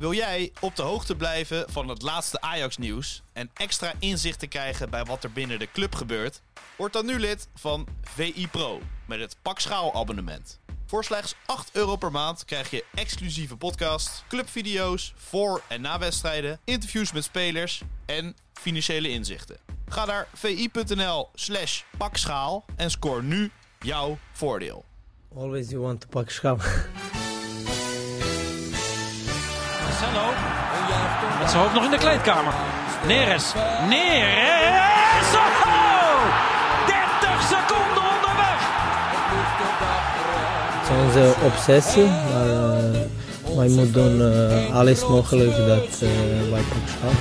Wil jij op de hoogte blijven van het laatste Ajax-nieuws en extra inzicht te krijgen bij wat er binnen de club gebeurt? Word dan nu lid van VI Pro met het Pak Schaal abonnement. Voor slechts 8 euro per maand krijg je exclusieve podcasts, clubvideo's voor en na wedstrijden, interviews met spelers en financiële inzichten. Ga naar vi.nl slash pakschaal en scoor nu jouw voordeel. Always you want to pak schap. Marcelo. Met zijn hoofd nog in de kleedkamer. Neres. Neres. Oh! 30 seconden onderweg. Het is onze obsessie, maar uh, wij moeten doen uh, alles mogelijk dat uh, wij pak schap.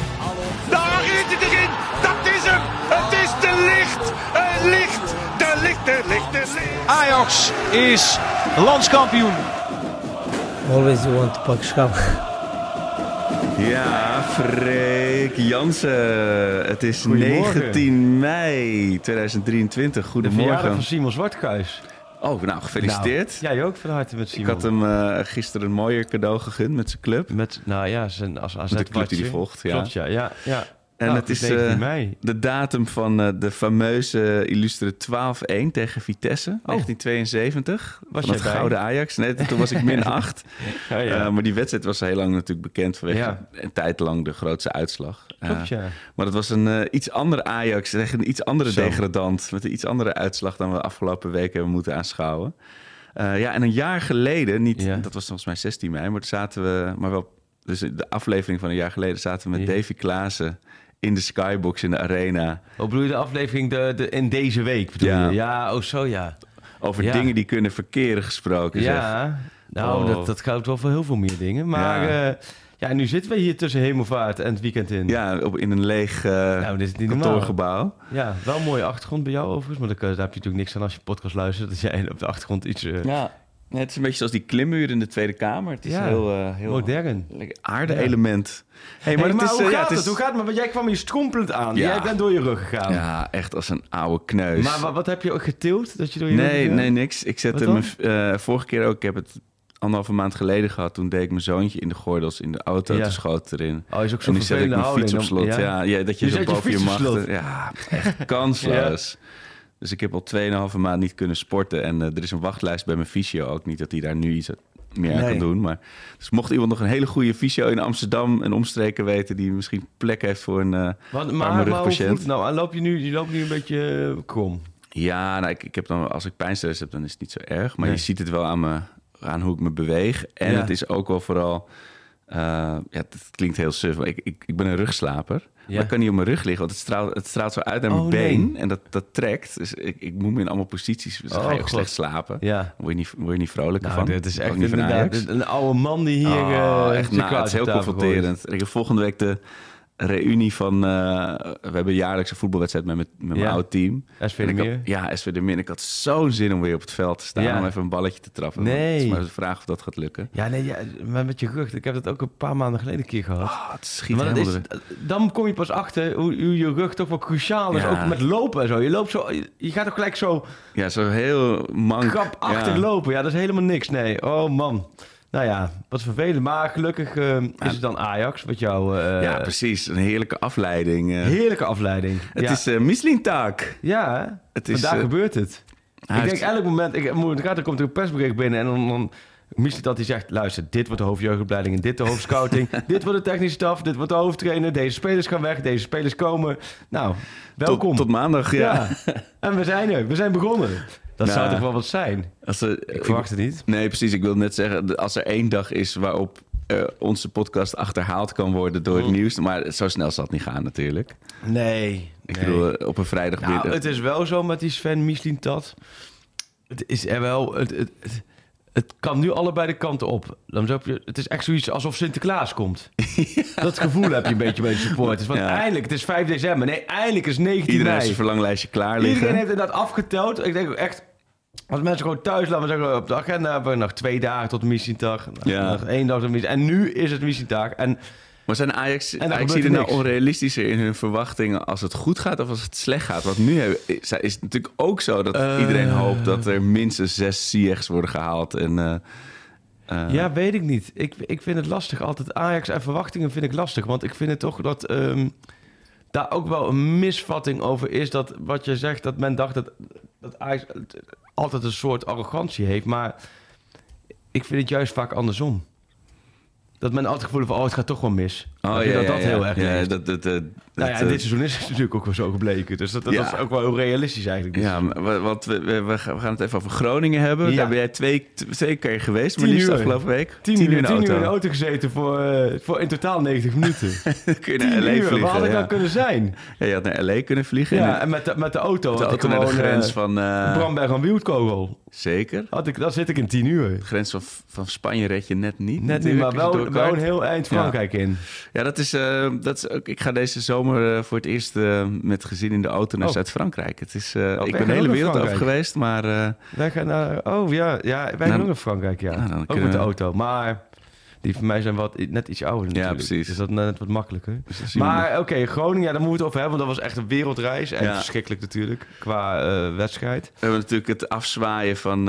Daar is het erin! Dat is hem! Het is de licht! Het licht! De licht, de licht, de licht! Ajax is landskampioen. Always you want to pak schap. Ja, Freek Jansen. Het is 19 mei 2023. De Goedemorgen. verjaardag van Simon Zwartkruis. Oh, nou, gefeliciteerd. Nou, jij ook van harte met ik Simon. had hem uh, gisteren een mooier cadeau gegund met zijn club. Met, nou ja, zijn als AZ Met de club die hij volgt, ja. Klopt, ja. ja, ja. En Nou, het is 19 mei. de datum van uh, de fameuze illustre 12-1 tegen Vitesse, Oh. 1972. Was van het gouden Ajax. Nee, toen was ik min 8. Ja, ja. Uh, maar die wedstrijd was heel lang natuurlijk bekend vanwege Ja. een tijd lang de grootste uitslag. Klopt, ja. Maar het was een iets andere Ajax tegen een iets andere Zo. degradant. Met een iets andere uitslag dan we de afgelopen weken hebben moeten aanschouwen. Uh, ja, en een jaar geleden, niet, Ja. dat was volgens mij 16 mei, maar zaten we, maar wel, dus de aflevering van een jaar geleden zaten we met Ja. Davy Klaassen in de skybox in de arena. Wat bedoel je de aflevering de, de, in deze week? Bedoel Ja. je? ja, oh zo ja. Over Ja. dingen die kunnen verkeren gesproken. zeg. Ja, nou, Oh. dat, dat geldt wel voor heel veel meer dingen. Maar Ja. ja, ja nu zitten we hier tussen hemelvaart en het weekend in. Ja, op, in een leeg uh, Nou, dit is kantoorgebouw. Ja, wel een mooie achtergrond bij jou overigens. Maar daar, daar heb je natuurlijk niks aan als je podcast luistert. Dat jij op de achtergrond iets... eh, Ja. Ja, het is een beetje zoals die klimmuur in de Tweede Kamer. Het is Ja, heel, uh, heel modern. aarde-element. Hey, Hey, maar het is, hoe eh, gaat ja, het? is- Hoe gaat het? Want jij kwam hier strompelend aan. Ja. Jij bent door je rug gegaan. Ja, echt als een oude kneus. Maar wat, wat heb je ook getild? Dat je door je rug nee, gegaan? nee, niks. Ik zette me eh, vorige keer ook. Ik heb het anderhalve maand geleden gehad. Toen deed ik mijn zoontje in de gordels in de auto. Ja. Toen schoot erin. Oh, is ook En zo'n nu zet ik mijn fiets op slot. dan- Ja, ja, dat je, Je zo je boven je, fiets op machten... slot. Ja, echt kansloos. Dus ik heb al 2,5 maand niet kunnen sporten. En eh, er is een wachtlijst bij mijn fysio ook. Niet dat hij daar nu iets meer aan Nee. kan doen. Maar, dus mocht iemand nog een hele goede fysio in Amsterdam en omstreken weten... die misschien plek heeft voor een eh Wat, maar, rugpatiënt. nou? Loop je, nu, je loopt nu een beetje eh, krom. Ja, nou, ik, ik heb dan, als ik pijnstress heb, dan is het niet zo erg. Maar Nee. je ziet het wel aan, me, aan hoe ik me beweeg. En Ja. het is ook wel vooral... eh, ja, het klinkt heel suf, maar ik, ik, ik ben een rugslaper. Ja. Maar ik kan niet op mijn rug liggen, want het straalt, het straalt zo uit naar mijn Oh, been. nee. En dat, dat trekt. Dus ik, ik moet me in allemaal posities... Dus dan Oh, ga je ook God. slecht slapen. Ja. Dan word je niet, word je niet vrolijker Nou, van. dit is Ook echt niet van inderdaad Ajax. een, oude man die hier... Oh, eh, echt, nou, het is heel confronterend. Ik heb volgende week de reunie van... eh, we hebben jaarlijks een voetbalwedstrijd met, met, mijn Ja. oude team. SV de had- Meer. ja, SV de Meer. En Ik had zo'n zin om weer op het veld te staan. Ja. Om even een balletje te trappen. Nee. Het is maar de vraag of dat gaat lukken. Ja, nee, ja, maar met je rug. Ik heb dat ook een paar maanden geleden een keer gehad. Ah, het schiet Maar is, dan kom je pas achter hoe, hoe je rug toch wel cruciaal is. Ook met lopen en zo. Je, loopt zo, je, je gaat toch gelijk zo Ja, zo heel mank. ja. lopen. Ja, dat is helemaal niks. Nee, oh man. Nou ja, wat vervelend. Maar gelukkig eh, is het dan Ajax, wat jou... eh, Ja, precies. Een heerlijke afleiding. eh. Heerlijke afleiding. het ja. is uh, Mislintaak. Ja? Het is, Vandaag gebeurt het. hij ik heeft- denk elk moment... Ik, moet- er komt er een persbericht binnen en dan... dan Mislit dat hij zegt, luister, dit wordt de hoofdjeugdopleiding en dit de hoofdscouting. dit wordt de technische staf, dit wordt de hoofdtrainer. Deze spelers gaan weg, deze spelers komen. Nou, welkom. Tot, tot maandag, ja. ja. En we zijn er, we zijn begonnen. Dat Nou, zou toch wel wat zijn? Als er, Ik verwacht het niet. Nee, precies. Ik wilde net zeggen, als er één dag is waarop eh, onze podcast achterhaald kan worden door Mm. het nieuws. Maar zo snel zal het niet gaan natuurlijk. Nee. Ik bedoel, eh, op een vrijdag... Nou, het is wel zo met die Sven Mislintat. Het is er wel... Het, het, het, het kan nu allebei de kanten op. Dan je, het is echt zoiets alsof Sinterklaas komt. Dat gevoel heb je een beetje bij de supporters. Want Ja. eindelijk, het is 5 december. Nee, eindelijk is 19 Iedereen heeft mei. zijn verlanglijstje klaar liggen. Iedereen heeft inderdaad afgeteld. Ik denk echt... Als mensen gewoon thuis, laten we zeggen, op de agenda hebben we nog twee dagen tot de Missiedag. Nog, Ja. nog één dag tot de Missie- En nu is het Missiedag. En Maar zijn Ajax, dan Ajax er nou onrealistischer in hun verwachtingen als het goed gaat of als het slecht gaat? Want nu hebben- is is het natuurlijk ook zo dat Eh. iedereen hoopt dat er minstens zes Ziyechs worden gehaald. En, eh, Eh, Ja, weet ik niet. Ik, ik vind het lastig altijd. Ajax en verwachtingen vind ik lastig. Want ik vind het toch dat ehm, daar ook wel een misvatting over is. Dat wat je zegt, dat men dacht dat, dat Ajax altijd een soort arrogantie heeft. Maar ik vind het juist vaak andersom. Dat men altijd gevoel van, oh, het gaat toch wel mis. Oh, vind dat dat heel erg ja, dat, dat, dat, Nou ja, en eh, dit seizoen is het natuurlijk ook wel zo gebleken. Dus dat, dat, Ja. dat is ook wel heel realistisch eigenlijk. Dus Ja, want we, we, we gaan het even over Groningen hebben. Ja. Daar ben jij twee, twee keer geweest, maar Tien liefst afgelopen week. Tien, Tien uur, in de tien uur in auto. de auto gezeten voor, eh, voor in totaal 90 minuten. Dan kun je Tien naar LA uur, vliegen. waar had ik ja. dan kunnen zijn? Ja, je had naar LA kunnen vliegen. Ja, en en met de, met de auto de ik auto naar de grens eh, van... eh, Bramberg aan Wildkogel. zeker. Had ik, daar zit ik in 10 uur. De grens van, van Spanje red je net niet. Net niet, maar wel een heel eind Frankrijk in. Ja, dat is, eh, dat is ook. Ik ga deze zomer eh, voor het eerst eh, met gezin in de auto naar Oh. Zuid-Frankrijk. Het is. wij ik ben gaan de hele wereld over geweest, maar Wij gaan naar... Oh ja, ja wij gaan Nou, ook naar Frankrijk, ja. nou, ook met de auto. Maar die van mij zijn wat, net iets ouder natuurlijk. precies. Dus dat net wat makkelijker. dus Maar oké, Groningen, ja, daar moeten we het over hebben. Want dat was echt een wereldreis. En Ja. verschrikkelijk natuurlijk, qua wedstrijd. We hebben natuurlijk het afzwaaien van,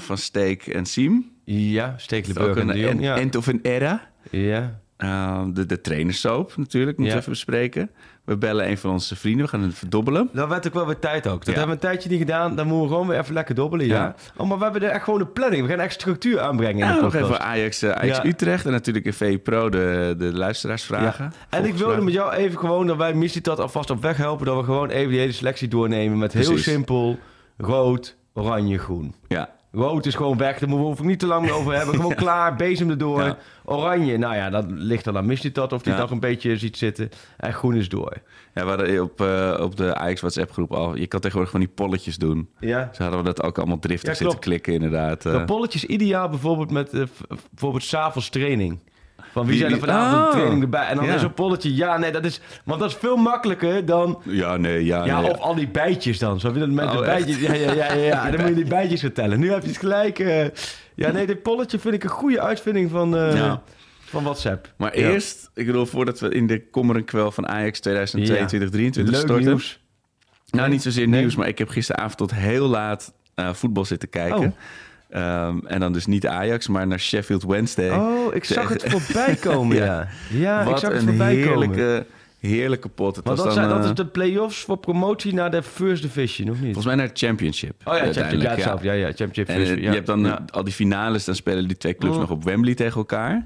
van Steek en Siem. Ja, Stekelenburg ook en een de Jong. en- Ja. end of een era. ja. Uh, de, de trainersoap natuurlijk, moeten Ja. we even bespreken. We bellen een van onze vrienden, we gaan het verdobbelen. Dat werd ook wel weer tijd ook. Dat Ja. hebben we een tijdje niet gedaan. Dan moeten we gewoon weer even lekker dobbelen, ja. Ja. Oh, maar we hebben er echt gewoon een planning. We gaan echt structuur aanbrengen in Ja, de nog even Ajax, eh, Ajax Ja. Utrecht en natuurlijk in VE Pro de, de luisteraarsvragen. En ik wilde met jou even gewoon, dat wij Missie dat alvast op weg helpen, dat we gewoon even die hele selectie doornemen met heel Precies. simpel rood, oranje, groen. Ja, Rood is gewoon weg, daar moeten we hoef ik niet te lang over hebben. Gewoon klaar, bezem erdoor. Ja. Oranje, nou ja, dat ligt dan aan Missie dat of die Ja. nog een beetje ziet zitten. En groen is door. ja we hadden op, eh, op de Ajax WhatsApp groep al, je kan tegenwoordig van die polletjes doen. Ja. Zo hadden we dat ook allemaal driftig Ja, zitten klikken inderdaad. eh. Dat polletje is ideaal bijvoorbeeld met eh, bijvoorbeeld s'avonds training. Van wie, zijn er vanavond Oh. de training erbij? En dan Ja. is een polletje, ja, nee, dat is... Want dat is veel makkelijker dan... ja, nee, ja, Ja, nee. of al die bijtjes dan. Zo mensen Oh, bijtjes... Ja, ja, ja, ja, ja. Dan moet je die bijtjes gaan tellen. Nu heb je het gelijk... eh, ja, nee, dit polletje vind ik een goede uitvinding van, eh, Ja. van WhatsApp. Maar Ja. eerst, ik bedoel, voordat we in de kommer en kwel van Ajax 2022-2023 Leuk storten. nieuws. Nou, niet zozeer Nee. nieuws, maar ik heb gisteravond tot heel laat eh, voetbal zitten kijken. Oh. Ehm, en dan dus niet Ajax, maar naar Sheffield Wednesday. Oh, ik zag het voorbij komen, ja. Ja. Ja, ik Wat zag het voorbij komen. heerlijke, heerlijke pot. Het Want was dat, dan, zijn, dat eh, is de play-offs voor promotie naar de First Division, of niet? volgens mij naar het Championship. Oh ja, Championship, ja. Ja, ja, Championship En First. eh, ja. je hebt dan Ja. al die finales, dan spelen die twee clubs Mm. nog op Wembley tegen elkaar.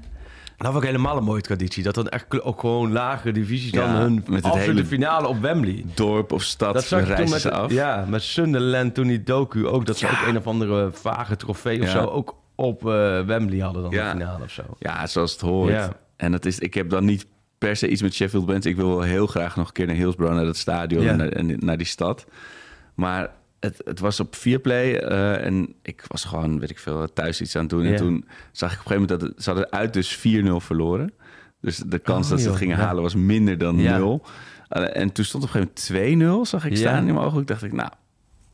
Dat vond ik helemaal een mooie traditie. Dat dan echt ook gewoon lagere divisies dan hun met het hele- finale op Wembley. Dorp of stad Dat zag toen met, af. ja, met Sunderland toen die docu ook. Dat ze Ja. ook een of andere vage trofee of zo ook op eh, Wembley hadden dan Ja. de finale of zo. Ja, zoals het hoort. En dat is, ik heb dan niet per se iets met Sheffield Wednesday. Ik wil wel heel graag nog een keer naar Hillsborough, naar dat stadion en, naar, en naar die stad. Maar het, het was op Vierplay eh en ik was gewoon, weet ik veel, thuis iets aan het doen. En toen zag ik op een gegeven moment dat het, ze hadden uit dus 4-0 verloren. Dus de kans Oh, dat ze het gingen Ja. halen was minder dan Ja. 0. Eh, en toen stond op een gegeven moment 2-0, zag ik staan in mijn ogen. Ik dacht ik, nou...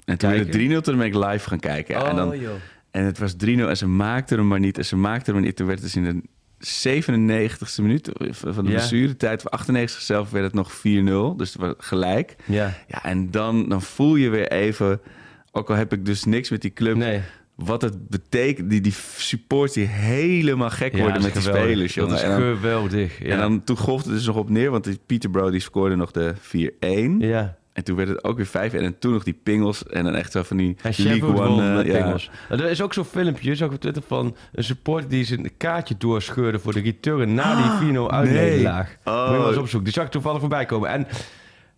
En toen werd het Kijken. 3-0, toen ben ik live gaan kijken. En dan, Oh, joh. en het was 3-0 en ze maakten hem maar niet. En ze maakten hem maar niet. Toen werd het dus in de 97ste minuut van de Ja. blessuretijd. Voor 98 zelf werd het nog 4-0. Dus gelijk. Ja. Ja, en dan, dan voel je weer even... Ook al heb ik dus niks met die club... Nee. Wat het betekent, die, die supporters die helemaal gek Ja, worden dat met is die spelers. Dat jongen. is en, dan, geweldig. Ja. en dan toen golfde het dus nog op neer, want die Peterborough die scoorde nog de 4-1. ja. En toen werd het ook weer 5 en toen nog die pingels. En dan echt zo van die En League One. met ja. pingels. Er is ook zo'n filmpje, zag ik op Twitter, van een supporter die zijn kaartje doorscheurde voor de return na die 4-0 uitnederlaag. Oh. Moet je wel eens opzoeken. Die zag ik toevallig voorbij komen. En,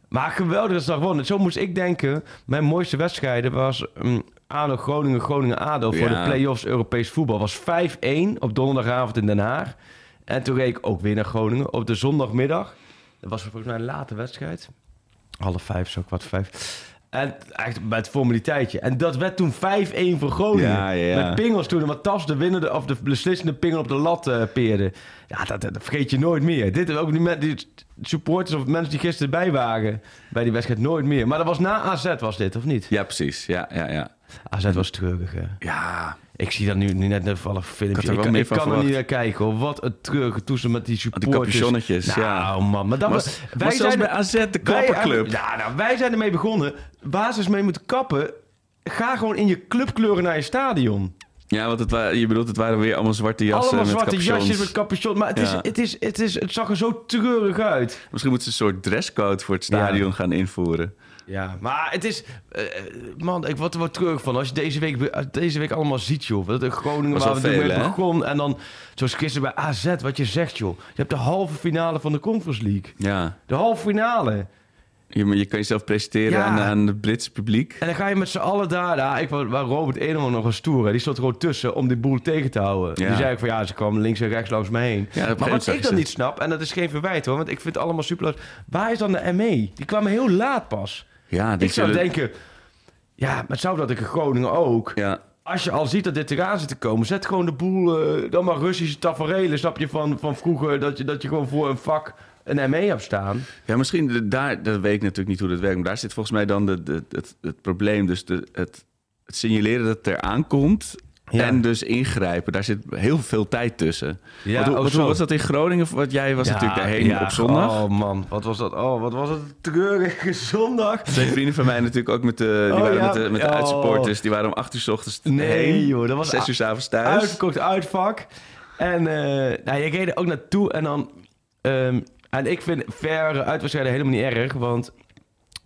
maar geweldig dat ze gewonnen. Zo moest ik denken, mijn mooiste wedstrijden was um, ADO Groningen, Groningen ADO voor Ja. de play-offs Europees voetbal. was 5-1 op donderdagavond in Den Haag. En toen reed ik ook weer naar Groningen op de zondagmiddag. Dat was volgens mij een late wedstrijd. Half vijf, zo kwart vijf. En echt bij het formaliteitje. En dat werd toen 5-1 voor Groningen. Ja, ja, ja. Met pingels toen. Wat Tas de winnende of de beslissende pingel op de lat eh, peerde. Ja, dat, dat vergeet je nooit meer. Dit ook die, men- die supporters of mensen die gisteren bij waren bij die wedstrijd nooit meer. Maar dat was na AZ was dit, of niet? Ja, precies. Ja, ja, ja. AZ was treurig, hè? Ja, Ik zie dat nu, nu net een filmpje. Ik Ik, kan- er niet naar kijken, hoor. Wat een treurige toestand met die supporters. capuchonnetjes, nou, ja. man. Maar dat was... zelfs zijn bij AZ, de wij klapperclub. hebben- Ja, nou, wij zijn ermee begonnen. Waar ze eens mee moeten kappen... Ga gewoon in je clubkleuren naar je stadion. Ja, want het wa- je bedoelt, het waren weer allemaal zwarte jassen Allemaal met zwarte capuchons. jasjes met capuchon. Maar het, is, Ja. het, is, het, is, het zag er zo treurig uit. Misschien moeten ze een soort dresscode voor het stadion gaan invoeren. Ja, maar het is... eh, man, ik word er wel terug van. Als je deze week, deze week allemaal ziet, joh. Dat in Groningen waar we veel, mee. En dan, zoals gisteren bij AZ, wat je zegt, joh. Je hebt de halve finale van de Conference League. Ja, De halve finale. Je, je kan jezelf presenteren Ja. aan, aan het Britse publiek. En dan ga je met z'n allen daar... Ja, ik waar Robert Edelman nog een stoer. hè, Die stond er gewoon tussen om die boel tegen te houden. Ja. Die zei ik van ja, ze kwam links en rechts langs me heen. Ja, maar wat ik dan niet snap, en dat is geen verwijt hoor, want ik vind het allemaal super. Waar is dan de ME? Die kwamen heel laat pas. Ja, Ik zou zullen- denken, ja, maar zou dat ik in Groningen ook? Ja, Als je al ziet dat dit eraan zit te komen, zet gewoon de boel, eh, dan maar Russische tafereelen, snap je, van, van vroeger, dat je, dat je gewoon voor een vak een ME hebt staan. ja misschien de- daar, dat weet ik natuurlijk niet hoe dat werkt. Maar daar zit volgens mij dan de, de, het, het probleem. Dus de, het, het signaleren dat het eraan komt. Ja. En dus ingrijpen. Daar zit heel veel tijd tussen. Ja, wat, was dat in Groningen? Wat jij was Ja, natuurlijk daarheen ja, op zondag. Oh man, wat was dat? Oh, wat was het treurige zondag. Twee vrienden van mij natuurlijk ook met de, die Oh, waren met de, met de Oh. uitsupporters. Die waren om acht uur s ochtends Nee, heen. joh, dat was Zes uur s'avonds thuis. Uitverkocht uitvak. En eh nou, je reed er ook naartoe en dan... ehm, en ik vind verre uitwedstrijden helemaal niet erg, want...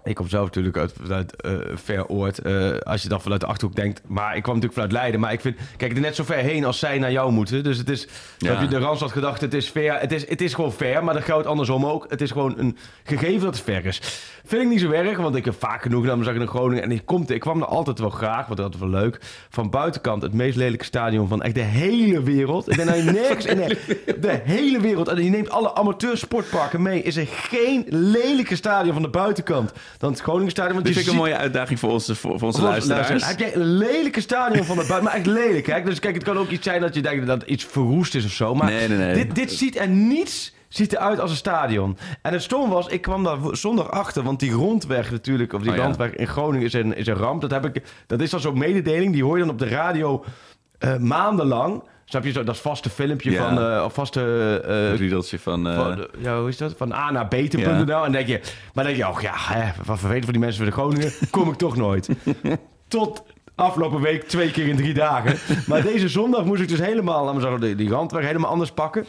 Ik kom zelf natuurlijk uit, vanuit eh ver oord. eh, als je dan vanuit de Achterhoek denkt. Maar ik kwam natuurlijk vanuit Leiden. Maar ik vind... Kijk, is net zo ver heen als zij naar jou moeten. Dus het is... Ja. Heb je de Randstad gedacht, het is ver. Het is, het is gewoon ver, maar dat geldt andersom ook. Het is gewoon een gegeven dat het ver is. Vind ik niet zo erg, want ik heb vaak genoeg naar zag in Groningen. En ik, kom, ik kwam er altijd wel graag, want dat was wel leuk. Van buitenkant het meest lelijke stadion van echt de hele wereld. Ik ben daar nergens in de, de hele wereld. En je neemt alle amateursportparken mee. Is er geen lelijke stadion van de buitenkant dan het Groningen stadion. Want Dit vind ik een mooie uitdaging voor onze, voor, voor onze luisteraars. luister, Heb jij een lelijke stadion van de buiten? Maar echt lelijk, hè? Dus kijk, het kan ook iets zijn dat je denkt dat iets verroest is of zo. Maar Nee, nee, nee. Dit, dit ziet er niets ziet eruit als een stadion. En het stom was, ik kwam daar zondag achter, want die rondweg natuurlijk, of die Oh, ja. randweg in Groningen is een, is een ramp. Dat, heb ik, dat is dan zo'n mededeling, die hoor je dan op de radio eh, maandenlang. Snap je, zo, dat vaste filmpje Ja. van, eh, of vaste... eh, riedeltje van... van, ja, hoe is dat? Van A naar B.nl. En dan denk je, maar dan denk je, oh ja, hè, wat vervelend voor die mensen van de Groningen, kom ik toch nooit. Tot afgelopen week twee keer in drie dagen. Maar deze zondag moest ik dus helemaal, laten we zeggen, die, die randweg helemaal anders pakken.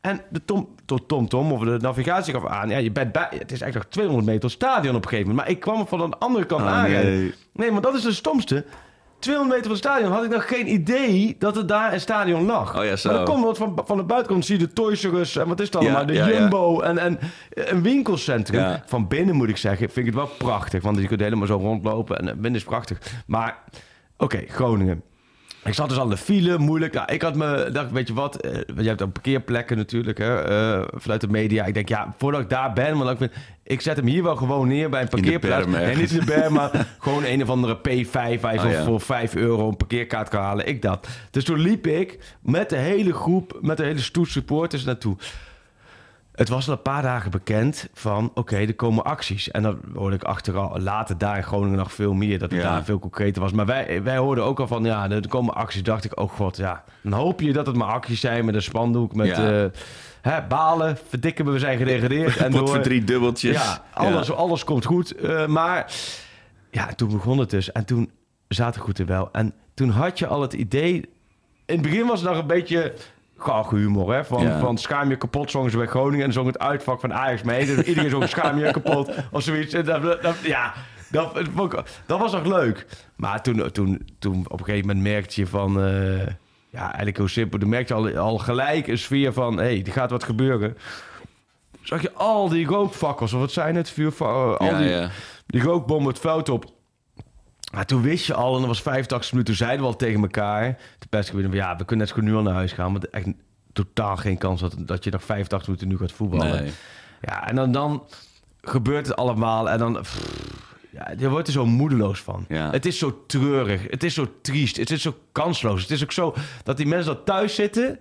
En de tom, tot tom, tom, of de navigatie gaf aan, ja, je bent bij, het is eigenlijk nog 200 meter stadion op een gegeven moment. Maar ik kwam er van de andere kant Oh, aanrijden. nee. Nee, maar dat is de stomste. 200 meter van het stadion had ik nog geen idee dat er daar een stadion lag. Oh ja, zo. Maar dan komt wat van, van de buitenkant, zie je de Toys R Us en wat is het allemaal, Ja, de ja. Jumbo en, en een winkelcentrum. Van binnen moet ik zeggen, vind ik het wel prachtig, want je kunt helemaal zo rondlopen en eh, binnen is prachtig. Maar, oké, Groningen. Ik zat dus al in de file, moeilijk. Ja, ik had me, dacht, weet je wat, eh, je hebt dan parkeerplekken natuurlijk, hè, eh, vanuit de media. Ik denk, ja, voordat ik daar ben, want ik, vind, ik zet hem hier wel gewoon neer bij een parkeerplaats. Nee, ergens. niet in de berm, maar gewoon een of andere P5 waar je ja. voor 5 euro een parkeerkaart kan halen. Ik dat. Dus toen liep ik met de hele groep, met de hele stoet supporters naartoe. Het was al een paar dagen bekend van, oké, er komen acties. En dan hoorde ik achteraf, later daar in Groningen nog veel meer, dat het Ja. daar veel concreter was. Maar wij, wij hoorden ook al van, ja, er komen acties. dacht ik, oh god, ja. Dan hoop je dat het maar acties zijn met een spandoek, met Ja. eh, hè, balen, verdikken we, we zijn gedegradeerd. En door- voor drie dubbeltjes. ja, alles, alles komt goed. Eh, maar ja, toen begon het dus. En toen zaten goed er wel. En toen had je al het idee... In het begin was het nog een beetje humor, hè? Van, Ja. van schaam je kapot zongen ze bij Groningen... en zong het uitvak van Ajax mee. Dus iedereen zong schaam je kapot of zoiets. Dat, dat- ja, dat, dat was nog leuk. Maar toen, toen, toen op een gegeven moment merkte je van... eh, ja, eigenlijk heel simpel. Dan merkte je al, al gelijk een sfeer van... hé, hey, er gaat wat gebeuren. Zag je al die rookvakkels, of wat zijn het? Vuur, al Ja, die, ja. die rookbom het veld op. Maar toen wist je al, en dat was 85 minuten, zeiden we al tegen elkaar. De persgebieden van ja, we kunnen net zo goed nu al naar huis gaan. Want echt totaal geen kans dat, dat je nog 85 minuten nu gaat voetballen. Nee. Ja, en dan, dan gebeurt het allemaal en dan... pff, ja, je wordt er zo moedeloos van. Ja. Het is zo treurig. Het is zo triest. Het is zo kansloos. Het is ook zo dat die mensen dat thuis zitten...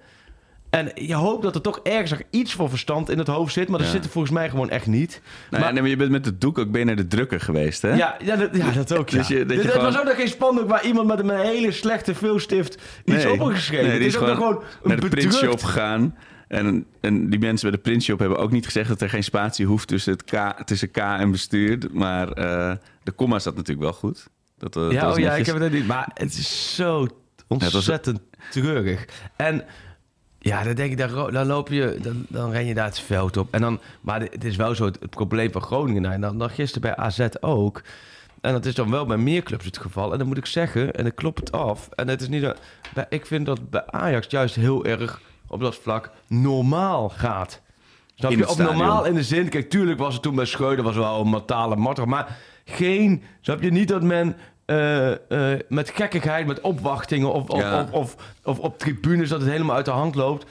En je hoopt dat er toch ergens nog iets voor verstand in het hoofd zit. Maar dat Ja. zit er volgens mij gewoon echt niet. Nou, ja, maar, nee, maar je bent met het doek ook ben je naar de drukker geweest, hè? ja, ja, dat, ja, dat ook. Ja. Dus je- dat je gewoon- was ook nog geen spandoek waar iemand met een hele slechte vilstift iets op heeft geschreven. Nee, die is ook nog gewoon een naar de printshop gegaan. En, en die mensen bij de printshop hebben ook niet gezegd dat er geen spatie hoeft tussen, het K, tussen K en bestuur. Maar eh, de komma zat natuurlijk wel goed. Dat, eh, dat Ja, was oh ja, ik heb het niet. Maar het is zo ontzettend treurig. En ja, dan denk ik, dan, dan loop je, dan, dan ren je daar het veld op. En dan, maar het is wel zo het, het probleem van Groningen. nou, En dan, dan gisteren bij AZ ook. En dat is dan wel bij meer clubs het geval. En dan moet ik zeggen, en ik klop het af. En het is niet dat, ik vind dat bij Ajax juist heel erg op dat vlak normaal gaat. Snap je? normaal in de zin, kijk, tuurlijk was het toen bij Schreuder was wel een matale matter, maar geen, snap je niet dat men eh, eh, met gekkigheid, met opwachtingen of, of, Ja. of, of, of op tribunes dat het helemaal uit de hand loopt.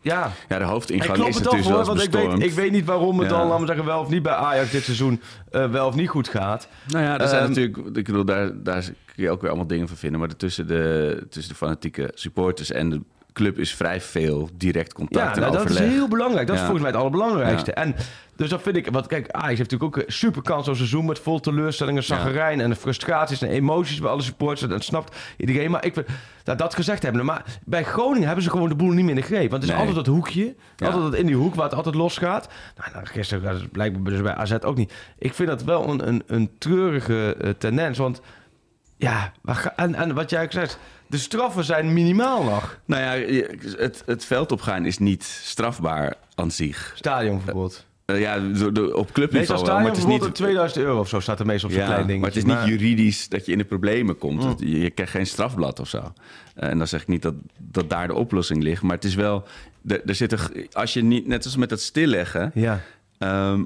Ja, Ja, de hoofdingang is het natuurlijk want ik weet, ik weet niet waarom het Ja. dan, laten we zeggen, wel of niet bij Ajax dit seizoen eh, wel of niet goed gaat. Nou ja, er zijn Ehm, natuurlijk, ik bedoel, daar, daar kun je ook weer allemaal dingen van vinden. Maar tussen de, tussen de fanatieke supporters en de club is vrij veel direct contact Ja, en nou, dat is heel belangrijk. Dat is volgens mij het allerbelangrijkste. En dus dat vind ik, want kijk, Ajax heeft natuurlijk ook een super kansloos seizoen met vol teleurstellingen, zaggerijn en frustraties en emoties bij alle supporters. Dat snapt iedereen. Maar ik vind, nou, dat gezegd hebben, maar bij Groningen hebben ze gewoon de boel niet meer in de greep. Want het is Nee. altijd dat hoekje, altijd dat in die hoek waar het altijd losgaat. Nou, nou gisteren het blijkbaar dus bij AZ ook niet. Ik vind dat wel een, een, een treurige eh, tendens, want ja, en, en wat jij ook zegt, de straffen zijn minimaal nog. Nou ja, het, het veld opgaan is niet strafbaar aan zich. Stadionverbod. Eh, ja, door- door- op Meestal clubniveau wel, maar het is niet... op 2000 euro of zo staat er meestal op zo'n Ja, klein ding. maar het is niet juridisch dat je in de problemen komt. Het- Je, je krijgt geen strafblad of zo. Eh, en dan zeg ik niet dat, dat daar de oplossing ligt. Maar het is wel... Er, er zit er, als je niet, net als met dat stilleggen... Ja. Ehm,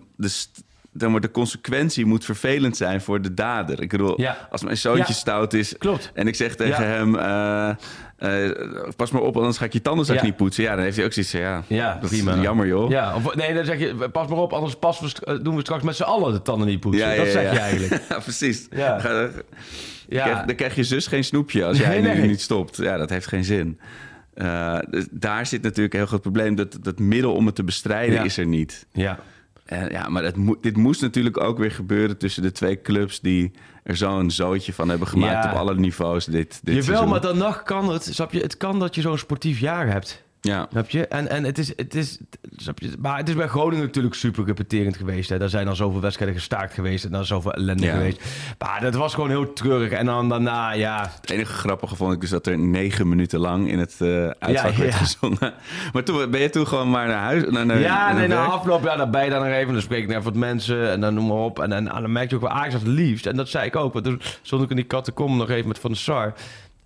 dan wordt de consequentie moet vervelend zijn voor de dader. Ik bedoel, Ja. als mijn zoontje Ja. stout is Klopt. en ik zeg tegen Ja. hem... eh, eh, pas maar op, anders ga ik je tandenzak Ja. niet poetsen. Ja, dan heeft hij ook zoiets van, ja, Ja, dat prima. is jammer joh. Ja, of, nee, dan zeg je, pas maar op, anders pas we eh, doen we straks met z'n allen de tanden niet poetsen. Dat zeg je eigenlijk. Ja, precies. Ja. Dan, Ja, krijg, dan krijg je zus geen snoepje als jij Nee, nu nee. niet stopt. Ja, dat heeft geen zin. Dus daar zit natuurlijk een heel groot probleem. Dat, dat middel om het te bestrijden is er niet. ja. En ja, maar het dit moest natuurlijk ook weer gebeuren tussen de twee clubs die er zo'n zootje van hebben gemaakt Ja. op alle niveaus dit, dit Jawel, seizoen. maar dan nog kan het, snap je, het kan dat je zo'n sportief jaar hebt. Ja. Snap je? En, en het is, het is, snap je? Maar het is bij Groningen natuurlijk super repeterend geweest. Hè. Daar zijn al zoveel wedstrijden gestaakt geweest en dan zoveel ellende Ja. geweest. Maar dat was gewoon heel treurig. En dan daarna, ja, Het enige grappige vond ik dus dat er negen minuten lang in het eh uitvak Ja, werd ja. gezongen. Maar toen ben je toen gewoon maar naar huis? Naar, naar, ja, naar nee, na afloop, ja, dan ben je dan nog even. Dan spreek ik naar wat mensen en dan noem maar op. En, en, en dan merk je ook wel Ajax het liefst. En dat zei ik ook. Want toen stond ik in die catacombe nog even met Van der Sar.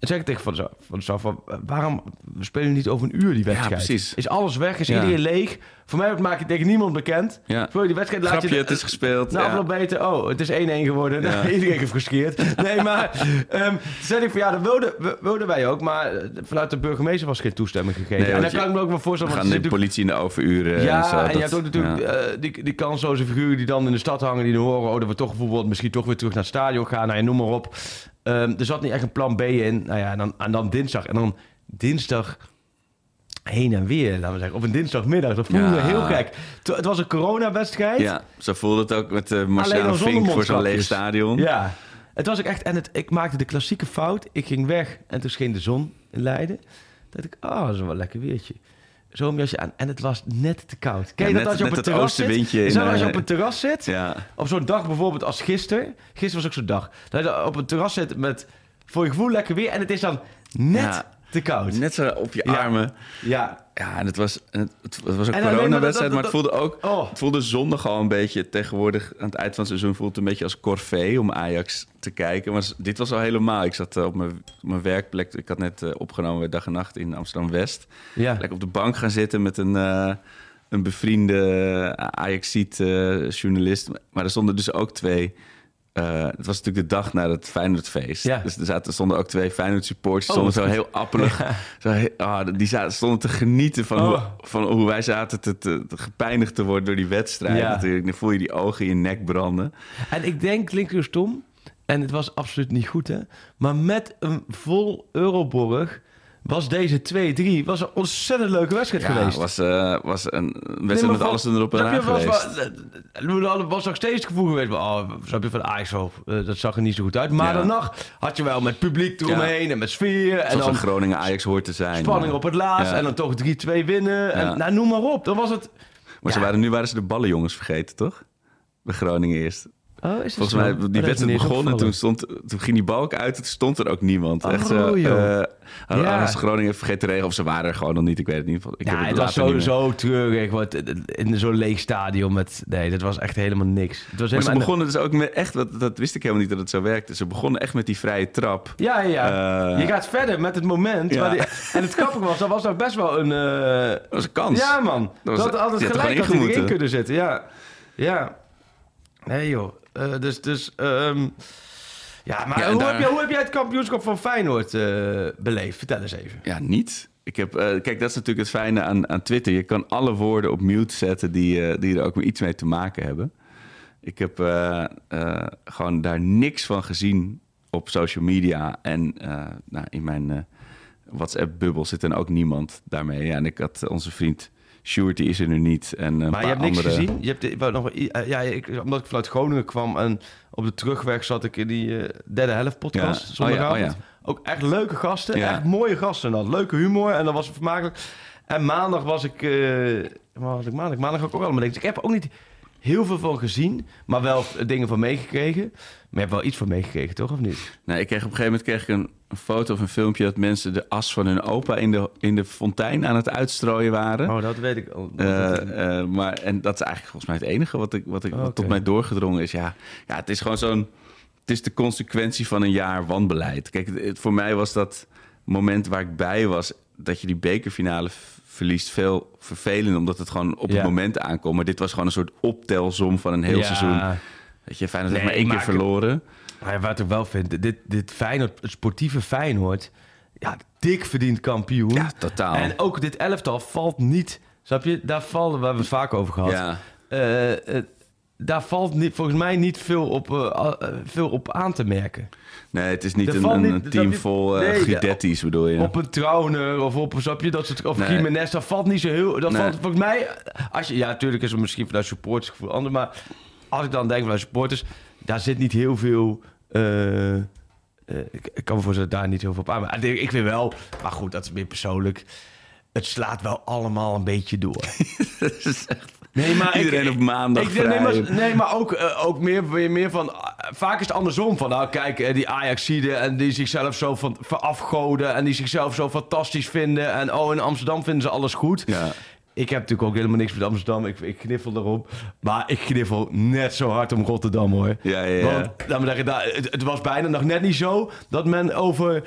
En zei ik tegen Van Sar, van, van, waarom we spelen niet over een uur die wedstrijd? precies. Is alles weg? Is Ja. iedereen leeg? Voor mij maak je tegen niemand bekend. Ja. Voor die wedstrijd laat Grapje, je... het is gespeeld. Na ja. afloop beter, oh, het is 1-1 geworden. Ja. Iedereen gefrustreerd. Nee, maar zei ik van ja, dat wilden, we- wilden wij ook. Maar eh, vanuit de burgemeester was geen toestemming gegeven. Nee, en je- kan ik me ook wel We voorstellen... gaan want de politie in de overuren. en, zo, ja, en dat- je hebt ook natuurlijk ja. eh, die, die kansloze figuren die dan in de stad hangen, die dan horen, oh, dat we toch bijvoorbeeld misschien toch weer terug naar het stadion gaan, nou ja, noem maar op. Ehm, er zat niet echt een plan B in. Nou ja, en dan, en dan dinsdag. En dan dinsdag heen en weer, laten we zeggen. Op een dinsdagmiddag. Dat voelde Ja. me heel gek. Het was een coronawedstrijd. Ja, zo voelde het ook met uh, Marciano Fink voor zo'n leeg stadion. Ja. Het was ook echt... En het, ik maakte de klassieke fout. Ik ging weg en toen scheen de zon in Leiden. Dacht ik, ah, dat is wel een lekker weertje. Zo'n jasje aan. En het was net te koud. Ken je Ja, dat net- als je op het terras zit? als je eh, op een terras zit? Ja. Op zo'n dag bijvoorbeeld als gisteren. Gisteren was ook zo'n dag. Dat je op een terras zit met voor je gevoel lekker weer. En het is dan net Ja. Te koud. Net zo op je armen. Ja. Ja, en het was, het, het was een maar coronawedstrijd, dat- maar dat- het voelde ook... Oh. Het voelde zondag al een beetje tegenwoordig. Aan het eind van het seizoen voelt het een beetje als corvée om Ajax te kijken. Maar dit was al helemaal. Ik zat eh, op mijn, op mijn werkplek. Ik had net eh, opgenomen Dag en Nacht in Amsterdam-West. Ja. Lekker op de bank gaan zitten met een, eh, een bevriende Ajaxiet eh journalist. Maar er stonden dus ook twee... eh, het was natuurlijk de dag na het Feyenoordfeest. Ja. Dus er zaten, stonden ook twee Feyenoord supporters. Die Oh, stonden wat zo heel appelig. Zo ah, die zaten, stonden te genieten van, Oh. hoe, van hoe wij zaten te, te, te gepijnigd te worden door die wedstrijd. Ja. Natuurlijk. Dan voel je die ogen in je nek branden. En ik denk, klinkt heel stom. En het was absoluut niet goed, hè. Maar met een vol Euroborg was deze 2-3... was een ontzettend leuke wedstrijd Ja, geweest. was, eh, was een wedstrijd Nee, maar met van- alles erop en aan je, was, geweest. was, was, nog steeds het gevoel geweest... van, Oh, snap je, van zo, eh, dat zag er niet zo goed uit. Maar Ja. daarna had je wel met publiek eromheen en met sfeer. En Zoals dan een Groningen Ajax hoort te zijn. spanning op het laatst. Ja. En dan toch 3-2 winnen. En, Ja. nou, noem maar op. Dan was het... Maar ze Ja. waren, nu waren ze de ballenjongens vergeten, toch? Bij Groningen eerst. Oh, is dat Volgens mij, Oh, dat die is wedstrijd begon en toen, stond, toen ging die balk uit. en Toen stond er ook niemand. Oh, Echt zo, Ja. AS Groningen vergeten te regelen. Of ze waren er gewoon nog niet. Ik weet het niet. Ik heb Ja, het was niet zo, meer- zo treurig. Wat, in zo'n leeg stadion met... Nee, dat was echt helemaal niks. Het was Maar ze begonnen dus ook met echt... Dat, dat wist ik helemaal niet dat het zo werkte. Ze begonnen echt met die vrije trap. Ja, ja. Eh, je gaat verder met het moment. ja. waar die- en het grappige was, dat was nog best wel een... eh, Dat was een kans. Ja, man. Dat Dat was- had er gelijk hij erin kunnen zitten. Ja. Ja. Nee, joh. Eh, dus, dus... ehm, ja, maar Ja, hoe, daar- heb hoe heb jij het kampioenschap van Feyenoord eh, beleefd? Vertel eens even. Ja, niet. Ik heb, eh, kijk, dat is natuurlijk het fijne aan, aan Twitter. Je kan alle woorden op mute zetten die, eh, die er ook maar iets mee te maken hebben. Ik heb gewoon daar niks van gezien op social media. En nou, in mijn WhatsApp-bubbel zit dan ook niemand daarmee. Ja, en ik had onze vriend Sjoerd, die is er nu niet. En een Maar paar je hebt niks andere... gezien? Je hebt, nog, eh, ja, ik, omdat ik vanuit Groningen kwam en op de terugweg zat ik in die eh, derde helft podcast. Ja. zondagavond. Oh ja, oh Ook echt leuke gasten. Echt mooie gasten. Dan. Leuke humor en dat was het vermakelijk. En maandag was ik... waar was ik maandag? Maandag ook allemaal niks. Ik heb ook niet heel veel van gezien, maar wel dingen van meegekregen. Maar je hebt wel iets van meegekregen, toch? Of niet? Nee, ik kreeg op een gegeven moment kreeg ik een, een foto of een filmpje... dat mensen de as van hun opa in de, in de fontein aan het uitstrooien waren. Oh, dat weet ik al. Eh, eh, maar, en dat is eigenlijk volgens mij het enige wat, ik, wat, ik, wat tot mij doorgedrongen is. Ja, ja, het is gewoon zo'n... Het is de consequentie van een jaar wanbeleid. Kijk, het- het- voor mij was dat moment waar ik bij was... dat je die bekerfinale verliest veel vervelender... omdat het gewoon op Ja. het moment aankomt. Maar dit was gewoon een soort optelsom van een heel Ja. seizoen. Weet je, Feyenoord Nee, maar één keer verloren. Maar wat ik wel vind, dit, dit Feyenoord, het sportieve Feyenoord, ja, dik verdiend kampioen. Ja, totaal. En ook dit elftal valt niet, snap je? Daar vallen, we het vaak over gehad. Ja. Eh, eh, daar valt niet, volgens mij niet veel op, eh, eh, veel op aan te merken. Nee, het is niet een, een, een team vol nee, Guidetti's, bedoel je? Op een Trauner of op, snap je, dat soort, of Nee. Jiménez, dat valt niet zo heel... Dat Nee. valt volgens mij, als je, ja, natuurlijk is het misschien vanuit supportersgevoel anders, maar als ik dan denk vanuit supporters, daar zit niet heel veel... ik, kan me voorstellen dat daar niet heel veel op aan. Maar ik vind wel, maar goed, dat is meer persoonlijk. Het slaat wel allemaal een beetje door. Dat is echt- Nee, maar ik- Iedereen op maandag ik, nee, maar, nee, maar ook, eh, ook meer, meer, van... ah, vaak is het andersom. Van, nou, kijk, eh, die Ajaxiden en die zichzelf zo van, verafgoden... en die zichzelf zo fantastisch vinden. En oh, in Amsterdam vinden ze alles goed. Ja. Ik heb natuurlijk ook helemaal niks met Amsterdam. Ik, ik kniffel erop. Maar ik kniffel net zo hard om Rotterdam, hoor. Ja, ja, ja. Want, laat me zeggen, daar- het, het was bijna nog net niet zo... dat men over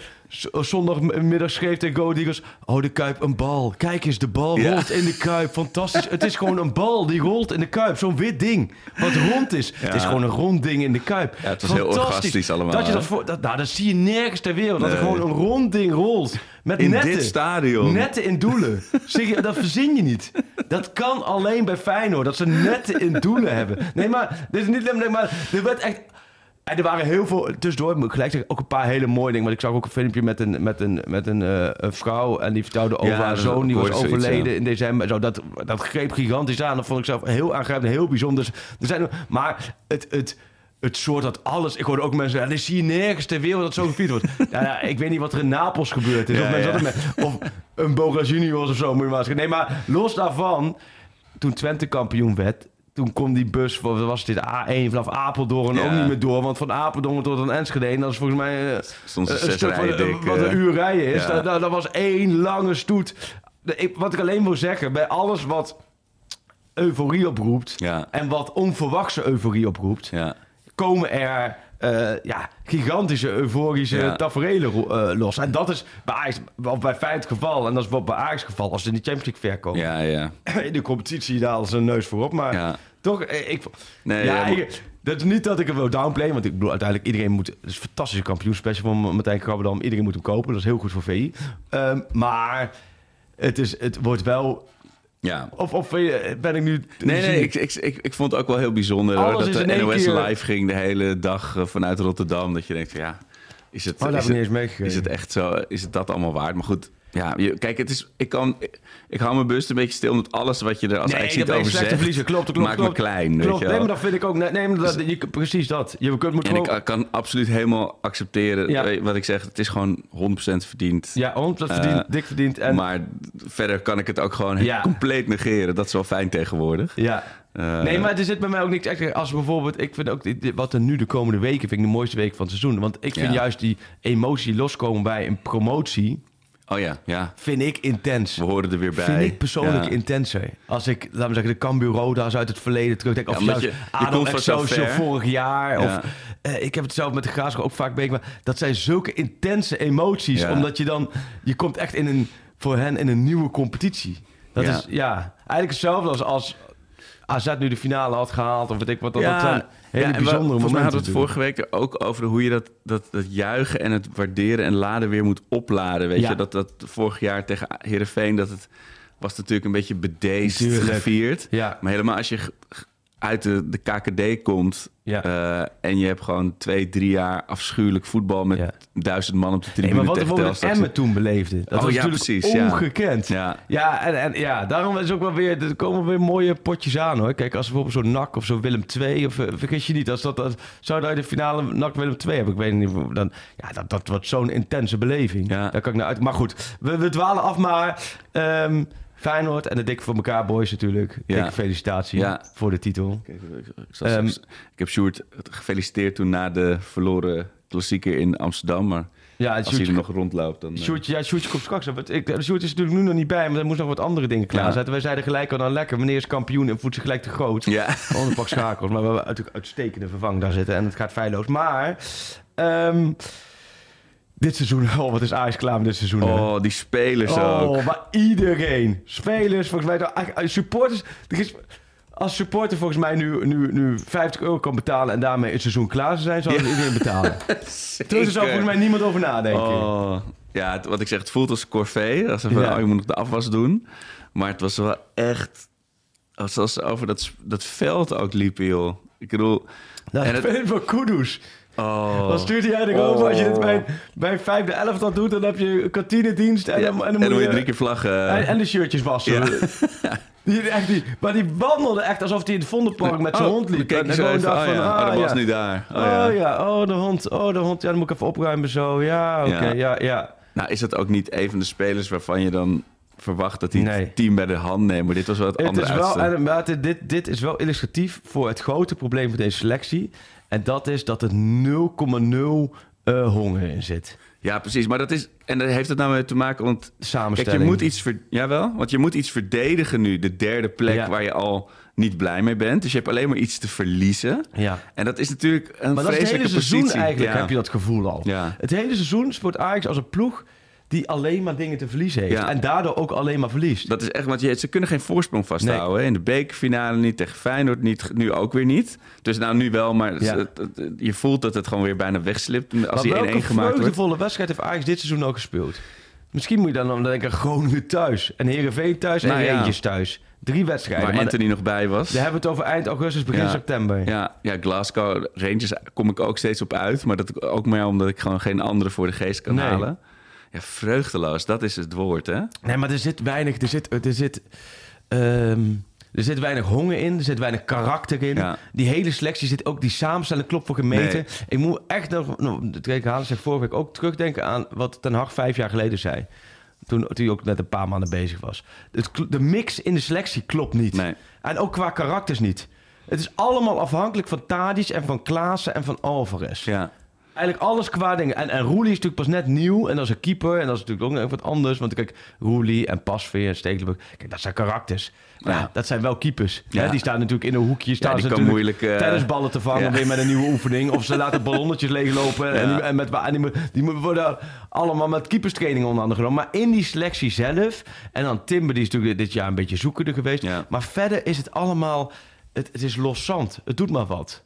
zondagmiddag schreef tegen Go Eagles... oh, de Kuip, een bal. Kijk eens, de bal Ja. rolt in de Kuip. Fantastisch. het is gewoon een bal die rolt in de Kuip. Zo'n wit ding, wat rond is. Het is gewoon een rond ding in de Kuip. Ja, het was heel orgastisch allemaal, Dat, je dat, voor, dat, nou, dat zie je nergens ter wereld. Dat er gewoon een rond ding rolt. Met In netten. dit stadion. Netten in doelen. Zeg dat verzin je niet. Dat kan alleen bij Feyenoord. Dat ze netten in doelen hebben. Nee, maar dit is niet... Nee, maar er werd echt... En er waren heel veel... Tussendoor moet ik gelijk zeggen, ook een paar hele mooie dingen. Want ik zag ook een filmpje met een, met een, met een, eh, een vrouw... en die vertelde over Ja, haar zoon. Die was zoiets, overleden ja. in december. Zo, dat, dat greep gigantisch aan. Dat vond ik zelf heel aangrijpend, heel bijzonder. Dus er zijn, maar het... het het soort dat alles... Ik hoorde ook mensen zeggen... Zie je nergens ter wereld dat zo gevierd wordt. ja, ja, ik weet niet wat er in Napels gebeurd is. Ja, of, mensen ja. met, of een Boca Juniors of zo moet je maar. Nee, maar los daarvan... Toen Twente kampioen werd... Toen kon die bus, wat was dit, A1 vanaf Apeldoorn ook niet meer door. Want van Apeldoorn tot aan Enschede, en dat is volgens mij... eh, ze een zes stuk van, eh, wat eh. een uur rijden is. Dat, dat, dat was één lange stoet. Ik- wat ik alleen wil zeggen, bij alles wat euforie oproept... En wat onverwachte euforie oproept... Ja. Komen er eh, ja, gigantische euforische Ja. taferelen ro- eh, los. En dat is bij Ajax, bij Feyenoord het geval. En dat is wel bij Ajax geval als ze in de Champions League ver komen. Ja, ja. In de competitie daar ze een neus voorop. Maar Ja. toch, eh, ik... Nee, ja, ja, maar- ik- dat is niet dat ik hem wil downplayen. Want ik bedoel, uiteindelijk iedereen moet... Het is een fantastische kampioenspecial van Martijn Krabberdam. Iedereen moet hem kopen. Dat is heel goed voor VI. Ehm, maar het, is, het wordt wel... ja. Of, of eh, ben ik nu... Nee, nee, ik, ik, ik, ik vond het ook wel heel bijzonder hoor, dat de NOS keer- live ging de hele dag eh, vanuit Rotterdam. Dat je denkt, van, ja, is het, Oh, is, het, is het echt zo, is het dat allemaal waard? Maar goed, Ja, je, kijk, het is, ik, kan, ik, hou me bewust een beetje stil... omdat alles wat je er als Nee, nee, je over zegt... verliezer. Klopt, klopt, maakt klopt. me klein, weet Klopt, je nee, maar dat vind ik ook... Nee, nee maar dat, je, precies dat. Je kunt, moet En gewoon... ik kan absoluut helemaal accepteren Ja. weet wat ik zeg. Het is gewoon 100% verdiend. ja, 100% verdiend, Eh, dik verdiend. En, Maar verder kan ik het ook gewoon Ja. compleet negeren. Dat is wel fijn tegenwoordig. ja. Eh, Nee, maar er zit bij mij ook niks extra. Als bijvoorbeeld, ik vind ook wat er nu de komende weken vind ik de mooiste week van het seizoen. Want ik vind Ja. juist die emotie loskomen bij een promotie, Oh ja, ja. vind ik intens. We horen er weer bij. Vind ik persoonlijk Ja. intenser. Als ik, laten we zeggen, de Cambuur Roda's uit het verleden terugdenk. Of Ja, je- Excelsior vorig jaar. Ja. Of, eh, ik heb het zelf met de Graafschap ook vaak meegemaakt. Dat zijn zulke intense emoties. Omdat je dan... Je komt echt in een, voor hen in een nieuwe competitie. Dat is, ja... Eigenlijk hetzelfde als als AZ nu de finale had gehaald. Of weet ik wat. Dat, dat zijn hele ja, we- bijzondere Volgens mij hadden we het vorige week er ook over hoe je dat, dat, dat juichen en het waarderen en laden weer moet opladen. Weet Ja. je, dat dat vorig jaar tegen Herenveen dat het was natuurlijk een beetje bedeesd gevierd. Ja. Maar helemaal als je uit de, de KKD komt Ja. eh, en je hebt gewoon twee, drie jaar afschuwelijk voetbal met Ja. duizend man op de Nee, tribune maar wat tegen Telstar. Emmen toen beleefde. Dat Oh, was ja, natuurlijk precies, ja. ongekend. Ja. Ja, en, en ja, daarom is ook wel weer, er komen weer mooie potjes aan hoor. Kijk, als bijvoorbeeld zo'n NAC of zo'n Willem II, of eh, vergis je niet, als dat, als, zou daar de finale NAC Willem II hebben, ik weet niet, dan, ja, dat, dat wordt zo'n intense beleving. Ja. Daar kan ik naar uit. Maar goed, we, we dwalen af, maar ehm Feyenoord en de dik voor elkaar boys natuurlijk. Ja. Dikke felicitatie Ja. voor de titel. Kijk, ik, ik, zat- Ehm, ik heb Sjoerd gefeliciteerd toen na de verloren klassieker in Amsterdam. Maar Ja, als hij er nog rondloopt, dan... eh, Sjoerdje, ja, Sjoerdje komt straks. Ik, Sjoerd is natuurlijk nu nog niet bij, maar er moest nog wat andere dingen klaarzetten. Wij zeiden gelijk al, dan lekker, meneer is kampioen en voelt zich gelijk te groot. Ja. Gewoon een pak schakels. Maar we hebben natuurlijk uitstekende vervang daar zitten en het gaat feilloos. Maar ehm, dit seizoen, oh wat is Ajax klaar met dit seizoen. hè? Oh, die spelers ook. Oh, maar iedereen. Spelers, volgens mij, eigenlijk, supporters. er is- als supporter volgens mij nu, nu, nu 50 euro kan betalen en daarmee het seizoen klaar zou zijn, zou iedereen betalen. Toen er zou volgens mij niemand over nadenken. Oh. Ja, het- wat ik zeg, het voelt als corvée. Als van, Ja. oh, je moet nog de afwas doen. Maar het was wel echt... Als ze over dat, dat veld ook liepen, joh. Ik bedoel... Nou, en het- het wel kudos. Oh. Dan stuurt hij eigenlijk over. Als je dit bij, bij vijfde elftal doet, dan heb je kantinedienst en, dan, en dan moet je drie keer vlaggen. en, en de shirtjes wassen. Ja. Die, echt, die, maar die wandelde echt alsof hij in het Vondelpark met zijn Oh, hond liep. En gewoon dacht oh van, ja, ah, oh, dat was ja. nu daar. Oh, Oh ja. oh de hond, oh de hond. Ja, dan moet ik even opruimen zo. Ja, oké, Ja. ja, ja. Nou, is dat ook niet een van de spelers waarvan je dan verwacht dat hij Nee. het team bij de hand neemt? Maar dit was wel het, Het andere is wel, en, maar dit, dit is wel illustratief voor het grote probleem van deze selectie. En dat is dat er 0,0 eh, honger in zit. Ja, precies. Maar dat is... En daar heeft het nou mee te maken, want... Samenstelling. Kijk, je moet iets... Ver, jawel, want je moet iets verdedigen nu. De derde plek Ja. waar je al niet blij mee bent. Dus je hebt alleen maar iets te verliezen. Ja. En dat is natuurlijk een Maar dat is het hele seizoen positie. eigenlijk, Ja. heb je dat gevoel al. Ja. Het hele seizoen speelt Ajax als een ploeg die alleen maar dingen te verliezen heeft. Ja. En daardoor ook alleen maar verliest. Dat is echt, want je, ze kunnen geen voorsprong vasthouden. hè. In de bekerfinale niet, tegen Feyenoord niet, nu ook weer niet. Dus nou nu wel, maar Ja. het- het- je voelt dat het gewoon weer bijna wegslipt als maar die 1-1 welke gemaakt wordt. vreugdevolle wedstrijd heeft Ajax dit seizoen ook gespeeld? Misschien moet je dan, dan denken Groningen thuis. En Heerenveen thuis en Nou ja. Rangers thuis. Drie wedstrijden. Waar maar Anthony nog bij was. Daar hebben we het over eind augustus, begin Ja. september. Ja, ja, Glasgow Rangers kom ik ook steeds op uit. Maar dat ook maar omdat ik gewoon geen andere voor de geest kan Nee. halen. Ja, vreugdeloos, dat is het woord, hè? Nee, maar er zit weinig... Er zit, er zit, ehm, er zit weinig honger in. Er zit weinig karakter in. Ja. Die hele selectie zit ook... Die samenstelling klopt voor gemeten. Nee. Ik moet echt nog... Nou, Kijk, Halen zegt vorige week ook terugdenken aan... wat Ten Hag vijf jaar geleden zei. Toen, toen hij ook net een paar maanden bezig was. Het, de mix in de selectie klopt niet. Nee. En ook qua karakters niet. Het is allemaal afhankelijk van Tadic en van Klaassen en van Alvarez. Ja. Eigenlijk alles qua dingen. En, en Roelie is natuurlijk pas net nieuw. En dat is een keeper. En dat is natuurlijk ook nog wat anders. Want kijk, Roelie en Pasveer en Stekelenburg. Kijk, dat zijn karakters. Maar ja, dat zijn wel keepers. Ja. Hè? Die staan natuurlijk in een hoekje. Staan die ze kan moeilijk, eh, tennisballen te vangen weer met een nieuwe oefening. Of ze laten ballonnetjes leeglopen. En, die, en, met, en die, die worden allemaal met keeperstraining onder andere genomen. Maar in die selectie zelf. En dan Timber, die is natuurlijk dit jaar een beetje zoekender geweest. Maar verder is het allemaal... Het, het is loszand. Het doet maar wat.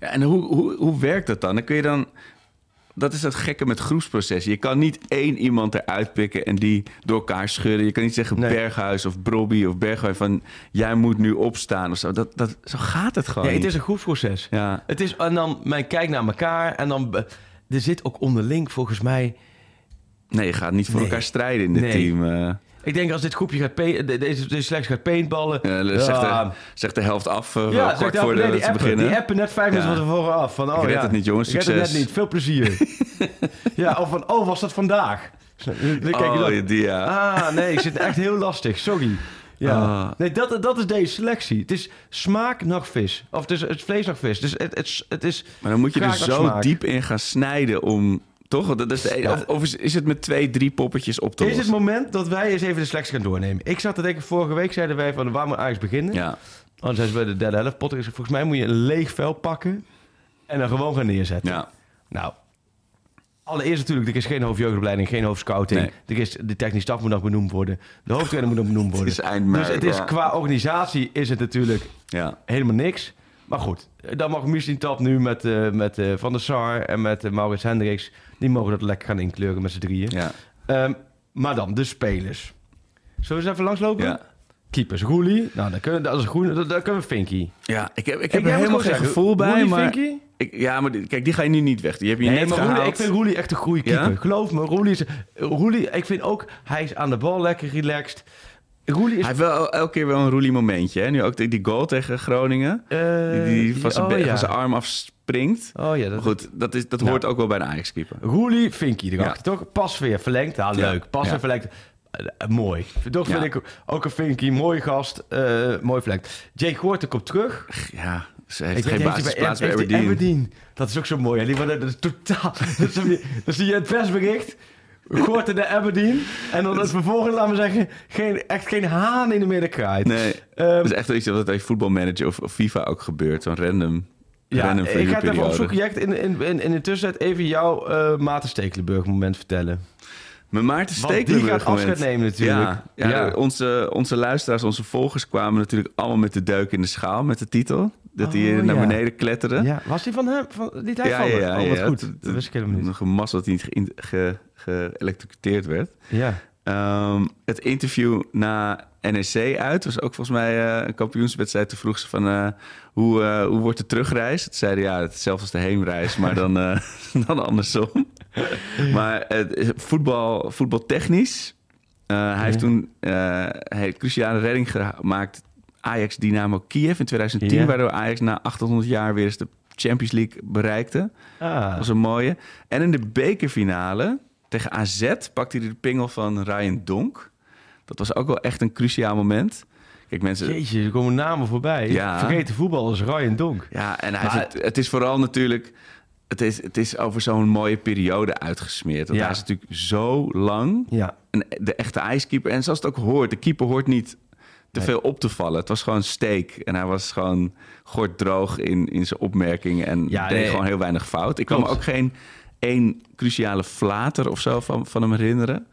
Ja, en hoe, hoe, hoe werkt dat dan? Dan kun je dan... Dat is het gekke met groepsprocessen. Je kan niet één iemand eruit pikken en die door elkaar schudden. Je kan niet zeggen Nee. Berghuis of Brobby of Berghuis van... jij moet nu opstaan of zo. Dat, dat, zo gaat het gewoon Ja, het is een groepsproces. Ja. Het is, en dan, men kijkt naar elkaar en dan... be- Er zit ook onderling volgens mij... Nee, je gaat niet voor Nee. elkaar strijden in dit Nee. team. Ik denk als dit groepje gaat deze, deze selectie gaat paintballen. Ja, zegt, de, zegt de helft af eh, ja, kort voor de, die appen, beginnen. die appen net vijf minuten van tevoren af. Van, oh, Ik red het niet, jongens. Ik red het Succes. net niet. Veel plezier. ja, of van, oh, was dat vandaag? Kijk oh, die ja. Ah, nee, ik zit echt heel lastig. Sorry. Ja. Ah. Nee, dat, dat is deze selectie. Het is smaak nog vis. Of het is het vlees nog vis. Dus het, het, het is... Maar dan moet je er naar zo smaak. diep in gaan snijden om... Toch? Dat is de, Ja. of, is, is het met twee, drie poppetjes op te Is het lossen? moment dat wij eens even de selectie gaan doornemen? Ik zat te denken, vorige week zeiden wij van waar moet Ajax beginnen? Ja, Dan zijn ze bij de derde helft. Potter is volgens mij moet je een leeg vel pakken en dan gewoon gaan neerzetten. ja. Nou, allereerst natuurlijk, er is geen hoofdjeugdopleiding, geen hoofdscouting. Nee. Er is, de technisch staf moet nog benoemd worden. De hoofdtrainer moet nog benoemd worden. is eind mei, dus het is, ja. qua organisatie is het natuurlijk ja. helemaal niks. Maar goed, dan mag Michelin Tap nu met, eh, met eh, Van der Sar en met eh, Maurits Hendricks... die mogen dat lekker gaan inkleuren met z'n drieën. ja. Ehm, maar dan, de spelers. Zullen we eens even langslopen? ja. Keepers, Roelie. Nou, dan kunnen, dat is groen, dan, dan kunnen we Finky. Ja, ik heb, ik heb er helemaal geen gevoel bij, Roelie, maar... Finky? Ik, ja, maar kijk, die ga je nu niet weg. Die heb je Nee, net maar Roelie, ik vind Roelie echt een goede keeper. Ja? Geloof me, Roelie is... Roelie, ik vind ook, hij is aan de bal lekker relaxed. Roelie is... Hij heeft wel el- elke keer wel een roelie momentje. Hè? Nu ook die, goal tegen Groningen. eh, Die, die van zijn oh, ja. arm afspringt. Oh ja, dat goed, dat, is, dat Nou. hoort ook wel bij een Ajax-keeper. Roelie, Finky erachter, toch? Pas weer verlengd. Ja, leuk. Pas weer verlengd. Eh, eh, mooi. Toch vind ik ook een Finky. Mooi gast. eh, mooi verlengd. Jake Goorte komt terug. Ja, ze heeft Ik geen basisplaats bij Aberdeen. Dat is ook zo mooi. hè. Die dat is totaal. dat, zie je het persbericht. Goorte naar Aberdeen. En dan is vervolgens, laten we zeggen, geen, echt geen haan in de midden kraait. Nee, Ehm, dat is echt iets wat bij voetbalmanager of, of FIFA ook gebeurt. Zo'n random, ja, ik ga het even opzoeken. Jij in, in, in, in de tussentijd even jouw eh Maarten Stekelenburg moment vertellen. Mijn Maarten Want die Stekelenburg gaat afscheid nemen natuurlijk. Ja, ja, Ja. Onze, onze luisteraars, onze volgers kwamen natuurlijk allemaal met de deuk in de schaal met de titel. Dat die Oh, naar ja. beneden kletteren. Ja, was die van hem? Van, niet hij ja, van ja, Oh, wat goed. Het- Dat wist ik helemaal niet. Een massa dat hij niet geïn- ge- werd. Ja. Ehm, het interview na NEC uit was ook volgens mij eh, een kampioenswedstrijd. Toen vroeg ze van eh, hoe, eh, hoe wordt de terugreis? Toen zeiden ja, hetzelfde als de heenreis, maar dan, dan andersom. maar voetbal, voetbaltechnisch. hij heeft toen een cruciale redding gemaakt. Ajax Dynamo Kiev in 2010, Ja. waardoor Ajax na 800 jaar weer eens de Champions League bereikte. Ah. Dat was een mooie. En in de bekerfinale tegen AZ pakte hij de pingel van Ryan Donk. Dat was ook wel echt een cruciaal moment. Kijk, mensen... Jeetje, er komen namen voorbij. Ja. Vergeten voetballers, Ryan Donk. Ja, en hij het, is vooral natuurlijk... Het is, het is over zo'n mooie periode uitgesmeerd. Want Ja. hij is natuurlijk zo lang Ja. een, de echte ijskeeper. En zoals het ook hoort, de keeper hoort niet te veel op te vallen. Het was gewoon steek. En hij was gewoon gorddroog in, in zijn opmerkingen. En Ja, deed nee. gewoon heel weinig fout. Ik kan me ook geen één cruciale flater of zo van, van hem herinneren.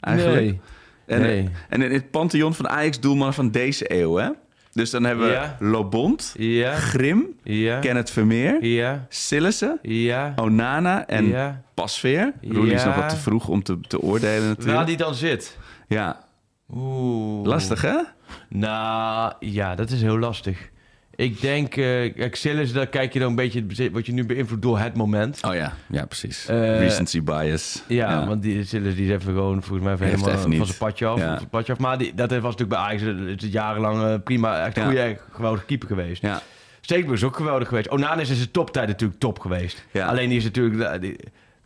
Eigenlijk. Nee. En, Nee. en in het pantheon van Ajax-doelman van deze eeuw, hè? Dus dan hebben we Ja. Lobond, Ja. Grim, Ja. Kenneth Vermeer, Ja. Sillissen, Ja. Onana en Ja. Pasveer. Roelie is nog wat te vroeg om te, te oordelen natuurlijk. Waar die dan zit. Ja, Oeh. lastig hè? Nou, ja, dat is heel lastig. Ik denk, Silas, daar kijk je dan een beetje, wat je nu beïnvloedt door het moment. Oh ja, ja precies. Eh, Recency bias. Ja, want die die is even gewoon volgens mij even helemaal even van zijn padje af. Ja. van zijn padje af. Maar die, dat was natuurlijk bij Ajax jarenlang eh, prima, echt een Ja. goede, geweldige keeper geweest. Ja, is ook geweldig geweest. Onana is in zijn toptijd natuurlijk top geweest. Alleen die is natuurlijk die,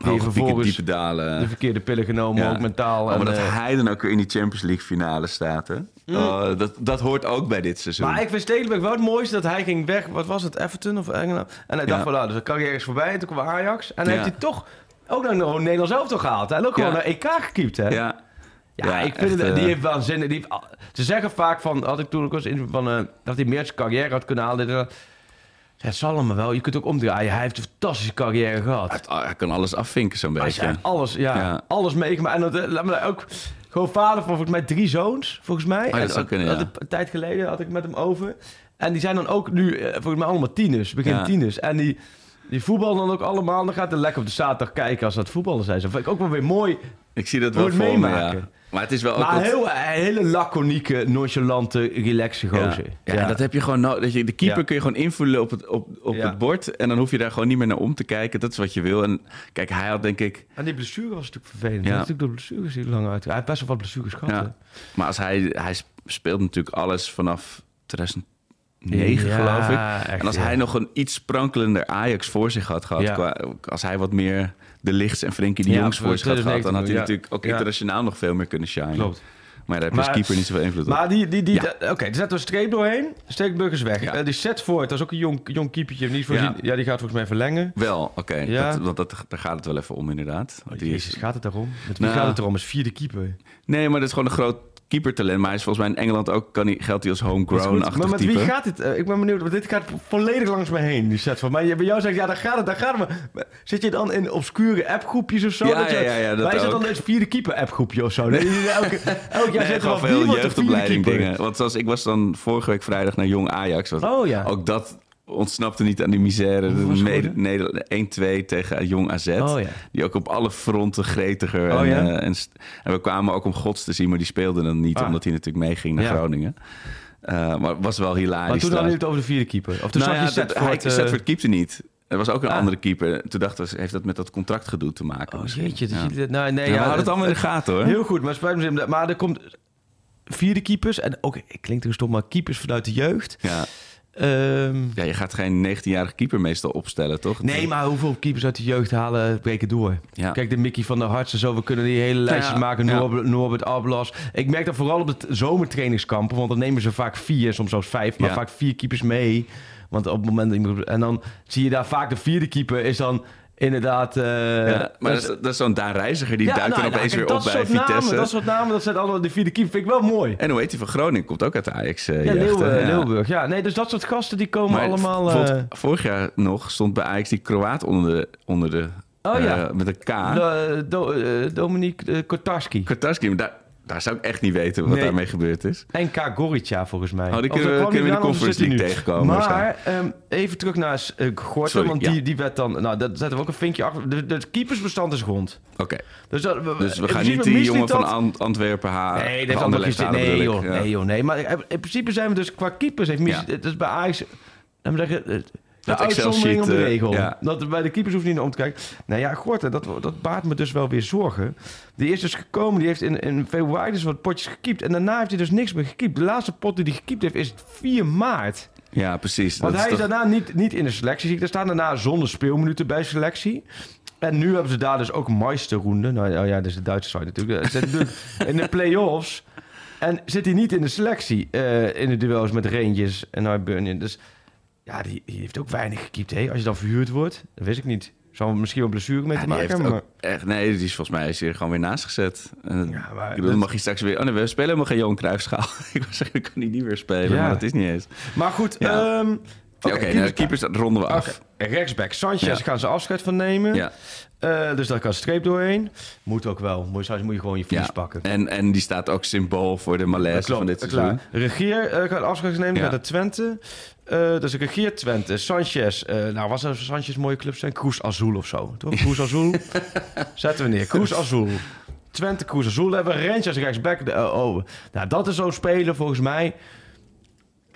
die hoge vervolgens diepe dalen. de verkeerde pillen genomen, Ja. ook mentaal. Oh, maar en, dat eh, hij dan ook weer in die Champions League finale staat, hè? Oh, dat, dat hoort ook bij dit seizoen. Maar ik vind Stekelenburg wel het mooiste dat hij ging weg. Wat was het? Everton of Engeland? En hij Ja. dacht van, nou, dus de carrière is voorbij. En toen kwam Ajax. En dan Ja. heeft hij toch ook nog een Nederlands elftal gehaald. Heeft ook gewoon naar EK gekiept, hè? Ja, Ja, ik vind echt, het, die eh, heeft wel zin. Die heeft, ze zeggen vaak van, had ik toen ook eens in van, eh, dat hij meer zijn carrière had kunnen halen. dit en dat. Ja, Het zal allemaal wel. Je kunt ook omdraaien. Hij heeft een fantastische carrière gehad. hij, hij kan alles afvinken zo'n Hij beetje. heeft alles, ja, Ja. alles meegemaakt. En dat, eh, laat me ook gewoon vader van volgens mij drie zoons, volgens mij. Oh, dat En zou kunnen, ja. Een tijd geleden had ik met hem over. En die zijn dan ook nu, eh, volgens mij allemaal tieners, begin Ja. tieners. En die, die voetballen dan ook allemaal. Dan gaat hij lekker op de zaterdag kijken als dat voetballen zijn. Dat vind ik ook wel weer mooi Ik zie dat wel voor me, ja. Maar het is wel ook... Maar wat- heel, een hele laconieke, nonchalante, relaxe ja. gozer. Ja, en dat heb je gewoon nodig. Dat je, de keeper Ja. kun je gewoon invullen op, het, op, op Ja. het bord. En dan hoef je daar gewoon niet meer naar om te kijken. Dat is wat je wil. En kijk, hij had denk ik... En die blessure was natuurlijk vervelend. Ja. Ja. natuurlijk door blessures die lang uit. Hij heeft best wel wat blessures gehad. Maar als hij, hij speelt natuurlijk alles vanaf 2009, Ja, geloof ik. echt, en als ja. hij nog een iets sprankelender Ajax voor zich had gehad... Ja. Qua, als hij wat meer de Lichts en Frenkie de Jongs voor had gehad... dan had hij 2019, ja. natuurlijk ook internationaal nog veel meer kunnen shinen. Klopt. Maar daar heb je als keeper niet zoveel invloed op. Maar die, die, die, Ja. da- oké, er zet een streep doorheen. Steekburg is weg. Ja. Eh, die set voor, dat is ook een jong, jong keepertje. Niet voorzien. Ja. Ja. die gaat volgens mij verlengen. Wel, oké. Ja. Dat- Want dat, daar gaat het wel even om, inderdaad. Oh, Die is- Jezus, gaat het daarom? Met wie Nou. gaat het erom? Is vierde keeper. Nee, maar dat is gewoon een groot keepertalent. Maar hij is volgens mij in Engeland ook, kan hij, geldt hij als goed. homegrown-achtig Maar met type. wie gaat dit? Eh, ik ben benieuwd, want dit gaat volledig langs me heen, die set van mij. Bij jou zegt, ja, daar gaat het, daar gaat het. Maar zit je dan in obscure appgroepjes of zo? Ja, Dat je, ja, ja, dat wij zitten dan in het vierde keeper appgroepje of zo. Nee. Elke, elk jaar zitten we gewoon veel jeugdopleiding dingen. Want zoals ik was dan vorige week vrijdag naar Jong Ajax. Wat Oh ja. Ook dat ontsnapte niet aan die misère. Hoe was het Neder- geworden? Neder- 1-2 tegen Jong AZ. Oh ja. Die ook op alle fronten gretiger. Oh en, ja? eh, en, we kwamen ook om gods te zien, maar die speelde dan niet. Ah. Omdat hij natuurlijk meeging naar Ja. Groningen. Eh, maar het was wel hilarisch. Maar toen hadden jullie het over de vierde keeper. Of toen Nou zag je dat- voor hij, Setford keepte niet. Er was ook een Ah. andere keeper. Toen dachten we, heeft dat met dat contractgedoe te maken? Oh misschien? jeetje, dus Ja. jullie- nou, nee, Ja, we hadden het allemaal in de gaten hoor. Heel goed, maar spijt me Maar er komt vierde keepers. En ook, ik klinkt er stom, maar keepers vanuit de jeugd. Ja. Ehm, ja, je gaat geen 19-jarige keeper meestal opstellen, toch? nee, maar hoeveel keepers uit de jeugd halen breken door? Ja. Kijk, de Mickey van der Hartsen, zo, we kunnen die hele lijstjes ja, maken. ja. Norbert, Norbert Ablas. Ik merk dat vooral op de zomertrainingskampen, want dan nemen ze vaak vier, soms zelfs vijf, maar Ja. vaak vier keepers mee. Want op het moment dat iemand- En dan zie je daar vaak de vierde keeper is dan inderdaad... eh, Ja, maar dat is, dat is zo'n Daan Reiziger, die duikt nou, dan nou, opeens weer op bij namen, Vitesse. dat soort namen, dat zijn allemaal de vierde keeper. Vind ik wel mooi. En hoe heet hij van Groningen? Komt ook uit de Ajax eh Ja, jeugd, Leeuw, hè? eh, Leeuwburg. Ja, nee, dus dat soort gasten die komen Maar allemaal... eh, vorig jaar nog stond bij Ajax die Kroaat onder de... Onder de Oh ja. met een K. Do, eh, Dominique Kotarski. Kotarski, maar daar, daar zou ik echt niet weten wat Nee. daarmee gebeurd is. En K. Gorica, volgens mij. Oh, die Of kunnen we- kunnen we de Conference League nu? tegenkomen Maar ehm, even terug naar uh, Gorten, Sorry, want ja. die, die werd dan... Nou, dat zetten we ook een vinkje achter. De, de keepersbestand is rond. Oké, Dus, dat, dus we gaan niet die jongen niet van Antwerpen halen. Nee, dat eens... halen, Nee, joh. Ja. nee, joh, nee. Maar in principe zijn we dus qua keepers... Heeft Mies, Ja. Het is bij Ajax... Laten we zeggen... De Dat uitzondering op de regel. eh, ja. Dat, bij de keepers hoeft niet om te kijken. Nou ja, Gorten, dat, dat baart me dus wel weer zorgen. Die is dus gekomen, die heeft in, in februari dus wat potjes gekiept. En daarna heeft hij dus niks meer gekiept. De laatste pot die hij gekiept heeft is 4 maart. Ja, precies. Want Dat hij is toch- daarna niet, niet in de selectie. Er staan daarna zonder speelminuten bij selectie. En nu hebben ze daar dus ook Meisterroende. Nou oh ja, dat is de Duitse site natuurlijk. Natuurlijk in de play-offs. En zit hij niet in de selectie. eh, in de duels met Rangers en Hibernian. Dus ja, die, die heeft ook weinig gekiept. Hè? Als je dan verhuurd wordt, dat wist ik niet. Zou misschien wel blessure mee Ja, te maken ook echt, nee, die is volgens mij is hier gewoon weer naast gezet. En, Ja, maar dat- mag je straks weer... Oh nee, we spelen helemaal geen Johan Cruijffschaal. ik was zeggen, ik kan die niet weer spelen, Ja. maar dat is niet eens. Maar, maar goed, Ja. Oké, nou, keepers- keepers, dat ronden we af. Oké, Rechtsback Sanchez Ja. gaan ze afscheid van nemen. Ja. Eh, dus daar kan streep doorheen. Moet ook wel. Moet, soms moet je gewoon je verlies Ja. pakken. En, en die staat ook symbool voor de malaise van dit seizoen. klaar. Regeer eh, gaat afscheid nemen Ja. bij de Twente. Eh, dus Regeer Twente. Sanchez. eh, nou, was er Sanchez mooie club zijn? Cruz Azul of zo. Toch? Cruz Azul. Zetten we neer. Cruz Azul. Twente, Cruz Azul. Hebben we Rangers rechtsback. De, oh, oh. Nou, dat is zo'n speler volgens mij.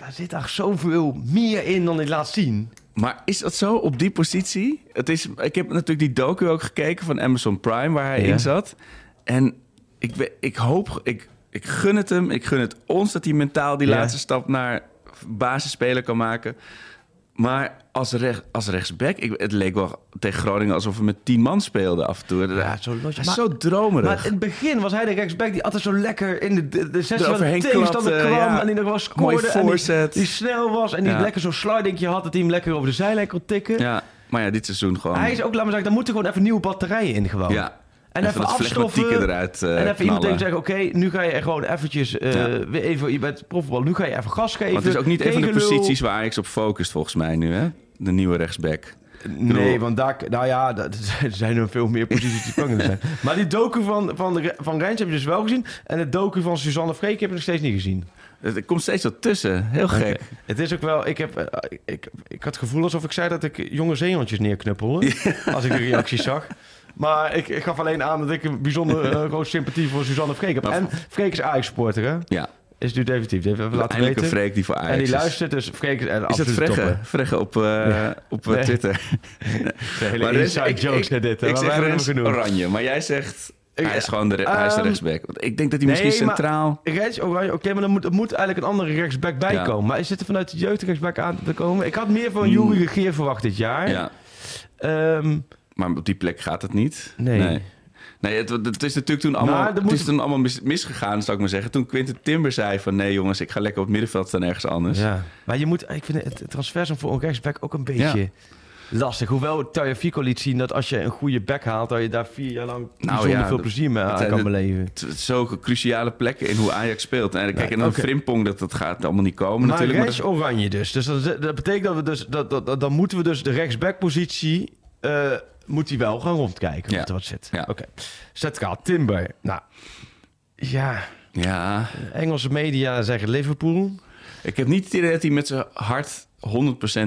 Daar zit daar zoveel meer in dan hij laat zien. Maar is dat zo op die positie? Het is, ik heb natuurlijk die docu ook gekeken van Amazon Prime waar hij Ja. in zat. En ik, ik hoop, ik, ik gun het hem, ik gun het ons dat hij mentaal die Ja. laatste stap naar basisspeler kan maken. Maar als, recht, als rechtsback, ik, het leek wel tegen Groningen alsof we met tien man speelden af en toe. Ja, zo losje. hij is Maar- zo dromerig. Maar in het begin was hij de rechtsback die altijd zo lekker in de, de, de sessie van de tegenstander klapte, kwam. ja. En die nog wel scoorde. En die snel was. En die Ja. lekker zo'n slidingje had. Dat hij hem lekker over de zijlijn kon tikken. ja, maar ja, dit seizoen gewoon. Hij is ook, laat maar zeggen, daar moeten gewoon even nieuwe batterijen in gewoon. ja, En even, afstoffen. eruit eh, en even iemand tegen zeggen, oké, nu ga je gewoon eventjes... eh, Ja. weer even, je bent profvoetbal, nu ga je even gas geven. Want het is ook niet een van de posities waar Ajax op focust volgens mij nu, hè? De nieuwe rechtsback. Nee, want daar, nou ja, dat- er zijn er veel meer posities die spannend zijn. Maar die docu van, van, de, van Rijns heb je dus wel gezien. En de docu van Suzanne Freek heb ik nog steeds niet gezien. Er komt steeds wat tussen. Heel gek. Het is ook wel, ik, heb, eh, ik, ik had het gevoel alsof ik zei dat ik jonge zeehondjes neerknuppelde. Als ik de reacties zag. Maar ik, ik gaf alleen aan dat ik een bijzonder eh, grote sympathie voor Suzanne Freek heb. Maar- En Freek is Ajax-supporter, hè? Ja, Is nu definitief. Die heeft even laten eindelijk een weten. Freek die voor Ajax en die is. luistert, dus Freek is en Is dat Fregge? toppen. Fregge op, eh, op eh, Nee. Twitter. De hele Maar inside ik- jokes ik- naar dit. hè, Ik maar zeg hebben genoemd. oranje, maar jij zegt... Ik- hij is gewoon de, hij is de Ehm, rechtsback. Ik denk dat hij misschien nee, maar- centraal... Rens Oranje, oké, maar dan moet, er moet eigenlijk een andere rechtsback bij Ja. komen. Maar is het er vanuit de jeugd rechtsback aan te komen? Ik had meer van Hmm. Jury Regeer verwacht dit jaar. Ja, Ehm, maar op die plek gaat het niet. Nee. Nee, Nee, het, het is natuurlijk toen allemaal, er het is toen allemaal mis, misgegaan, zou ik maar zeggen. Toen Quinten Timber zei van... nee jongens, ik ga lekker op het middenveld staan ergens anders. ja. Maar je moet, ik vind het transversum voor een rechtsback ook een beetje lastig. Hoewel Tagliafico liet zien dat als je een goede back haalt... dat je daar vier jaar lang bijzonder ja, veel plezier mee aan kan beleven. Zulke cruciale plekken in hoe Ajax speelt. En kijk, en dan. Frimpong, dat, dat gaat allemaal niet komen Maar natuurlijk. rechts oranje dus. Dus dat, betekent dat we dus... Dat, dat, dat- dan moeten we dus de rechtsback-positie... moet hij wel gaan rondkijken Ja. wat er wat zit. Ja. Oké. Centraal, Timber. Nou, ja... Ja, Engelse media zeggen Liverpool. ik heb niet het idee dat hij met zijn hart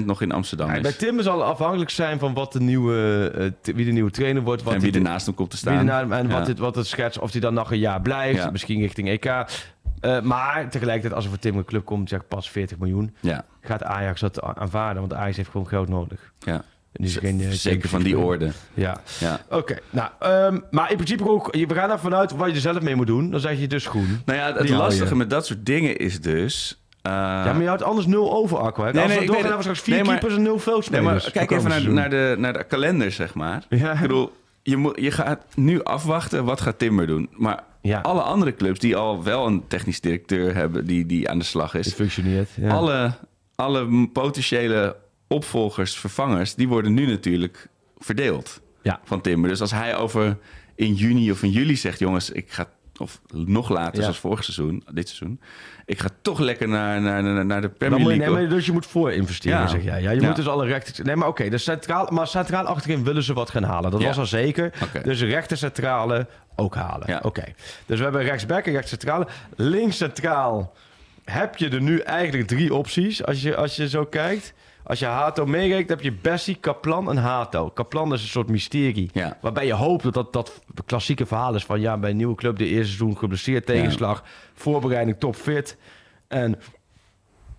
100% nog in Amsterdam Ja, is. bij Timber zal afhankelijk zijn van wat de nieuwe, eh, wie de nieuwe trainer wordt. Wat en wie hij- er naast hem komt te wie staan. erna- en Ja. wat, het, wat het schets, of hij dan nog een jaar blijft. Ja. Misschien richting EK. Eh, maar tegelijkertijd, als er voor Timber een club komt, zeg pas 40 miljoen. Ja, Gaat Ajax dat aanvaarden? Want Ajax heeft gewoon geld nodig. ja. Die is geen, eh, Zeker van die orde. Ja. Ja. Oké, nou, ehm, maar in principe ook, we gaan ervan uit wat je er zelf mee moet doen. Dan zeg je dus groen. Nou ja, het Die lastige je. met dat soort dingen is dus... eh, ja, maar je houdt anders nul over, Aqua. hè? Nee, Als nee, we doorgaan, weet hebben we straks vier Nee, maar- keepers en nul Nee, veldspelers. maar voor kijk even naar, naar, de, naar de kalender, zeg maar. Ja. Ik bedoel, je, moet, je gaat nu afwachten wat gaat Timber doen. Maar Ja. alle andere clubs die al wel een technisch directeur hebben die, die aan de slag is... functioneert. Ja. Alle, alle potentiële opvolgers, vervangers, die worden nu natuurlijk verdeeld Ja. van Timber. Dus als hij over in juni of in juli zegt... jongens, ik ga... Of nog later, Ja. zoals vorig seizoen, dit seizoen. Ik ga toch lekker naar, naar, naar, naar de Premier moet je, League. nee, maar dus je moet voor investeren, Ja. zeg jij. Ja, je Ja. moet dus alle rechten... Nee, maar oké, dus centraal, maar centraal achterin willen ze wat gaan halen. Dat was al zeker. Dus rechter centrale ook halen. Ja. Oké. Dus we hebben rechtsback en rechts centrale. Links centraal heb je er nu eigenlijk drie opties, als je, als je zo kijkt. Als je Hato meekijkt, heb je Bessie, Kaplan en Hato. Kaplan is een soort mysterie. Ja. Waarbij je hoopt dat dat, dat klassieke verhaal is van... ja, bij een nieuwe club de eerste seizoen geblesseerd, tegenslag... voorbereiding topfit. En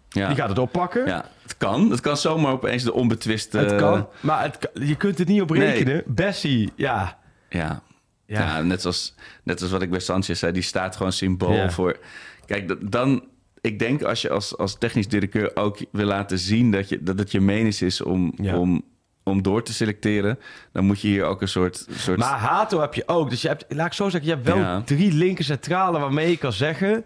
Ja. die gaat het oppakken. Ja, het kan. Het kan zomaar opeens de onbetwiste... Het kan, maar het, je kunt het niet op Nee. rekenen. Bessie, ja. Ja. Ja. Ja. net, als, net als wat ik bij Sanchez zei, die staat gewoon symbool Ja. voor... Kijk, dan... Ik denk als je als, als technisch directeur ook wil laten zien dat, je, dat het je menens is om, Ja. om, om door te selecteren, dan moet je hier ook een soort. soort Maar Hato heb je ook. Dus je hebt, laat ik zo zeggen, je hebt wel Ja. drie linker centrale waarmee je kan zeggen...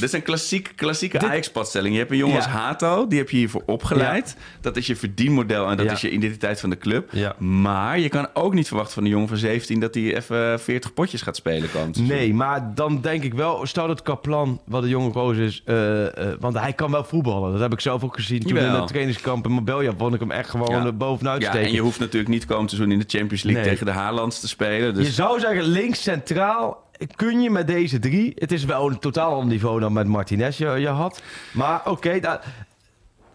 Het is een klassiek, klassieke Dit- Ajax-padstelling. Je hebt een jongen Ja. als Hato, die heb je hiervoor opgeleid. Dat is je verdienmodel en dat is je identiteit van de club. Maar je kan ook niet verwachten van een jongen van 17 dat hij even 40 potjes gaat spelen. Seizoen. Nee, maar dan denk ik wel... Stel dat Kaplan, wat een jonge gozer is... eh, eh, want hij kan wel voetballen. Dat heb ik zelf ook gezien. Toen Jawel. in het trainingskamp in Marbella vond ik hem echt gewoon bovenuit Ja, steken. en je hoeft natuurlijk niet komend seizoen in de Champions League Nee. tegen de Haalands te spelen. Dus Je zou zeggen, links centraal kun je met deze drie... Het is wel een totaal ander niveau dan met Martinez je, je had. Maar oké, daar,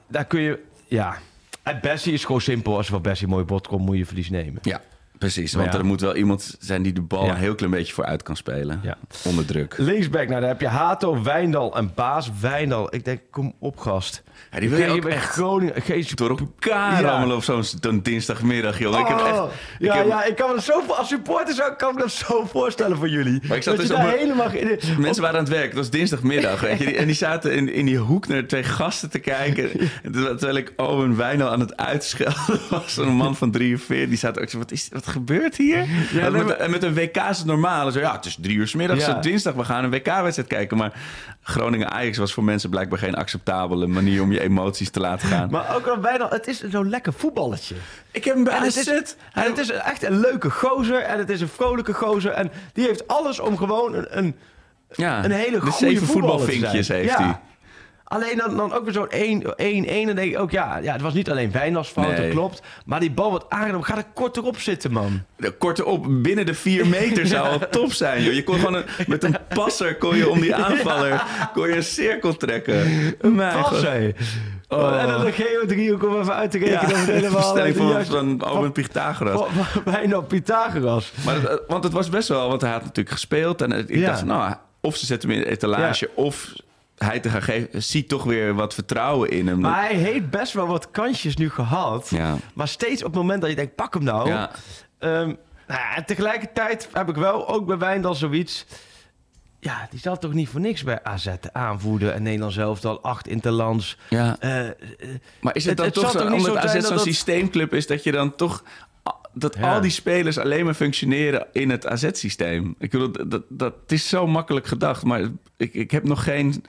daar kun je... Ja, en Bessie is gewoon simpel. Als er van Bessie een mooie bot komt, moet je verlies nemen. ja, precies. Want ja. er moet wel iemand zijn die de bal Ja. een heel klein beetje vooruit kan spelen. Ja. Onder druk. Linksback, nou daar heb je Hato, Wijndal en Baas. Wijndal, ik denk, kom op gast. Ja, die wil je ook echt Groningen geen door elkaar Ja. rammelen op zo'n dinsdagmiddag, joh. ik heb Oh, echt... ik ja, heb- ja, ik kan me dat zo voor- als supporter zo, kan ik dat zo voorstellen voor jullie. Maar ik zat dat dus op mijn- helemaal in de- Mensen waren aan het werk. Het was dinsdagmiddag, weet je. En die zaten in, in die hoek naar twee gasten te kijken. Terwijl ik Owen Wijnal aan het uitschelden was. Een man van 43. Die zaten ook zo, wat, is, wat gebeurt hier? Ja, met, maar- met een WK is het normaal. Zo, ja, het is drie uur 's middags, Ja. dinsdag. We gaan een WK-wedstrijd kijken. Maar Groningen-Ajax was voor mensen blijkbaar geen acceptabele manier om je emoties te laten gaan. Maar ook al Wijndal, het is zo'n lekker voetballetje. ik heb hem bij En het, AZ. is, en het is echt een leuke gozer en het is een vrolijke gozer. En die heeft alles om gewoon een, een, ja, een hele de goede voetbalvinkjes heeft hij. Alleen dan, dan ook weer zo'n 1-1. En denk ik ook, ja, ja, het was niet alleen Wijndals fout, Nee. klopt. Maar die bal wordt aangenomen. Ga er korter op zitten, man. Kortom, binnen de vier meter zou al top zijn. Joh. Je kon gewoon een, met een passer kon je om die aanvaller kon je een cirkel trekken. Mijn Pas, god. hé. En dan de Geo-driehoek om even uit te rekenen. of het helemaal Stelling de van, juiste- van Owen Pythagoras. Bijna Pythagoras. Maar eh, want het was best wel, want hij had natuurlijk gespeeld. En ik Ja. dacht, van, nou, of ze zetten hem in de etalage, of hij te gaan geven. Ziet toch weer wat vertrouwen in hem. Maar hij heeft best wel wat kansjes nu gehad. Ja. Maar steeds op het moment dat je denkt, pak hem nou. Ja. Ehm, nou ja, en tegelijkertijd heb ik wel, ook bij Wijndal zoiets... Ja, die zal toch niet voor niks bij AZ aanvoeren. En Nederland zelf al acht interlands. Ja. Eh, Maar is het Het- dan het toch zo, niet omdat zo AZ zo'n dat- systeemclub is... dat je dan toch... Dat Ja. al die spelers alleen maar functioneren in het AZ-systeem. Ik bedoel, dat, dat, dat is zo makkelijk gedacht. Maar ik, ik heb nog geen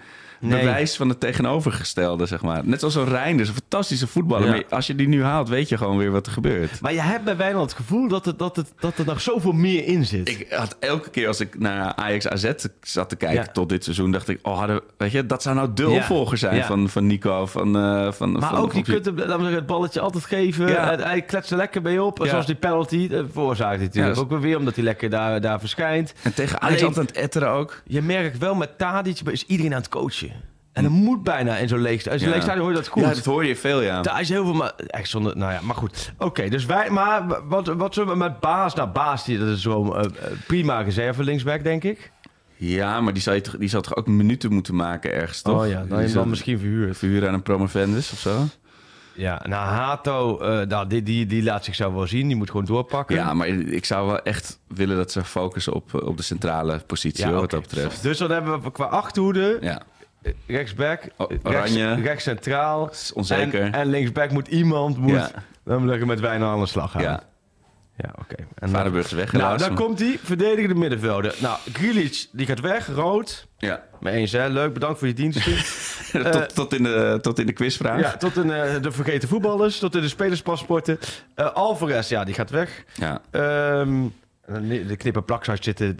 Nee. bewijs van het tegenovergestelde, zeg maar. Net zoals zo'n Reinders, een fantastische voetballer. Ja. Maar als je die nu haalt, weet je gewoon weer wat er gebeurt. maar je hebt bij Wijnald het gevoel dat, het, dat, het, dat er nog zoveel meer in zit. Ik had elke keer als ik naar Ajax AZ zat te kijken Ja. tot dit seizoen, dacht ik, oh, hadden, weet je, dat zou nou de opvolger zijn van, van Nico, van, eh, van maar van, ook die kunt hem, zeggen, het balletje altijd geven. Hij- kletst er lekker mee op. Zoals die penalty eh, veroorzaakt hij natuurlijk. Ja, ook weer omdat hij lekker daar, daar verschijnt. En tegen Ajax Alleen- altijd aan het etteren ook. Je merkt wel met Tadic is iedereen aan het coachen. En dat moet bijna in zo'n leeg In zo'n leeg stadion hoor je dat goed. Ja, dat hoor je veel, ja. Daar is heel veel, maar echt zonder, nou ja, maar goed. Oké, dus wij, maar wat, wat zullen we met Baas? Nou, Baas, die, dat is zo'n eh, eh, prima reserve linksback, denk ik. Ja, maar die zou, je toch, die zou toch ook minuten moeten maken ergens, toch? Oh ja, dan je zou- dan misschien verhuurd. Verhuren aan een promovendus of zo? Ja, nou, Hato, eh, nou, die, die, die laat zichzelf wel zien. Die moet gewoon doorpakken. Ja, maar ik zou wel echt willen dat ze focussen op, op de centrale positie, Ja, hoor, wat dat betreft. Dus dan hebben we qua achterhoede, Ja, rechtsback, O- eh, Oranje. rechts, rechts centraal. onzeker. En, en linksback moet iemand, moet, Ja. dan moet ik met Wijnal aan de slag gaan. ja. Ja, oké. En dan- Varenburg is Nou, weggelaten. dan komt hij, verdedigende middenvelder. Nou, Grealish, die gaat weg, rood. Ja. Mee eens, hè? Leuk, bedankt voor je diensten. tot, tot, in de, tot in de quizvraag. ja, tot in eh, de vergeten voetballers, tot in de spelerspaspoorten. Eh Alvarez, ja, die gaat weg. Ja. Ehm, de knippen plakzak zitten.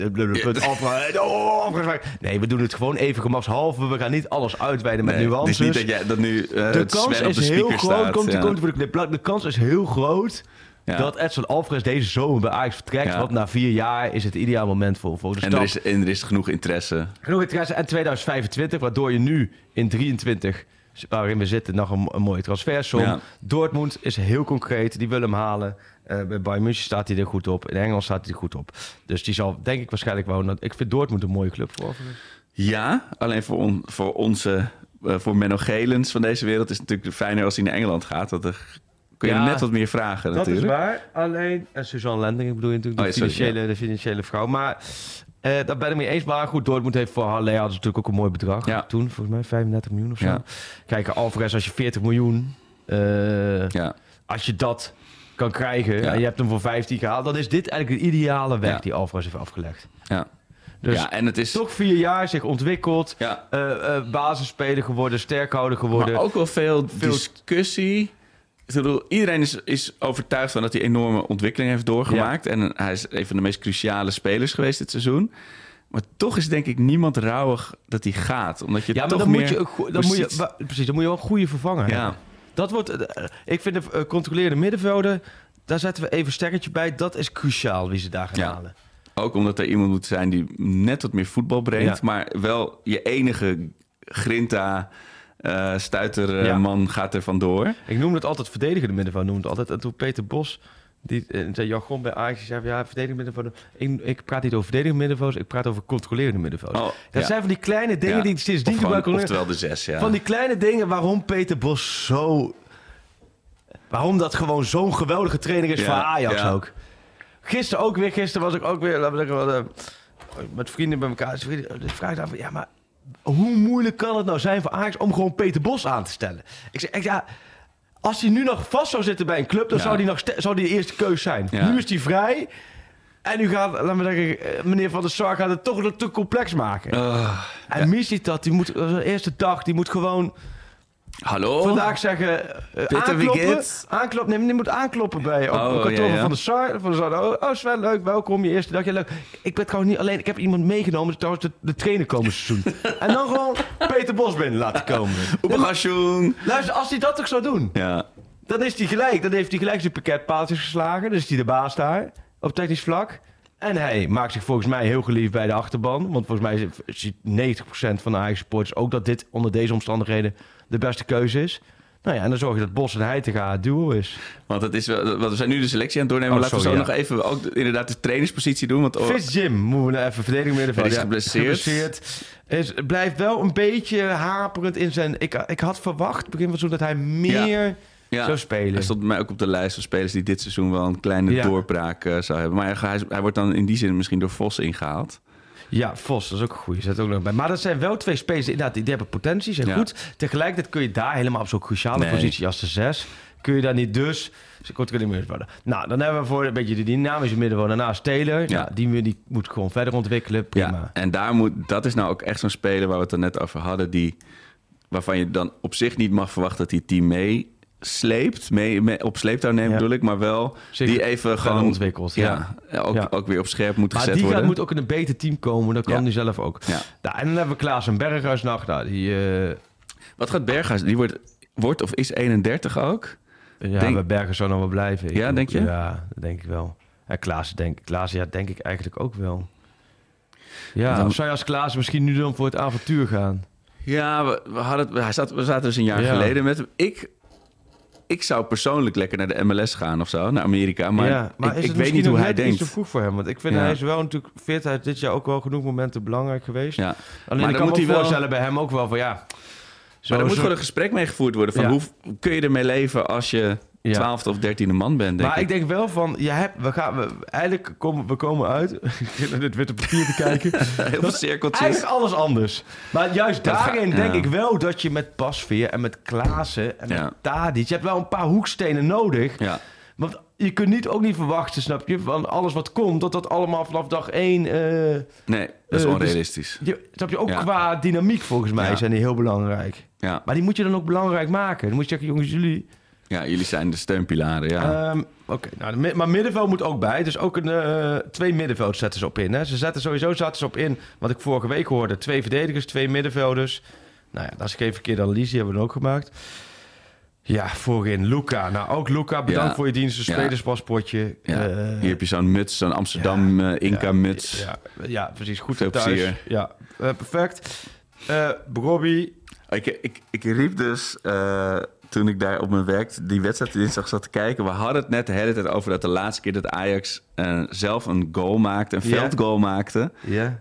Weg. Nee, we doen het gewoon even gemakshalve. We gaan niet alles uitweiden met Nee, nuances. Het is niet dat, jij, dat nu eh de kans is de heel groot. staat. Komt, ja. komt voor de knipplak. De kans is heel groot Ja. dat Edson Alvarez deze zomer bij Ajax vertrekt. Ja. Want na vier jaar is het ideaal moment voor, voor de en, stap. er is, en er is genoeg interesse. Genoeg interesse. En 2025, waardoor je nu in 23, waarin we zitten, nog een, een mooie transfersom. Ja. Dortmund is heel concreet. Die willen hem halen. Eh, bij Bayern München staat hij er goed op. In Engeland staat hij er goed op. Dus die zal, denk ik, waarschijnlijk wel... Ik vind Dortmund een mooie club voor. Ja, alleen voor, on- voor onze, eh, voor Menno Gelens van deze wereld is het natuurlijk fijner als hij naar Engeland gaat. Dan kun je Ja, net wat meer vragen Dat is natuurlijk. waar. Alleen, en Suzanne Lending bedoel je natuurlijk, de, Oh, sorry, financiële, de financiële vrouw. Maar eh daar ben ik mee eens. Maar goed, Dortmund heeft voor Halle hadden ze natuurlijk ook een mooi bedrag. Ja. Toen, volgens mij 35 miljoen of zo. Kijk, Alvarez, als je 40 miljoen... Ja, als je dat kan krijgen Ja. en je hebt hem voor 15 gehaald, dan is dit eigenlijk de ideale weg die Alvarez heeft afgelegd. ja. Dus ja, en het is toch vier jaar zich ontwikkeld, ja, eh, eh, basisspeler geworden, sterkhouder geworden. maar ook wel veel, Veel- discussie. Ik bedoel, iedereen is, is overtuigd van dat hij enorme ontwikkeling heeft doorgemaakt. En hij is een van de meest cruciale spelers geweest dit seizoen. Maar toch is denk ik niemand rouwig dat hij gaat. Omdat je ja, maar toch dan meer moet je, dan moet je, precies, dan moet je wel een goede vervanger Ja. hebben. Dat wordt, eh, ik vind de eh, controleerde middenvelder, daar zetten we even een sterretje bij. Dat is cruciaal wie ze daar gaan Ja. halen. Ook omdat er iemand moet zijn die net wat meer voetbal brengt. Ja. Maar wel je enige grinta, eh stuiterman Ja. gaat er vandoor. Ik noem het altijd verdedigende middenvelder. Noem het altijd. En toen Peter Bos, die eh, zijn jargon bij Ajax, die zei van, ja, verdedigende. Ik, ik praat niet over verdedigende middenvelders, ik praat over controlerende middenvelders. Oh, Dat ja. zijn van die kleine dingen Ja. die Of gewoon- gebruiken. Oftewel de zes, ja. Van die kleine dingen waarom Peter Bos zo... Waarom dat gewoon zo'n geweldige trainer is Ja, voor Ajax ja. ook. Gisteren ook weer, gisteren was ik ook weer, laten we zeggen, eh, met vrienden bij elkaar. Dus vrienden, dus vraag af, ja, maar hoe moeilijk kan het nou zijn voor Ajax om gewoon Peter Bos aan te stellen? Ik zeg, echt, ja, als hij nu nog vast zou zitten bij een club, dan Ja. zou hij nog zou die de eerste keus zijn. Ja. Nu is hij vrij. En nu gaat, laten we zeggen, eh, meneer Van der Sar gaat het toch te complex maken. Ah, en Mislitat, die moet, de eerste dag, die moet gewoon hallo? vandaag zeggen, uh, Peter, wie aankloppen. geht's? Aanklop, nee, die moet aankloppen bij op, Oh, kantoor ja, ja. van de Sar. Van de Sar. Oh, oh, Sven, leuk, welkom, je eerste dag. Ja, leuk. Ik ben trouwens niet alleen, ik heb iemand meegenomen, trouwens de, de trainer komend seizoen. en dan gewoon Peter Bos binnen laten komen. Oepagasjoen. Luister, als hij dat toch zou doen, Ja, dan is hij gelijk. Dan heeft hij gelijk zijn pakketpaaltjes geslagen. Dan is hij de baas daar, op technisch vlak. En hij maakt zich volgens mij heel geliefd bij de achterban. Want volgens mij ziet 90% van de eigen supporters ook dat dit onder deze omstandigheden de beste keuze is. Nou ja, en dan zorg je dat Bos en Heitinga het duo is. Want het is wel, we zijn nu de selectie aan het doornemen. Oh, laten we zo nog even ook de- inderdaad de trainerspositie doen. Want oh, Fitz Jim, moeten we nou even verdedigen middenveld. Hij is geblesseerd. Is, het blijft wel een beetje haperend in zijn... Ik, ik had verwacht, begin van het seizoen, dat hij meer ja, zou spelen. Hij stond bij mij ook op de lijst van spelers die dit seizoen wel een kleine Ja. doorbraak eh, zou hebben. Maar hij, hij wordt dan in die zin misschien door Vos ingehaald. Ja, Vos, dat is ook een goeie. Zet ook nog bij. Maar dat zijn wel twee spelers die, inderdaad, die, hebben potentie, zijn Ja. goed. Tegelijkertijd kun je daar helemaal op zo'n cruciale Nee. positie als de zes... kun je daar niet dus... Ze komt er niet meer worden. Nou, dan hebben we voor een beetje de dynamische middenvelder naast Taylor. Ja. Nou, die, die moet gewoon verder ontwikkelen. Prima. Ja, en daar moet, dat is nou ook echt zo'n speler waar we het er net over hadden. Die, waarvan je dan op zich niet mag verwachten dat hij team meesleept. Mee, mee, op sleeptouw neemt Ja. bedoel ik. Maar wel die even gewoon ontwikkelt, Ja, ook, Ja. ook weer op scherp moet Maar gezet die gaat, worden. moet ook in een beter team komen. Dat kan hij zelf ook. Ja. Nou, en dan hebben we Klaas en Berghuis nog. Nou, die... eh, Wat gaat Berghuis? Die wordt, wordt of is 31 ook? ja, Denk- bij Berghuis zou nog wel blijven. Ik Ja, ook- denk je? Ja, dat denk ik wel. En Klaas, denk, Klaas, ja, denk ik eigenlijk ook wel. Ja, Dan- zou je als Klaas misschien nu dan voor het avontuur gaan? Ja, we, we, hadden, het- hij zat, we zaten dus een jaar Ja. geleden met hem. Ik, ik zou persoonlijk lekker naar de MLS gaan of zo, naar Amerika. Maar, ja, ik, is ik het weet niet hoe hij net iets te denkt. vroeg voor hem. Want ik vind Ja. hij is wel natuurlijk fit. Hij is dit jaar ook wel genoeg momenten belangrijk geweest. Ja. Alleen Maar ik kan moet me hij wel- voorstellen bij hem ook wel van ja... Maar er moet gewoon een gesprek mee gevoerd worden van hoe kun je ermee leven als je. Twaalfde of dertiende man bent, denk maar ik denk wel van, je hebt, we gaan, we, eigenlijk komen we komen uit. naar dit witte papier te kijken. Heel veel cirkeltjes. Eigenlijk alles anders. Maar juist Dat daarin ga- denk ja. ik wel dat je met Pasveer en met Klaassen en Ja. met Tadic... je hebt wel een paar hoekstenen nodig. Ja. Want je kunt niet ook niet verwachten, snap je, van alles wat komt... dat dat allemaal vanaf dag één... eh, Nee, dat is Eh, dus- onrealistisch. je, snap je, ook Ja. qua dynamiek volgens mij Ja. zijn die heel belangrijk. Ja. Maar die moet je dan ook belangrijk maken. Dan moet je zeggen, jongens, jullie... ja, jullie zijn de steunpilaren, ja. Ehm, Oké, nou, maar middenveld moet ook bij. Dus ook een, eh, twee middenveld zetten ze op in. Hè. Ze zetten sowieso zaten ze op in, wat ik vorige week hoorde. Twee verdedigers, twee middenvelders. Nou ja, dat is geen verkeerde analyse, die hebben we ook gemaakt. Ja, voorin Luca. Nou, ook Luca, bedankt Ja. voor je dienst. Een Ja. spelerspaspoortje. ja. Eh, Hier heb je zo'n muts, zo'n Amsterdam eh, Inca-muts. Ja, ja, precies. Goed Veel thuis. plezier. Ja, eh, perfect. Eh Robbie, Ik, ik, ik riep dus, eh, toen ik daar op mijn werk die wedstrijd dinsdag zat te kijken... we hadden het net de hele tijd over dat de laatste keer dat Ajax eh, zelf een goal maakte... een veldgoal maakte,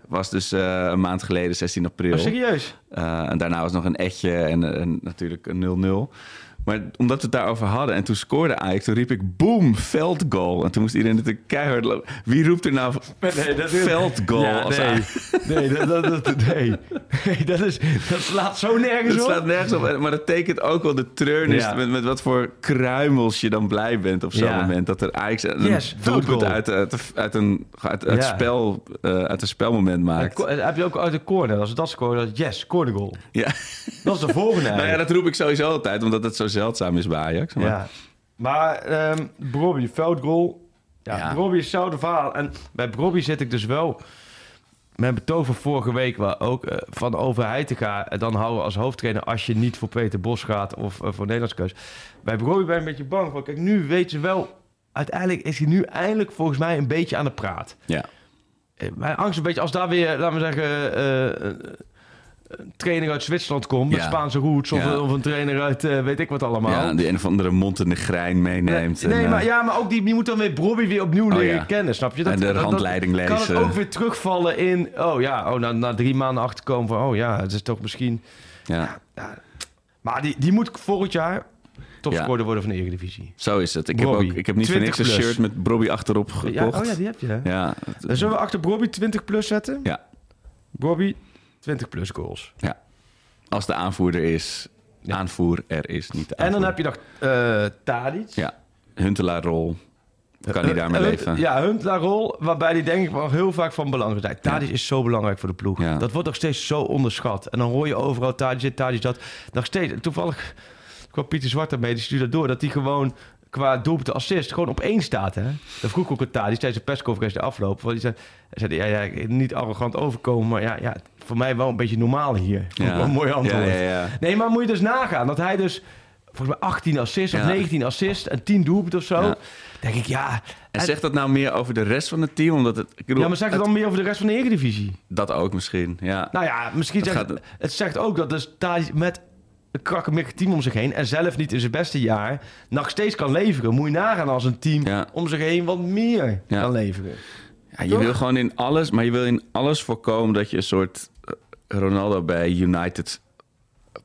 was dus eh, een maand geleden, 16 april. Oh, serieus? Eh, en daarna was nog een etje en, en natuurlijk een 0-0. Maar omdat we het daarover hadden en toen scoorde Ajax, toen riep ik boom, veldgoal. En toen moest iedereen natuurlijk keihard lopen. Wie roept er nou Nee, dat veldgoal? Ja, als nee. Nee, dat, dat, dat, nee. nee dat, is, dat slaat zo nergens Dat op. slaat nergens op. Maar dat tekent ook wel de treurnis Ja. met, met wat voor kruimels je dan blij bent op zo'n Ja. moment. Dat er Ajax een Yes, doelpunt veldgoal. uit, uit, uit, een, uit, uit, spel, eh, uit een spelmoment En maakt. heb je ook uit de corner. Als we dat scoren, dan yes, corner goal. Ja. Dat is de volgende nou ja, dat roep ik sowieso altijd, omdat het zo zeldzaam is bij Ajax. Maar, Ja. Maar ehm Brobby, veldgoal. Ja, Ja. Brobby is hetzelfde verhaal. En bij Brobby zit ik dus wel... Mijn betoog van vorige week waar ook eh, van overheid te gaan... en dan houden als hoofdtrainer als je niet voor Peter Bos gaat... of eh, voor Nederlands keus. Bij Brobby ben ik een beetje bang voor. Kijk, nu weet ze wel... Uiteindelijk is hij nu eindelijk volgens mij een beetje aan de praat. ja. Eh, Mijn angst is een beetje als daar weer, laten we zeggen, een trainer uit Zwitserland komt met Ja. Spaanse roots of, Ja. of een trainer uit eh, weet ik wat allemaal. Ja, die een of andere Montenegrijn meeneemt. Nee, en, maar, ja, maar ook die, die moet dan weer Bobby weer opnieuw Oh, leren kennen, snap je? En de handleiding Kan lezen. het ook weer terugvallen in, oh ja, oh, na, na drie maanden achterkomen van, oh ja, het is toch misschien... ja, Maar die, die moet volgend jaar topscorer worden van de Eredivisie. zo is het. Ik heb, ook, ik heb niet voor 20 niks een shirt met Bobby achterop gekocht. Ja, oh ja, die heb je, hè? ja, Dan zullen we achter Bobby 20 plus zetten? ja, Bobby 20 plus goals. ja. Als de aanvoerder is, Ja. aanvoer er is niet de En dan heb je nog eh Tadic. Ja, Huntelaar-rol. Kan hij daarmee Eh, leven? Ja, Huntelaar rol, waarbij die denk ik wel heel vaak van belang zijn. Tadic is zo belangrijk voor de ploeg. Ja. Dat wordt nog steeds zo onderschat. En dan hoor je overal Tadic dit, Tadic dat. Nog steeds, toevallig kwam Pieter Zwart daarmee, die stuurde dat door, dat hij gewoon qua doelpunt assist gewoon op één staat. Hè? Dat vroeg ook aan Tadic tijdens de persconferentie de afloop. Want die zei, hij zei ja, ja, niet arrogant overkomen, maar ja, ja, voor mij wel een beetje normaal hier. Wel een mooi antwoord. Ja, ja, ja. Nee, maar moet je dus nagaan dat hij dus volgens mij 18 assists of Ja. 19 assists en 10 doelpunten of zo. Ja. Denk ik, ja. En zegt dat nou meer over de rest van het team? Omdat het, ik bedoel, Ja, maar zegt het dan meer over de rest van de Eredivisie? Dat ook misschien, ja. Nou ja, misschien Dat zegt gaat- het zegt ook dat dus Tadic met een krakkemikkig team om zich heen... en zelf niet in zijn beste jaar nog steeds kan leveren. Moet je nagaan als een team Ja. om zich heen wat meer Ja. kan leveren. Ja, je Toch? wil gewoon in alles, maar je wil in alles voorkomen dat je een soort eh, Ronaldo bij United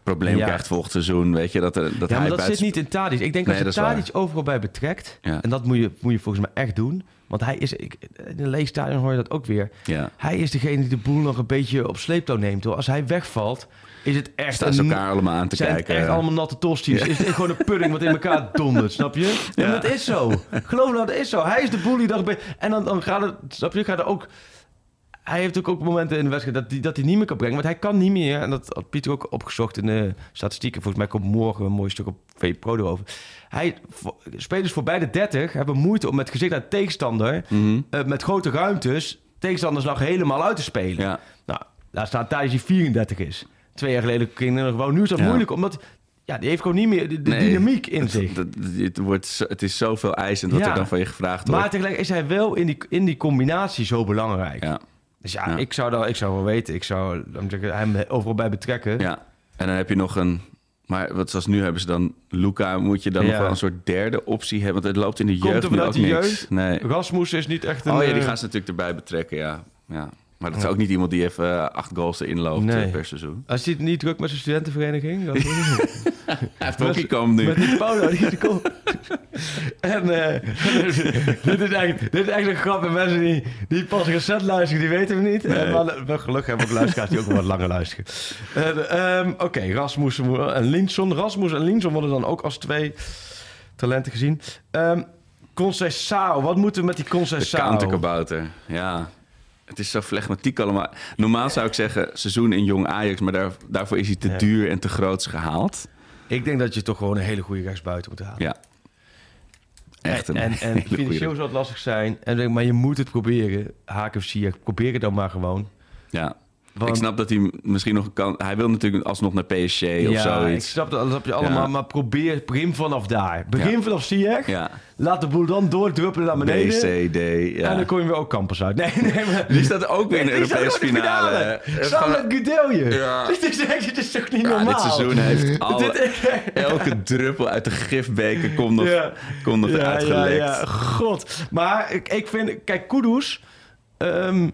probleem Ja. krijgt volgend seizoen. Weet je, dat, er, dat Ja, hij maar dat buiten- zit niet in Tadic. Ik denk Nee, dat je. Tadic overal bij betrekt... Ja. en dat moet je, moet je volgens mij echt doen... want hij is... Ik, in een leeg stadion hoor je dat ook weer. Ja. Hij is degene die de boel nog een beetje op sleeptouw neemt. Hoor. Als hij wegvalt, is het echt... Staan ze elkaar allemaal aan te zijn kijken. echt allemaal natte tosti's. Is het gewoon een pudding wat in elkaar dondert, snap je? Maar dat is zo. Geloof nou, dat is zo. Hij is de boel die dag bij... En dan, dan gaat het, snap je, gaat er ook... Hij heeft ook, ook momenten in de wedstrijd dat hij, dat hij niet meer kan brengen. Want hij kan niet meer, en dat had Pieter ook opgezocht in de statistieken. Volgens mij komt morgen een mooi stuk op V Pro erover. Hij, voor- spelers voorbij de 30 hebben moeite om met gezicht naar de tegenstander... Mhm. eh, met grote ruimtes tegenstanders nog helemaal uit te spelen. Ja. Nou, daar staat Thijs die 34 is. Twee jaar geleden ging er gewoon. Nu is dat Ja. moeilijk, omdat ja, die heeft gewoon niet meer de, de Nee. dynamiek in zich. Dat- dat- het, wordt, zo- het is zoveel eisend wat Ja. er dan van je gevraagd Maar wordt. tegelijk is hij wel in die, in die combinatie zo belangrijk. Ja. Dus ja, Ja. Ik, zou dat, ik zou wel weten. Ik zou hem overal bij betrekken. ja. En dan heb je nog een... Maar wat zoals nu hebben ze dan... Luca moet je dan nog wel een soort derde optie hebben. Want het loopt in de Komt jeugd er nu vanuit ook de niks. jeugd? Nee. Rasmus is niet echt een... Oh ja, die eh, gaan ze natuurlijk erbij betrekken, ja. ja. Maar dat is ook niet iemand die even eh, acht goals erin loopt Nee. eh, per seizoen. Als hij het niet druk met zijn studentenvereniging... Dan Hij heeft hockeykamp nu. Met die Paulo die komt. en eh, dit, is echt, dit is echt een grap. En mensen die, die pas recent luisteren, die weten we niet. En maar, wel gelukkig hebben we ook luisteraars die ook wel wat langer luisteren. En, ehm, Oké, Rasmus en Linson. Rasmus en Linson worden dan ook als twee talenten gezien. Ehm Concessao, wat moeten we met die De Concessao? counterkabouter, ja. Het is zo flegmatiek allemaal. Normaal zou ik zeggen seizoen in jong Ajax... maar daar, daarvoor is hij te Ja. duur en te groots gehaald. Ik denk dat je toch gewoon een hele goede rechtsbuiten moet halen. Ja. Echt een en, en, en financieel zou het lastig zijn. En, denk, maar je moet het proberen. Haak of Ziyech, probeer het dan maar gewoon. Ja. Want- Ik snap dat hij misschien nog kan... Hij wil natuurlijk alsnog naar PSG of ja, ik zoiets. snap dat, dat snap je allemaal. Ja. Maar probeer, begin vanaf daar. Begin Ja. vanaf Ziyech. Ja. Laat de boel dan doordruppelen naar B, beneden. C, D, ja. En dan kom je weer ook campus uit. Nee, nee, maar... Die staat ook weer in de Europese finale. finale. Samen met Gudelje. Ja. Dit is echt, dit is toch niet normaal? dit seizoen heeft alle, elke druppel uit de gifbeker komt nog, Ja. komt nog ja, eruit ja, gelekt. ja, god. Maar ik, ik vind... Kijk, Kudus... ehm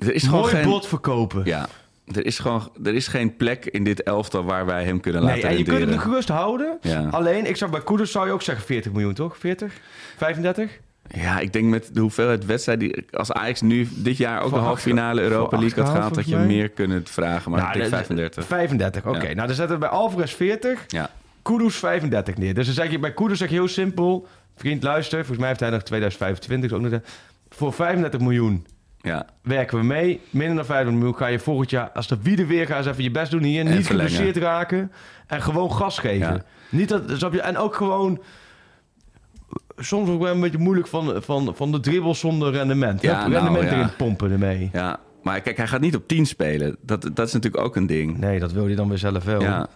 Er is gewoon mooi geen... bot verkopen. Ja, er is gewoon er is geen plek in dit elftal waar wij hem kunnen Nee, laten en je kunt hem gerust houden. Ja. Alleen, ik zou bij Kudus zou je ook zeggen 40 miljoen, toch? 40? 35? Ja, ik denk met de hoeveelheid wedstrijden... Als Ajax nu dit jaar ook de halve finale Europa League had gehaald... dat je mij. meer kunt vragen. Maar ik denk de- 35. 35, oké. Ja. Nou, dan zetten we bij Alvarez 40, Ja, Kudus 35 neer. Dus dan zeg je bij Kudus zeg je heel simpel... Vriend, luister. Volgens mij heeft hij nog 2025. Ook nog voor 35 miljoen ja. werken we mee. Minder dan 50 miljoen ga je volgend jaar... Als de wiede weer gaat, eens even je best doen hier. En Niet geblesseerd raken. En gewoon gas geven. Ja. Niet dat, snap je? En ook gewoon... Soms ook wel een beetje moeilijk van, van, van de dribbel zonder rendement. Ja, Hup, nou, rendement ja. erin pompen ermee. ja. Maar kijk, hij gaat niet op 10 spelen. Dat, dat is natuurlijk ook een ding. Nee, dat wil je dan weer zelf wel. Ja.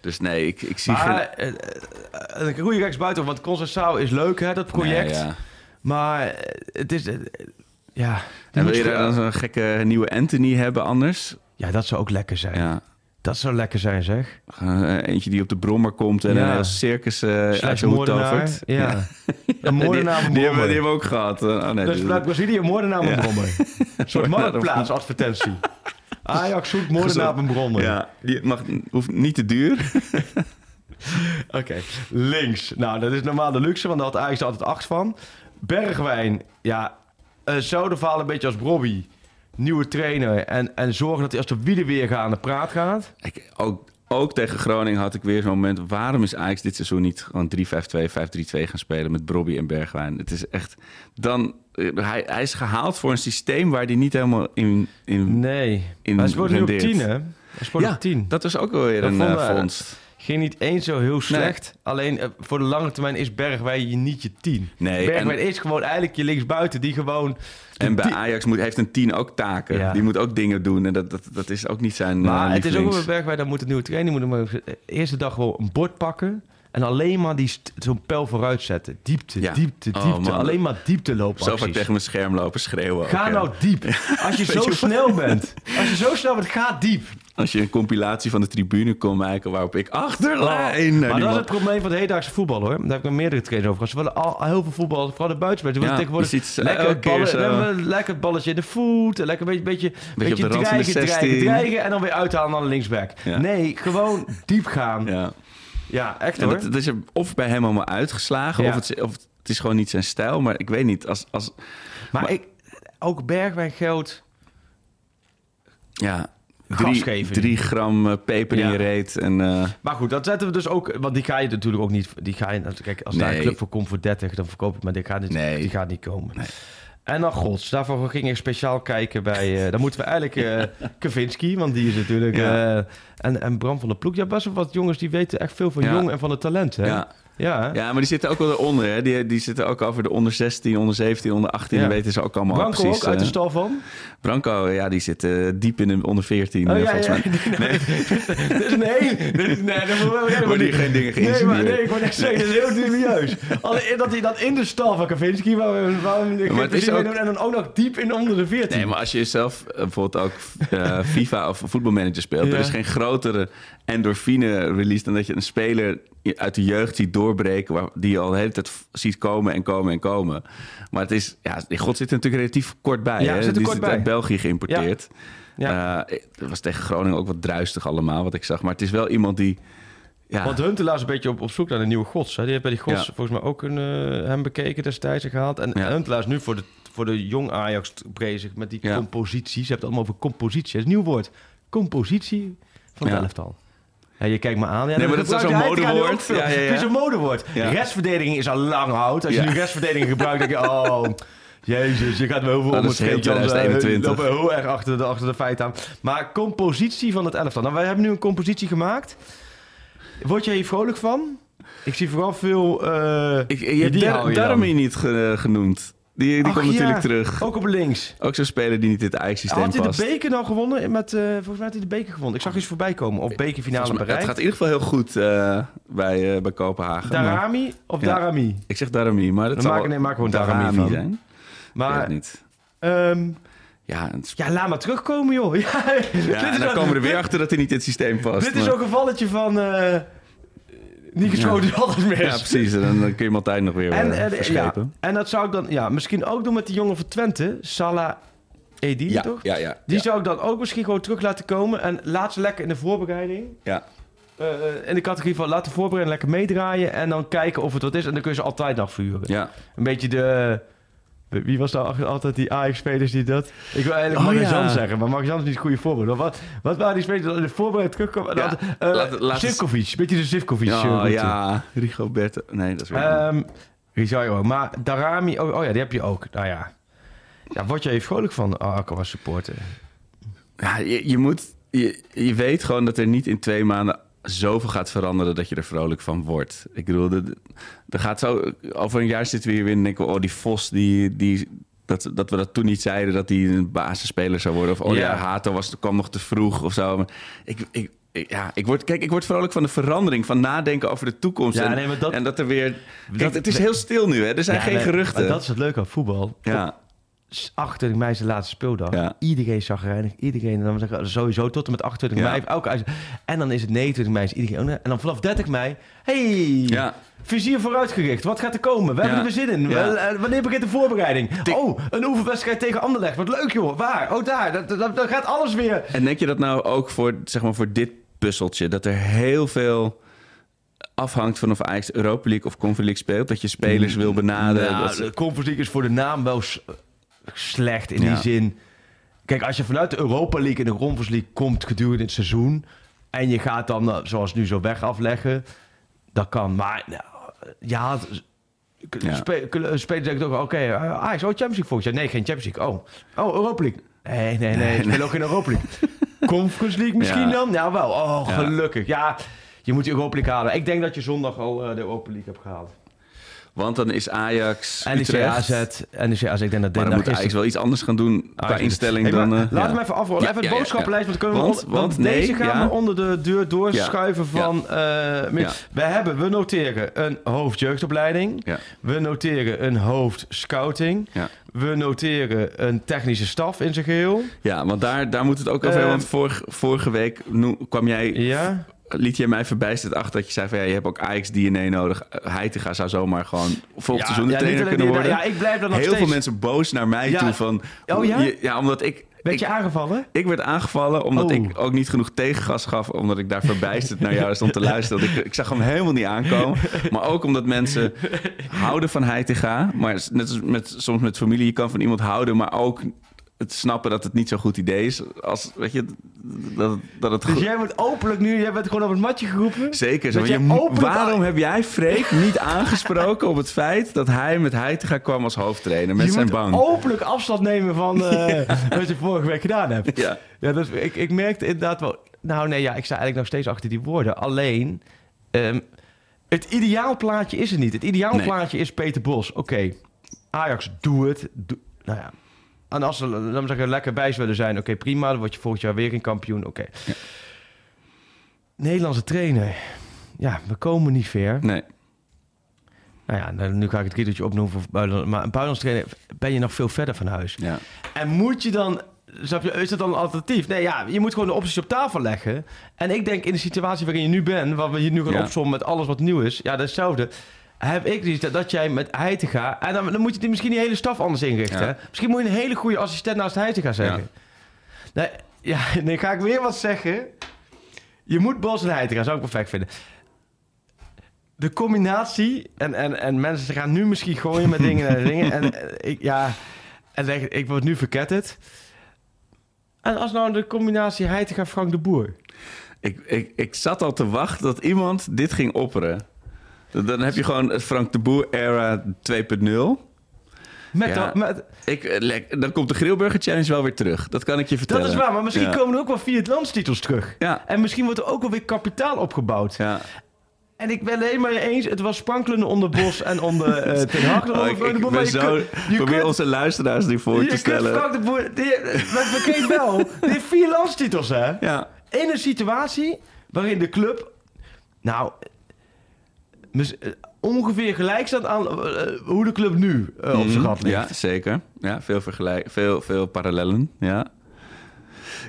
Dus nee, ik, ik zie geen... Maar eh, eh, een goede rechtsbuiten, want Concessao is leuk, hè, dat project. Nee, ja. Maar eh, het is... ja, En wil je je- daar dan zo'n gekke nieuwe Anthony hebben anders? ja, dat zou ook lekker zijn. Ja. Dat zou lekker zijn, zeg. Eh, eentje die op de brommer komt en Ja. een circus eh uit de hoed tovert. Ja. Een moordenaar die, die, hebben, brommer. die hebben we ook gehad. Eh, Oh, nee, Dus vanuit Brazilië, een moordenaar op een brommer. Een soort marktplaatsadvertentie. Ajax zoekt moordenaar op een brommer. Ja, die mag, hoeft niet te duur. Oké, links. Nou, dat is normaal de luxe, want daar had Ajax er altijd acht van. Bergwijn, ja, uh, zouden falen een beetje als Bobby. Nieuwe trainer. En, en zorgen dat hij als de wielen weer gaan aan de praat gaat. Ik, ook, ook tegen Groningen had ik weer zo'n moment. Waarom is Ajax dit seizoen niet gewoon 3-5-2, 5-3-2 gaan spelen met Brobby en Bergwijn? Het is echt. Dan, eh, hij, hij is gehaald voor een systeem waar hij niet helemaal in. in Nee. In hij speelt nu op rendeert. 10, hè? Hij ja, op 10. dat was ook wel weer Dat een eh, vondst. Ging niet eens zo heel slecht. Alleen eh, voor de lange termijn is Bergwijn je niet je 10. Nee, Bergwijn en- is gewoon eigenlijk je linksbuiten die gewoon... En bij Ajax moet, heeft een 10 ook taken. Ja. Die moet ook dingen doen. En dat, dat, dat is ook niet zijn. Maar eh, het is ook wel bij Bergwijn, dan moet het nieuwe trainer moet hem maar de eerste dag gewoon een bord pakken. En alleen maar die zo'n pijl vooruit zetten. Diepte, Ja. diepte, Oh, diepte. alleen maar diepte lopen. Zo vaak tegen mijn scherm lopen schreeuwen. ook, Ga ja. nou diep. Als je zo snel bent. Als je zo snel bent, ga diep. Als je een compilatie van de tribune kon maken waarop ik achterlijn... naar maar dat is het probleem van het hedendaagse voetbal hoor. Daar heb ik meerdere trainers over gehad. Ze willen al heel veel voetbal, vooral de buitenspelers. Ze willen Ja, tegenwoordig ze lekker, het ballen, lekker het balletje in de voet. Lekker een beetje, beetje, beetje, de de dreigen, 16. dreigen, dreigen. En dan weer uithalen naar de linksback. Nee, gewoon diep gaan. Ja, Ja. echt hoor. dat, dat is er of bij hem allemaal uitgeslagen, Ja. of, het, of het is gewoon niet zijn stijl. Maar ik weet niet, als... als maar, maar- ik, ook Bergwijn geldt. ja, drie, drie gram eh, peper in Ja. je reet en... eh, Maar goed, dat zetten we dus ook. Want die ga je natuurlijk ook niet. Die ga je, kijk, als daar een club voor komt voor 30, dan verkoop ik. Maar die gaat niet, Nee. die gaat niet komen. Nee. En dan gods, daarvoor ging ik speciaal kijken bij. eh dan moeten we eigenlijk eh Kavinski, want die is natuurlijk. Ja. eh, en, en Bram van der Ploeg. Ja, best wel wat jongens die weten echt veel van Ja. jong en van het talent. Hè? ja. Ja. ja, maar die zitten ook wel eronder. Hè? Die, die zitten ook over de onder 16, onder 17, onder 18. Ja. Dat weten ze ook allemaal Branco precies. ook uit de eh. stal van. Branco, ja, die zit eh, diep in de onder 14, Oh eh, ja, volgens ja. mij. Nee, nee, nee, dat moet helemaal Worden hier geen dingen Nee, maar, geïnsinueerd. nee, ik wou net zeggen, dat is heel dubieus. Alleen dat hij dan in de stal van Kavinski, waar we, waar we Maar het is ook- en dan ook nog diep in onder de 14. Nee, maar als je zelf bijvoorbeeld ook eh, FIFA of voetbalmanager speelt, er is geen grotere endorfine-release dan dat je een speler uit de jeugd ziet doorbreken, waar, die je al de hele tijd ziet komen en komen en komen. Maar het is, ja, die God zit er natuurlijk relatief kort bij. Ja, hè? zit er die kort zit bij. uit België geïmporteerd. Ja. Eh, het was tegen Groningen ook wat druistig allemaal, wat ik zag. Maar het is wel iemand die... Ja, Want Huntelaar is een beetje op, op zoek naar een nieuwe gods. Hè? Die heeft bij die gods Ja. volgens mij ook een, eh, hem bekeken destijds en gehaald. En Ja. Huntelaar is nu voor de, voor de jong Ajax bezig met die Ja. compositie. Ze hebben het allemaal over compositie. Dat is een nieuw woord. Compositie van het elftal. Ja, je kijkt me aan. Ja, Nee, maar dat is zo'n modewoord. Ja, ja, ja. Het is een modewoord. Restverdediging is al lang oud. Als je nu restverdediging gebruikt, denk je... Oh, jezus, je gaat wel heel veel Dat om het heel scheetje. anders, eh, 2021. lopen heel erg achter de, achter de feiten aan. Maar compositie van het elftal. Nou, wij hebben nu een compositie gemaakt. Word je hier vrolijk van? Ik zie vooral veel... eh, ik, je hebt niet ge- genoemd. Die, die Ach, komt ja, natuurlijk terug. Ook op links. Ook zo'n speler die niet in het Ajax-systeem Had hij de past. beker nou gewonnen? Met, eh, volgens mij had hij de beker gewonnen. Ik zag iets voorbij komen. Of bekerfinale mij-. Het gaat in ieder geval heel goed eh, bij, eh, bij Kopenhagen. maar- Darami of Ja. Darami? ik zeg Darami, maar dat zal maak- nee, maak gewoon Darami van. zijn. Maar niet. ehm, Ja, het is- ja, laat maar terugkomen, joh. Ja, ja, is en dan komen we er weer achter dat hij niet in het systeem past. Dit is maar- ook een valletje van... niet geschoten is altijd mis. Ja, precies. En dan, kun je hem altijd nog weer En, eh, eh, ja, en dat zou ik dan ja, misschien ook doen met die jongen van Twente. Salah Edin, Ja, toch? ja, ja. Die ja, zou ik dan ook misschien gewoon terug laten komen. En laat ze lekker in de voorbereiding. ja. eh, in de categorie van laten voorbereiden, lekker meedraaien. En dan kijken of het wat is. En dan kun je ze altijd afvuren. ja. Een beetje de... Wie was nou altijd die Ajax-spelers die dat... Ik wil eigenlijk Oh, ja. zeggen, maar Magazan is niet een goede voorbeeld. Wat, wat waren die spelers die in de voorbereiding terugkomen? En Ja, eh, laat- laat- Sivkovic, beetje de Sivkovic. eh, Oh, ja, Rigoberto. Nee, dat is weer... Ehm Rizardo, maar Darami, oh, oh ja, die heb je ook. Nou ja, ja word je even vrolijk van oh, Aqua supporter? ja, je, je moet... Je, je weet gewoon dat er niet in twee maanden zoveel gaat veranderen dat je er vrolijk van wordt. Ik bedoel, er gaat zo... Over een jaar zitten we hier weer en denken. Oh, die Vos, die... die dat, dat we dat toen niet zeiden, dat hij een basisspeler zou worden. Of, oh ja, Ja. Hato was, kwam nog te vroeg of zo. Maar ik, ik, ja, ik word, kijk, ik word vrolijk van de verandering, van nadenken over de toekomst. Ja, en, nee, dat- en dat er weer... Dat- Dat, het is heel stil nu, hè? Er zijn Ja, geen nee, geruchten. maar dat is het leuke aan voetbal. Ja, 28 mei is de laatste speeldag. Ja. Iedereen zag reinig, iedereen. En dan zeggen we sowieso tot en met 28 Ja. mei. Elke. En dan is het 29 mei is iedereen. En dan vanaf 30 mei. Hey, ja. vizier vooruitgericht. Wat gaat er komen? We hebben Ja. er zin in. Ja. Wel, eh, Wanneer begint de voorbereiding? Tik- Oh, een oefenwedstrijd tegen Anderlecht. Wat leuk joh. Waar? Oh, daar. Dat, dat, dat gaat alles weer. En denk je dat nou ook voor, zeg maar, voor dit puzzeltje... dat er heel veel afhangt van of Ajax Europa League of Conference League speelt? Dat je spelers wil benaderen? Nou, dat de Conference League is voor de naam wel slecht in Ja. die zin. Kijk, als je vanuit de Europa League en de Conference League komt gedurende het seizoen... en je gaat dan, eh, zoals nu, zo weg afleggen... dat kan. Maar nou, ja, k- Ja. spe- k- spelers denken ook... oké, eh, Ajax, oh, Champions League volgens jaar. Nee, geen Champions League. Oh, oh Europa League. Nee, nee, nee. Ik speel ook in Europa League. Conference League misschien Ja. dan? Ja, wel. Oh, gelukkig. Ja, je moet de Europa League halen. Ik denk dat je zondag al eh, de Europa League hebt gehaald. Want dan is Ajax, NEC Utrecht. AZ, NEC AZ, ik denk dat dit Maar dan moet Ajax wel iets anders gaan doen qua Ah, instelling Hey, dan... maar eh, laten ja. we even afrollen. Ja, even het ja, boodschappenlijst. Want, kunnen we Want- on- want want nee, deze gaan we onder de deur doorschuiven van... eh. We hebben, we noteren een hoofdjeugdopleiding. We noteren een hoofdscouting. We noteren een technische staf in zijn geheel. Ja, want daar, daar moet het ook over hebben. Ehm, Want vorige, vorige week kwam jij, Ja. Liet jij mij verbijsterd achter dat je zei van ja, je hebt ook Ajax-DNA nodig. Heitinga zou zomaar gewoon volgend seizoen de ja, trainer kunnen worden. Ja, ik blijf dan nog Heel steeds... veel mensen boos naar mij Ja. toe van... Oh ja? je- ja, omdat ik... Werd je aangevallen? ik werd aangevallen omdat Oh. ik ook niet genoeg tegengas gaf. Omdat ik daar verbijsterd naar jou stond te luisteren. Dat Ik, ik zag hem helemaal niet aankomen. Maar ook omdat mensen houden van Heitinga. Maar net als met, soms met familie, je kan van iemand houden, maar ook het snappen dat het niet zo'n goed idee is. Als, weet je, dat, dat het Dus jij wordt openlijk nu... Jij bent gewoon op het matje geroepen? Zeker zo. Je openlijk- waarom heb jij Freek niet aangesproken op het feit dat hij met Heitinga kwam als hoofdtrainer met je zijn moet bank? openlijk afstand nemen van eh, wat je vorige week gedaan hebt. Ja. Ja, dat, ik, ik merkte inderdaad wel... Nou nee, ja, ik sta eigenlijk nog steeds achter die woorden. Alleen, ehm, het ideaalplaatje is er niet. Het ideaalplaatje is Peter Bos. Oké, Ajax, doe het. Doe, nou ja. En als ze, laten we zeggen, lekker bij willen zijn... Oké, prima. Dan word je volgend jaar weer een kampioen. Oké. Nederlandse trainer. Ja, we komen niet ver. Nee. Nou ja, nou, nu ga ik het riedeltje opnoemen voor buitenland. Maar een buitenlands trainer ben je nog veel verder van huis. Ja. En moet je dan... Is dat dan een alternatief? Nee, ja, je moet gewoon de opties op tafel leggen. En ik denk in de situatie waarin je nu bent... waar we hier nu gaan Ja. opzommen met alles wat nieuw is... ja, dat is hetzelfde. Heb ik dus dat, dat jij met Heitinga... en dan, dan moet je die misschien die hele staf anders inrichten. Ja. Misschien moet je een hele goede assistent naast Heitinga zeggen. Nee, ja, nee, ga ik weer wat zeggen. Je moet Bos en Heitinga, zou ik perfect vinden. De combinatie, en, en, en mensen gaan nu misschien gooien met dingen en dingen. En eh, ik, ja, en ik word nu verketterd. En als nou de combinatie Heitinga Frank de Boer. Ik, ik, ik zat al te wachten dat iemand dit ging opperen. Dan heb je gewoon het Frank de Boer era 2.0. Met Ja. dat, met, Ik, eh, dan komt de Grillburger Challenge wel weer terug. Dat kan ik je vertellen. dat is waar, maar misschien Ja. komen er ook wel vier landstitels terug. Ja. En misschien wordt er ook wel weer kapitaal opgebouwd. Ja. En ik ben helemaal mee eens, het was sprankelende onder Bos en onder eh Ten Hag. Oh, ik, ik ben zo... probeer onze luisteraars nu voor je te stellen. Frank de Boer... Die, maar vergeet wel, die heeft vier landstitels, hè? Ja. In een situatie waarin de club... Nou... eh, ongeveer gelijk staat aan eh, hoe de club nu eh, op zijn gat ligt. Ja, zeker. Ja, veel, vergelijk, veel, veel parallellen. Ja.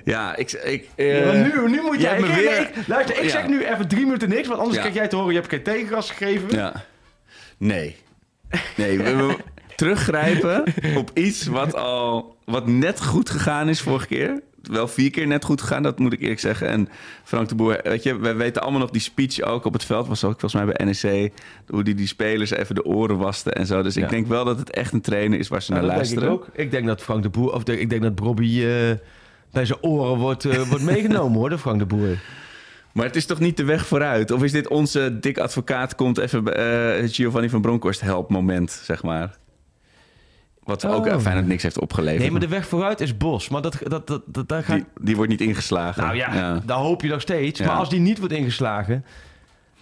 Ja, ik... ik eh, Ja, nu, nu moet je jij... me ik- weer- ik- luister, ik Ja. zeg nu even drie minuten niks, want anders Ja. krijg jij te horen... je hebt geen tegengas gegeven. Ja. Nee. Nee, we, we teruggrijpen op iets wat al wat net goed gegaan is vorige keer. Wel vier keer net goed gegaan, dat moet ik eerlijk zeggen. En Frank de Boer, weet je, we weten allemaal nog die speech ook op het veld. Was ook volgens mij bij NEC. Hoe die die spelers even de oren waste en zo. Dus Ja. ik denk wel dat het echt een trainer is waar ze Nou, naar dat denk luisteren. ik ook. Ik denk dat Frank de Boer... Of de- ik denk dat Robbie eh, bij zijn oren wordt, eh, wordt meegenomen, hoor, de Frank de Boer. Maar het is toch niet de weg vooruit? Of is dit onze dik advocaat komt even eh Giovanni van Bronckhorst help moment, zeg maar? Wat ook Oh. uh, Feyenoord niks heeft opgeleverd. Nee, maar de weg vooruit is Bos. Maar dat, dat, dat, dat, daar die, die wordt niet ingeslagen. Nou ja, daar hoop je nog steeds. Ja. Maar als die niet wordt ingeslagen...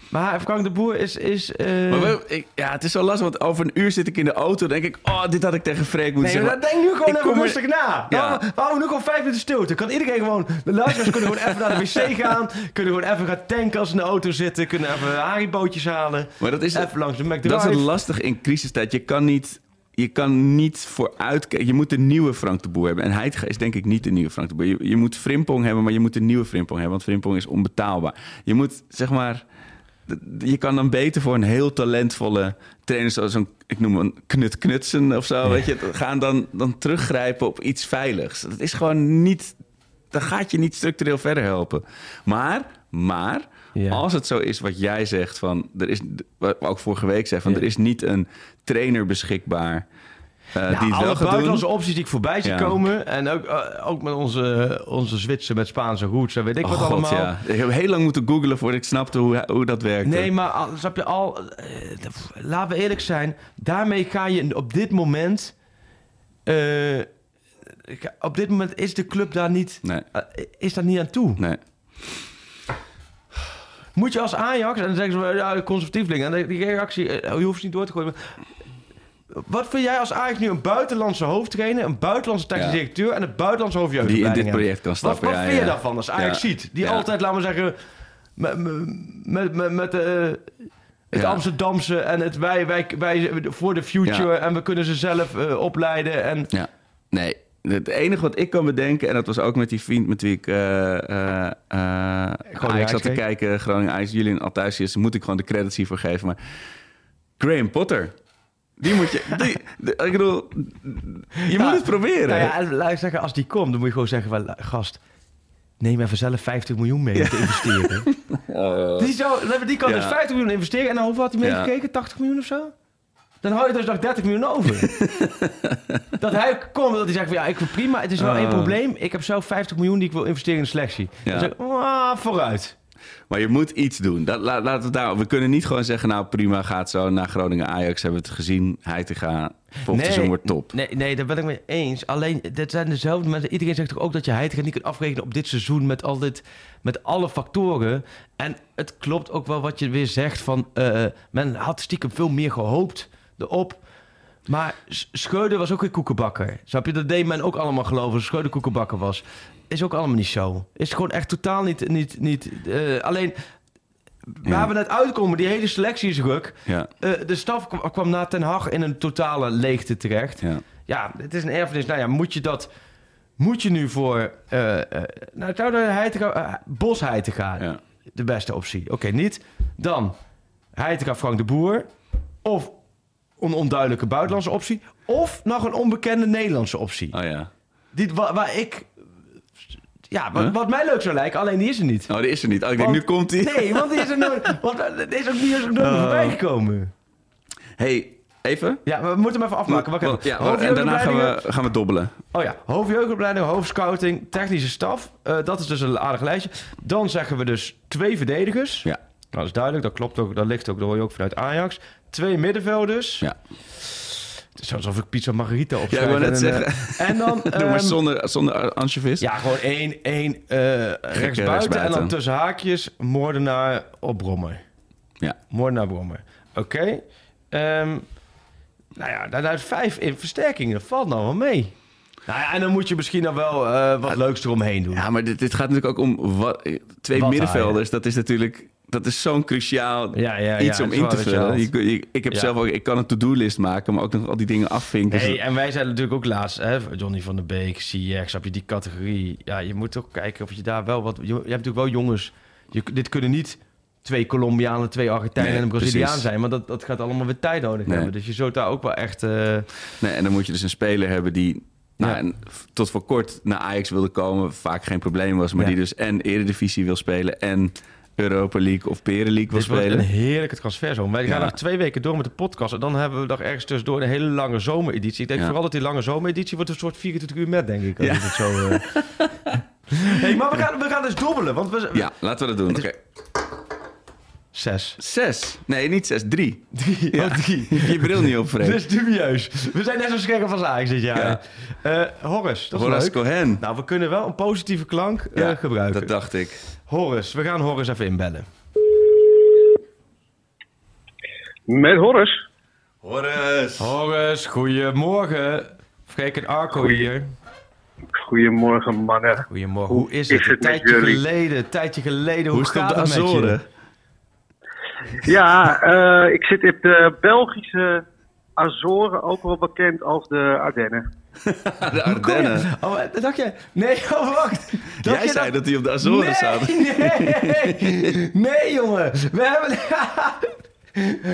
Maar Frank de Boer is... is eh, Maar we- ik, ja, het is zo lastig, want over een uur zit ik in de auto. Dan denk ik, oh, dit had ik tegen Freek moeten Nee, zeggen. maar denk nu gewoon Ik even er- rustig na. Ja. Ja. We houden nu gewoon vijf minuten stilte. Kan iedereen gewoon... De luisteraars kunnen gewoon even naar de wc gaan. Kunnen gewoon even gaan tanken als ze in de auto zitten. Kunnen even haribootjes halen. Maar dat is, Even langs de dat is het lastig in crisistijd. Je kan niet... Je kan niet vooruit kijken. Je moet een nieuwe Frank de Boer hebben. En Heitinga is denk ik niet de nieuwe Frank de Boer. Je, je moet Frimpong hebben, maar je moet een nieuwe Frimpong hebben. Want Frimpong is onbetaalbaar. Je moet, zeg maar... Je kan dan beter voor een heel talentvolle trainer... zoals zo'n, ik noem hem een Knut Knutsen of zo... Weet je, gaan dan, dan teruggrijpen op iets veiligs. Dat is gewoon niet... Dat gaat je niet structureel verder helpen. Maar, maar... Ja. Als het zo is wat jij zegt, van er is, wat ik ook vorige week zei, van Ja. er is niet een trainer beschikbaar eh, Ja, die het alle buitenlandse opties die ik voorbij zie Ja. komen. En ook, eh, ook met onze, onze Zwitser met Spaanse roots en weet ik Oh wat God, allemaal. ja. Ik heb heel lang moeten googlen voordat ik snapte hoe, hoe dat werkte. Nee, maar al- snap je al... eh, laten we eerlijk zijn. Daarmee ga je op dit moment... op dit moment is de club daar niet, Nee, is daar niet aan toe. nee. Moet je als Ajax, en dan zeggen ze, ja, conservatieveling. En die reactie, eh, je hoeft ze niet door te gooien. Wat vind jij als Ajax nu een buitenlandse hoofdtrainer, een buitenlandse technisch Ja. directeur en een buitenlandse Die in dit project kan Wat, stappen. wat ja, vind je daarvan als Ajax Ja. ziet? Die altijd, laten we zeggen, met, met, met, met eh, het Ja. Amsterdamse en het wij, wij, wij voor de future Ja. en we kunnen ze zelf eh, opleiden. En, Ja, nee. Het enige wat ik kan bedenken, en dat was ook met die vriend met wie ik eh eh, eh, Ajax zat te kijken, Groningen Ajax, Julian Althuisius, moet ik gewoon de credits hiervoor geven. Maar Graham Potter, die moet je, die, ik bedoel, je moet het proberen. Nou ja, laat ik zeggen, als die komt, dan moet je gewoon zeggen, van, gast, neem even zelf 50 miljoen mee om te investeren. Die, zou, die kan Ja. dus 50 miljoen investeren en dan hoeveel had hij Ja. meegekeken? 80 miljoen of zo? Dan hou je dus nog 30 miljoen over. dat hij komt, dat hij zegt van ja, ik vind prima, het is wel één Oh. probleem. Ik heb zelf 50 miljoen die ik wil investeren in de selectie. Ja. Dan zeg ik, ah, vooruit. Maar je moet iets doen. Dat, laat, laten we, daar, we kunnen niet gewoon zeggen, nou prima, gaat zo naar Groningen Ajax, hebben we het gezien, hij te gaan, volgend seizoen wordt top. Nee, nee, daar ben ik mee eens. Alleen, dit zijn dezelfde mensen. Iedereen zegt toch ook dat je Heitinga niet kunt afrekenen op dit seizoen met, al dit, met alle factoren. En het klopt ook wel wat je weer zegt van... eh, men had stiekem veel meer gehoopt erop. Maar Schreuder was ook een koekenbakker. Snap je? Dat deed men ook allemaal geloven. dat Schreuder koekenbakker was. Is ook allemaal niet zo. Is gewoon echt totaal niet... niet, niet eh, alleen... Waar we net uitkomen, die hele selectie is ruk. Ja, Eh, de staf kwam, kwam na Ten Hag in een totale leegte terecht. ja. Ja, het is een erfenis. Nou ja, moet je dat... Moet je nu voor... eh nou, zou de Heitinga, Bos Heitinga ja. de beste optie? Oké, niet. Dan Heitinga Frank de Boer. Of een onduidelijke buitenlandse optie. Of nog een onbekende Nederlandse optie. Oh ja. Die, waar, waar ik... Ja, wat, Huh? wat mij leuk zou lijken, alleen die is er niet. Oh, die is er niet. Oh, ik denk, nu komt hij. Nee, want die is er nooit... Want eh, er is ook niet eens nooit Oh. voorbij gekomen. hey, even. Ja, we moeten hem even afmaken. Wacht even. ja, en daarna gaan we, gaan we dobbelen. Oh ja, hoofdjeugdopleiding, hoofdscouting, technische staf. Eh, dat is dus een aardig lijstje. Dan zeggen we dus twee verdedigers. Ja. Nou, dat is duidelijk. Dat klopt ook. Dat ligt ook, dat hoor je ook vanuit Ajax. Twee middenvelders. Ja. Het is alsof ik pizza margarita Ja, opschrijf. ik wou net en, eh, zeggen. En dan... Doe maar ehm, zonder, zonder anchovies. Ja, gewoon één, één eh rechtsbuiten. En dan tussen haakjes moordenaar op Brommer. Ja. Moordenaar Brommer. Oké. Ehm, nou ja, daaruit vijf in versterkingen. Dat valt nou wel mee. Nou ja, en dan moet je misschien dan wel eh, wat leuks eromheen doen. Ja, maar dit, dit gaat natuurlijk ook om wat, twee Wat middenvelders. Dat is natuurlijk dat is zo'n cruciaal Ja, ja, ja, iets om in te vullen. Je, je- ik heb zelf ook, ik kan een to-do-list maken, maar ook nog al die dingen afvinken. Hey, en wij zijn natuurlijk ook laatst, hè, Johnny van der Beek, CX, heb je die categorie. Ja, je moet ook kijken of je daar wel wat... Je, je hebt natuurlijk wel jongens... Je, dit kunnen niet twee Colombianen, twee Argentijnen Nee, en een Braziliaan precies. zijn. Maar dat, dat gaat allemaal weer tijd nodig Nee. hebben. Dus je zult daar ook wel echt... eh, Nee, en dan moet je dus een speler hebben die nou, Ja. tot voor kort naar Ajax wilde komen. Vaak geen probleem was, maar Ja. die dus en Eredivisie wil spelen en Europa League of Peren League wil Dit wordt spelen. een heerlijke transferzomer. Wij gaan nog twee weken door met de podcast. En dan hebben we nog ergens tussendoor een hele lange zomereditie. Ik denk vooral dat die lange zomereditie wordt een soort 24 uur met, denk ik. Als Ja. ik het zo, eh. hey, maar we gaan, we gaan dus dobbelen. Want we, Ja, laten we dat doen. Oké. Zes. Zes. Nee, niet zes. Drie. Drie. Ja. Oh, drie. Je bril niet op, Dat is dubieus. We zijn net zo scherp als Ajax dit jaar. Ja. Eh, Horace, dat is Horace leuk. Cohen. Nou, we kunnen wel een positieve klank eh, gebruiken. dat dacht ik. Horace, we gaan Horace even inbellen. Met Horace. Horace. Horace, goedemorgen. Freek en Arco hier. Goedemorgen, mannen. Goedemorgen. Hoe is is het? het Een tijdje geleden, een tijdje geleden. Hoe, Hoe gaat de het met je? Azoren? Ja, eh, ik zit op de Belgische Azoren, ook wel bekend als de Ardennen. De Ardennen. Oh, eh, dacht je? Nee, oh, wacht. Dacht Jij zei dat- dat hij op de Azoren nee, zat. Nee, nee, jongen. We hebben...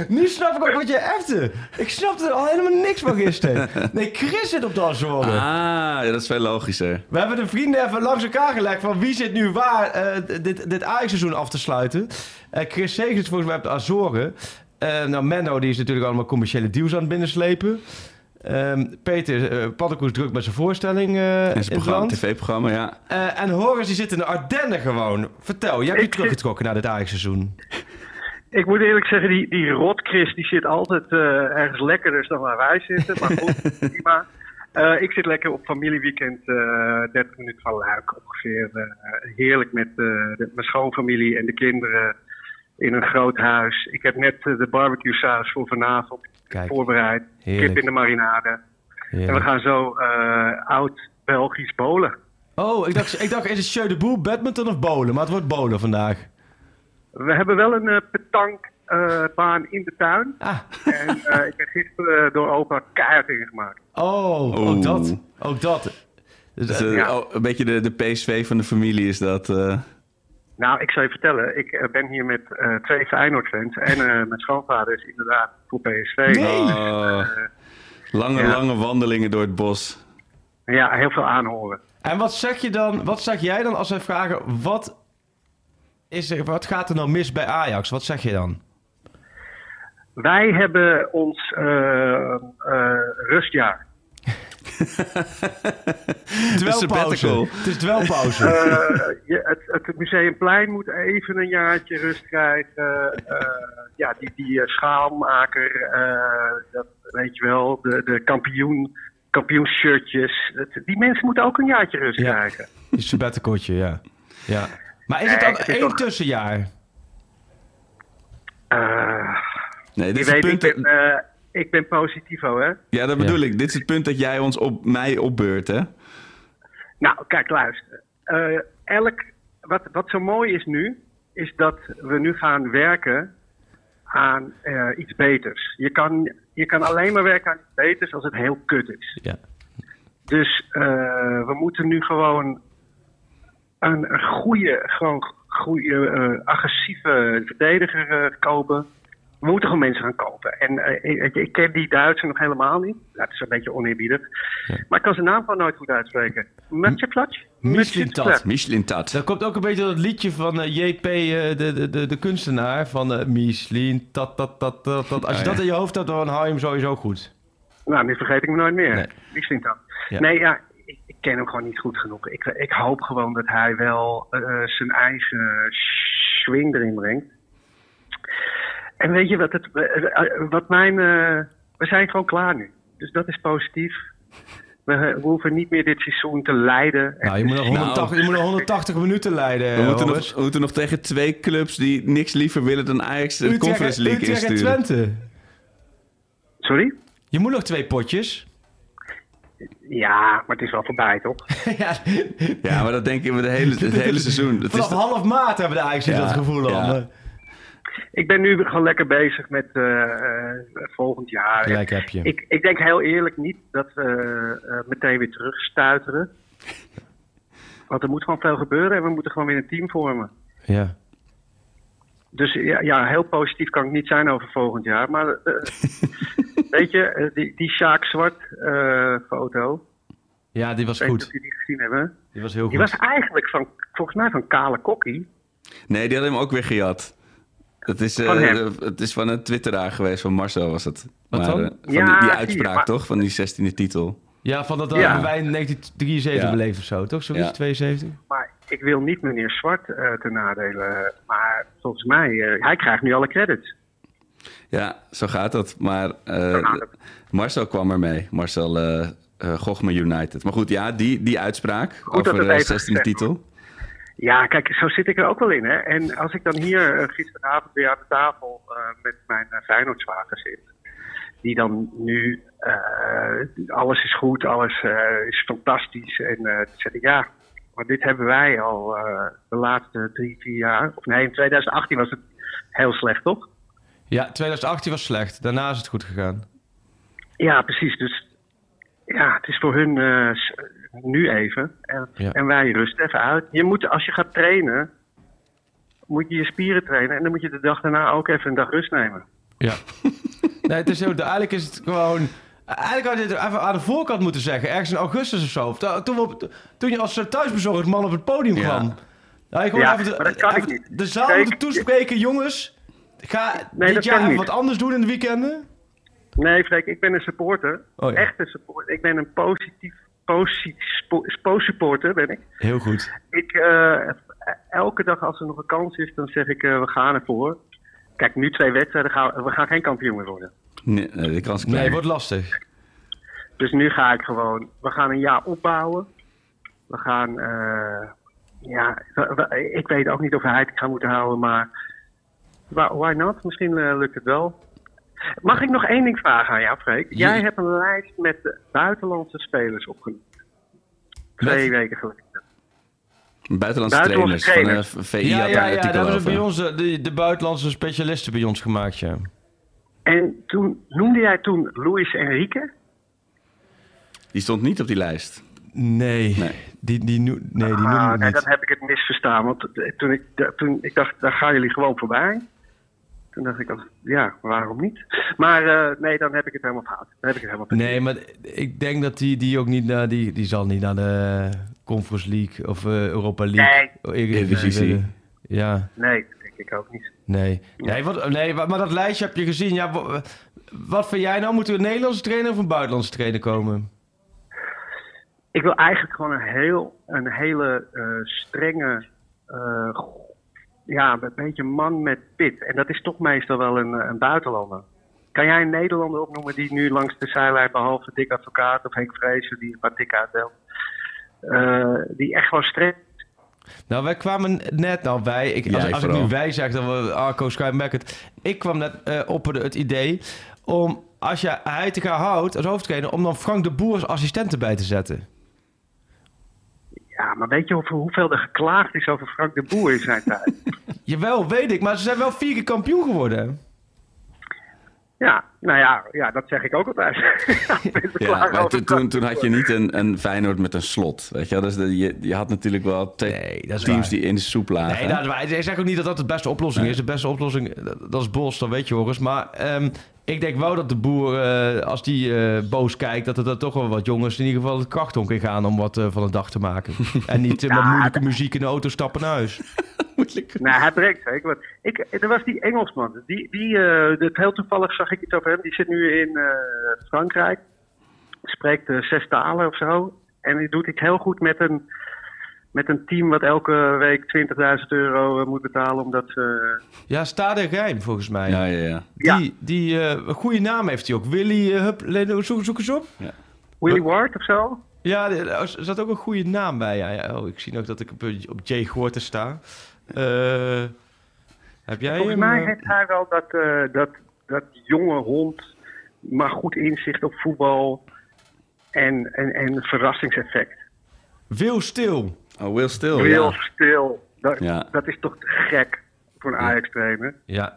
nu snap ik ook wat je hefte. Ik snapte er al helemaal niks van gisteren. Nee, Chris zit op de Azoren. Ah, ja, dat is veel logischer. We hebben de vrienden even langs elkaar gelegd van wie zit nu waar eh, dit, dit Ajax-seizoen af te sluiten. Eh, Chris Segers volgens mij op de Azoren. Eh, nou, Menno die is natuurlijk allemaal commerciële deals aan het binnenslepen. Ehm, Peter uh, Paddenkoes druk met zijn voorstelling eh En zijn het programma, land. tv-programma, ja. Eh, en Horace die zit in de Ardennen gewoon. Vertel, jij hebt je teruggetrokken naar dit Ajax-seizoen. Ik moet eerlijk zeggen, die, die rot Chris die zit altijd eh, ergens lekkerder dan waar wij zitten. Maar goed, prima. Eh, ik zit lekker op familieweekend, eh 30 minuten van Luik ongeveer. eh, heerlijk met eh, de- mijn schoonfamilie en de kinderen. in een groot huis. Ik heb net eh, de barbecue saus voor vanavond Kijk, voorbereid. heerlijk. Kip in de marinade. En we gaan zo eh, oud Belgisch bolen. Oh, ik dacht, ik dacht, is het Jeu de Boel, badminton of bowlen? Maar het wordt bowlen vandaag. We hebben wel een eh petankbaan in de tuin. Ah, En eh, ik heb gisteren eh, door opa keihard ingemaakt. oh, ook dat. Ook dat. Dus, Dus, eh, eh, Ja. oh, een beetje de, de PSV van de familie is dat. Nou, ik zal je vertellen. Ik eh, ben hier met eh, twee Feyenoord-fans. En eh, mijn schoonvader is inderdaad voor PSV. Nee. Oh. lange, Ja. lange wandelingen door het bos. Ja, heel veel aanhoren. En wat zeg je dan, wat zeg jij dan als wij vragen, wat, is er, wat gaat er nou mis bij Ajax? Wat zeg je dan? Wij hebben ons eh, eh, rustjaar. Dwelpauze. Het is dwelpauze. Eh, je, het, het Museumplein moet even een jaartje rust krijgen. Eh, ja, die, die eh, schaalmaker, eh, dat weet je wel, de, de kampioen, kampioenshirtjes. Het- die mensen moeten ook een jaartje rust Ja. krijgen. Je sabbaticaltje, ja. ja. Maar is het dan is één toch- tussenjaar? Eh, Nee, dit is weet, ik punt. ben, dat- eh, ik ben positivo, hè? ja, dat bedoel Ja. ik. Dit is het punt dat jij ons op mij opbeurt, hè? Nou, kijk, luister. Eh, elk, wat, wat zo mooi is nu, is dat we nu gaan werken aan eh, iets beters. Je kan, je kan alleen maar werken aan iets beters als het heel kut is. Ja. Dus eh, we moeten nu gewoon een, een goede, gewoon goede, eh, agressieve verdediger eh, kopen. We moeten gewoon mensen gaan kopen. En eh, ik, ik ken die Duitser nog helemaal niet. Nou, het is een beetje oneerbiedig. Maar ik kan zijn naam gewoon nooit goed uitspreken. Michelin-tat. Michelin Tat. Dat komt ook een beetje het liedje van eh, JP, eh, de, de, de, de kunstenaar, van Michelin, tat, tat, tat, tat, tat. Als je Oh, ja. dat in je hoofd hebt, dan hou je hem sowieso goed. Nou, nu vergeet ik hem nooit meer. Nee. Michelin-tat. Ja. Nee, ja, ik, ik ken hem gewoon niet goed genoeg. Ik, ik hoop gewoon dat hij wel zijn eigen swing erin brengt. En weet je wat, het, eh, eh, wat mijn... eh, we zijn gewoon klaar nu. Dus dat is positief. We, we hoeven niet meer dit seizoen te leiden. Nou, je moet nog 180, je moet nog 180 minuten leiden, We moeten, nog, we moeten nog tegen twee clubs die niks liever willen dan Ajax de Utrecht- Conference League Utrecht en insturen. Twente. Sorry? Je moet nog twee potjes. Ja, maar het is wel voorbij, toch? ja, Ja, maar dat denk ik de hele, het hele seizoen. Het is vanaf half maart hebben de Ajax Ja, dat gevoel ja. al. Ik ben nu gewoon lekker bezig met eh, eh, volgend jaar. Gelijk heb je. Ik, ik denk heel eerlijk niet dat we eh, meteen weer terugstuiteren. Want er moet gewoon veel gebeuren en we moeten gewoon weer een team vormen. Ja. Dus ja, ja heel positief kan ik niet zijn over volgend jaar. Maar weet je, die, die Sjaak Zwart eh, foto, ja, die was weet goed. jullie die gezien hebben? Die was heel Die goed. was eigenlijk van, volgens mij van Kale Kokkie. Nee, die hadden hem ook weer gejat. Het is, eh, het is van een twitteraar geweest, van Marcel was het. Wat maar, dan? eh, van Ja, die, uitspraak maar- toch, van die 16e titel. Ja, van dat Ja. hebben wij in 1973 Ja. beleefd of zo, toch? Zoiets, Ja. 72? Maar ik wil niet meneer Zwart eh ten nadele. Maar volgens mij, eh, hij krijgt nu alle credits. Ja, zo gaat dat. Maar eh, gaat. Marcel kwam ermee. Marcel eh eh, Gochme United. Maar goed, ja, die, die uitspraak Goed over de even 16e gezegd titel. Ja, kijk, zo zit ik er ook wel in. Hè. En als ik dan hier eh, gisteravond weer aan de tafel eh, met mijn uh, Feyenoordzwager zit... die dan nu, alles is goed, alles is fantastisch. En eh dan zeg ik, ja, maar dit hebben wij al de laatste drie, vier jaar... of nee, in 2018 was het heel slecht, toch? Ja, 2018 was slecht. Daarna is het goed gegaan. Ja, precies. Dus ja, het is voor hun nu even. En, Ja. en wij rusten even uit. Je moet, als je gaat trainen, moet je je spieren trainen. En dan moet je de dag daarna ook even een dag rust nemen. Ja. nee, het is heel... Eigenlijk is het gewoon... Eigenlijk had je het even aan de voorkant moeten zeggen. Ergens in augustus of zo. Toen, we op- toen je als thuisbezorgd man op het podium Ja. kwam. Nou, gewoon Ja, even de, maar dat kan ik niet. de zaal Kijk, toespreken. Jongens, ga Nee, dit jaar wat anders doen in de weekenden. Nee, Freek, ik ben een supporter. Oh ja. Echt een supporter. Ik ben een positief, spo-supporter, ben ik. Heel goed. ik eh, elke dag als er nog een kans is, dan zeg ik, eh, we gaan ervoor. Kijk, nu twee wedstrijden, gaan, we- gaan geen kampioen meer worden. Nee, de kans Nee, wordt lastig. Dus nu ga ik gewoon, we gaan een jaar opbouwen. We gaan, eh, ja, ik weet ook niet of we Heiting gaan moeten houden, maar Why not? Misschien lukt het wel. Mag ik nog één ding vragen aan jou, Freek? Jij hebt een lijst met de buitenlandse spelers opgenomen. Twee weken geleden. Buitenlandse, Buitenlandse trainers, van eh, VI Ja, had ja, daar ja, daar artikel hebben ze bij ons eh, de, de buitenlandse specialisten bij ons gemaakt, ja. En toen noemde jij toen Luis Enrique? Die stond niet op die lijst. Nee, Nee. Die, die, noe- nee, die Ah, we nee, niet. dan heb ik het misverstaan. Want eh, toen ik, toen ik dacht, daar gaan jullie gewoon voorbij. Toen dacht ik, als- ja, waarom niet? Maar eh, nee, dan heb ik het helemaal fout. Dan heb ik het helemaal verkeerd. Nee, maar ik denk dat die, die ook niet naar die, die zal niet naar de Conference League of eh, Europa League. Nee. Oh, Eredivisie willen. Ja, Nee, denk ik ook niet. nee. Nee, wat, nee, maar dat lijstje heb je gezien. Ja, wa- wat vind jij nou? Moeten we een Nederlandse trainer of een buitenlandse trainer komen? Ik wil eigenlijk gewoon een, heel, een hele eh, strenge, eh, ja, een beetje man met pit. En dat is toch meestal wel een, eh, een buitenlander. Kan jij een Nederlander opnoemen die nu langs de zijlijn, behalve Dick Advocaat of Henk Vrezen, die een paar tikken uitdeelt, eh, die echt wel streng Nou, wij kwamen net, nou wij, ik, als, ik nu wij zeg, dan we Arco Schuimackert. Ik kwam net eh, op het, het idee om, als je Heitinga houdt als hoofdtrainer, om dan Frank de Boer als assistent erbij te zetten. Ja, maar weet je hoeveel, hoeveel er geklaagd is over Frank de Boer in zijn tijd? Jawel, weet ik, maar ze zijn wel vier keer kampioen geworden. ja, nou ja, ja, dat zeg ik ook altijd. Ja, maar over toen, toen, had je niet een, een Feyenoord met een slot. Weet je, dus de, je, je had natuurlijk wel Nee, teams waar. die in de soep lagen. Nee, dat is waar. Ik zeg ook niet dat dat de beste oplossing is. De beste oplossing, dat- dat is Bos, dat weet je Horus. Maar ehm, ik denk wel dat de boer, eh, als die eh, boos kijkt... dat er dan toch wel wat jongens in ieder geval het krachtonk in gaan... om wat eh, van de dag te maken. en niet met moeilijke muziek in de auto stappen naar huis. Nou, hij breekt zeker. wat. Ik, er was die Engelsman. Die, die, dat heel toevallig zag ik iets over hem. Die zit nu in Frankrijk. Spreekt zes talen of zo. En die doet iets heel goed met een, met een team wat elke week 20.000 euro eh, moet betalen. Omdat ze. Ja, Stade Rijm volgens mij. Ja, ja, ja. Ja. Die, die eh, een goede naam heeft hij ook. Willy, eh, hup, zoek, zoek eens op. Willy Ward of zo? Ja, er zat ook een goede naam bij. Ja, ja. Oh, ik zie ook dat ik op, op Jay Gorten sta. Eh, heb jij Volgens mij eh, heeft hij wel dat, eh, dat, dat jonge hond. Maar goed inzicht op voetbal. En, en, en verrassingseffect. Wil Stil. Oh, Will Still, Heel ja. stil. Dat, Ja. dat is toch te gek voor een Ajax-trainer. Ja.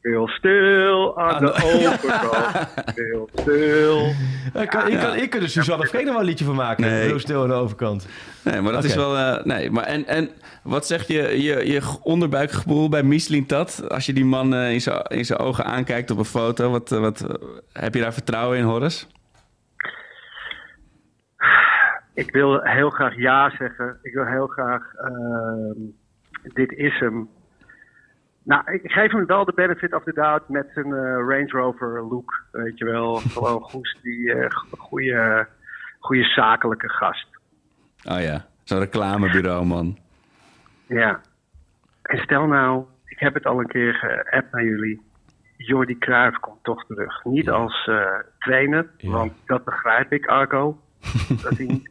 Heel stil aan de overkant. Heel stil. Ik kan, ik kan, ik kan er Suzanne Vrede wel een liedje van maken. Nee. Wil Stil aan de overkant. Nee, maar dat is wel... eh, nee, maar en, en wat zegt je, je, je onderbuikgevoel bij Michelin Tat? Als je die man eh, in zijn in zijn ogen aankijkt op een foto. Wat, eh, wat, heb je daar vertrouwen in, Horace? Ik wil heel graag ja zeggen. Ik wil heel graag. ehm, dit is hem. Nou, ik geef hem wel de benefit of the doubt met zijn eh, Range Rover look. Weet je wel. Gewoon goed. Die eh, goede, goede zakelijke gast. Oh ja, zo'n reclamebureau, man. Ja. En stel nou, ik heb het al een keer geappt naar jullie. Jordi Cruijff komt toch terug. Niet als eh, trainer, Ja. want dat begrijp ik, Arco. dat hij niet